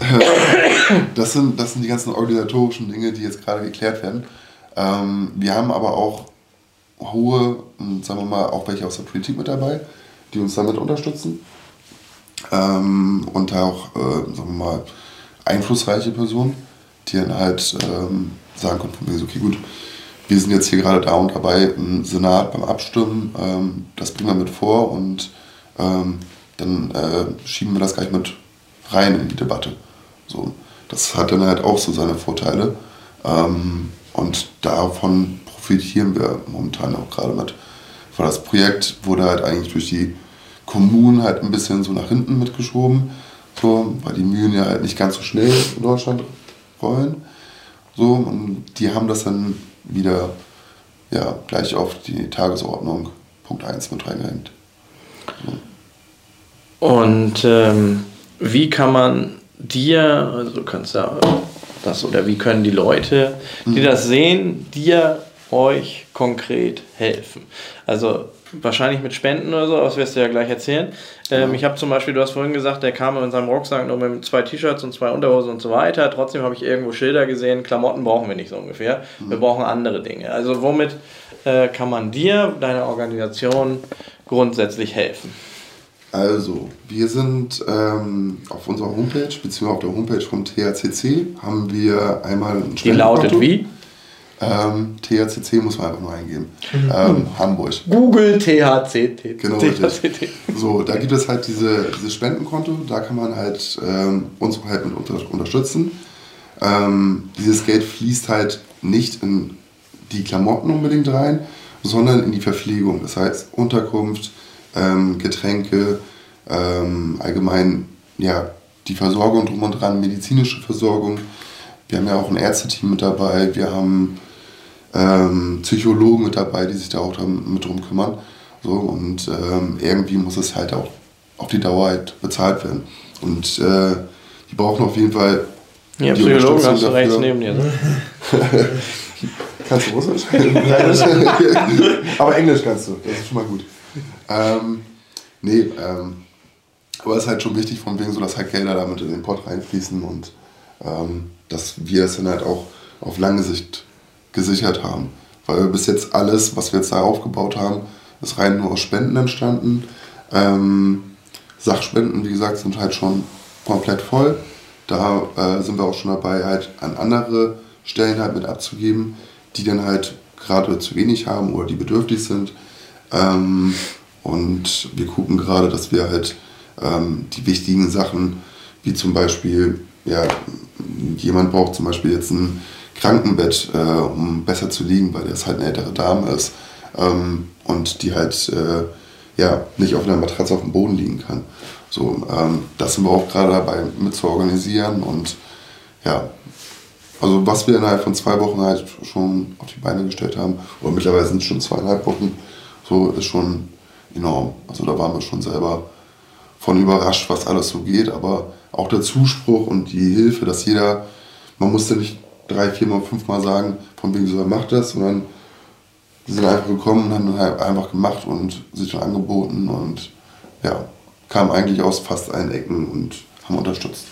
[coughs] Das sind, das sind die ganzen organisatorischen Dinge, die jetzt gerade geklärt werden. Ähm, wir haben aber auch hohe, sagen wir mal, auch welche aus der Politik mit dabei, die uns damit unterstützen. ähm, und auch, äh, sagen wir mal, einflussreiche Personen, die dann halt ähm, sagen konnten, okay, gut, wir sind jetzt hier gerade da und dabei im Senat beim Abstimmen, ähm, das bringen wir mit vor und ähm, dann äh, schieben wir das gleich mit rein in die Debatte. So, das hat dann halt auch so seine Vorteile ähm, und davon profitieren wir momentan auch gerade mit. Weil das Projekt wurde halt eigentlich durch die Kommunen halt ein bisschen so nach hinten mitgeschoben, so, weil die Mühlen ja halt nicht ganz so schnell in Deutschland rollen. So, und die haben das dann wieder ja, gleich auf die Tagesordnung Punkt 1 mit reingehängt. So. Und ähm, wie kann man dir, also du kannst ja das oder wie können die Leute, die mhm. das sehen, dir euch konkret helfen? Also wahrscheinlich mit Spenden oder so, das wirst du ja gleich erzählen. Ähm, ich habe zum Beispiel, du hast vorhin gesagt, der kam in seinem Rucksack nur mit zwei T-Shirts und zwei Unterhosen und so weiter. Trotzdem habe ich irgendwo Schilder gesehen, Klamotten brauchen wir nicht so ungefähr. Wir mhm. brauchen andere Dinge. Also womit äh, kann man dir, deiner Organisation grundsätzlich helfen? Also, wir sind ähm, auf unserer Homepage, beziehungsweise auf der Homepage vom THCC, haben wir einmal ein Die lautet wie? Ähm, THCC muss man einfach nur eingeben. Mhm. Ähm, Hamburg. Google THCT. Genau, THCT. So, da gibt es halt diese, dieses Spendenkonto, da kann man halt ähm, uns halt mit unter, unterstützen. Ähm, dieses Geld fließt halt nicht in die Klamotten unbedingt rein, sondern in die Verpflegung. Das heißt Unterkunft, ähm, Getränke, ähm, allgemein ja, die Versorgung drum und dran, medizinische Versorgung. Wir haben ja auch ein Ärzteteam mit dabei, wir haben ähm, Psychologen mit dabei, die sich da auch mit drum kümmern. So, und ähm, irgendwie muss es halt auch auf die Dauer halt bezahlt werden. Und äh, die brauchen auf jeden Fall. Ja, Psychologen hast du rechts neben dir. Ne? [laughs] kannst du Russisch? [laughs] aber Englisch kannst du, das ist schon mal gut. Ähm, nee, ähm, aber es ist halt schon wichtig, von wegen so, dass halt Gelder damit in den Pott reinfließen und ähm, dass wir es dann halt auch auf lange Sicht gesichert haben. Weil bis jetzt alles, was wir jetzt da aufgebaut haben, ist rein nur aus Spenden entstanden. Ähm, Sachspenden, wie gesagt, sind halt schon komplett voll. Da äh, sind wir auch schon dabei, halt an andere Stellen halt mit abzugeben, die dann halt gerade zu wenig haben oder die bedürftig sind. Ähm, und wir gucken gerade, dass wir halt ähm, die wichtigen Sachen, wie zum Beispiel, ja, jemand braucht zum Beispiel jetzt ein Krankenbett, äh, um besser zu liegen, weil das halt eine ältere Dame ist ähm, und die halt äh, ja, nicht auf einer Matratze auf dem Boden liegen kann. So, ähm, das sind wir auch gerade dabei mit zu organisieren und ja, also was wir innerhalb von zwei Wochen halt schon auf die Beine gestellt haben, oder mittlerweile sind es schon zweieinhalb Wochen, so ist schon enorm. Also da waren wir schon selber von überrascht, was alles so geht, aber auch der Zuspruch und die Hilfe, dass jeder, man musste nicht drei, vier Mal, fünf Mal sagen, von wegen so, macht das, sondern die sind einfach gekommen und haben halt einfach gemacht und sich dann angeboten und ja, kamen eigentlich aus fast allen Ecken und haben unterstützt.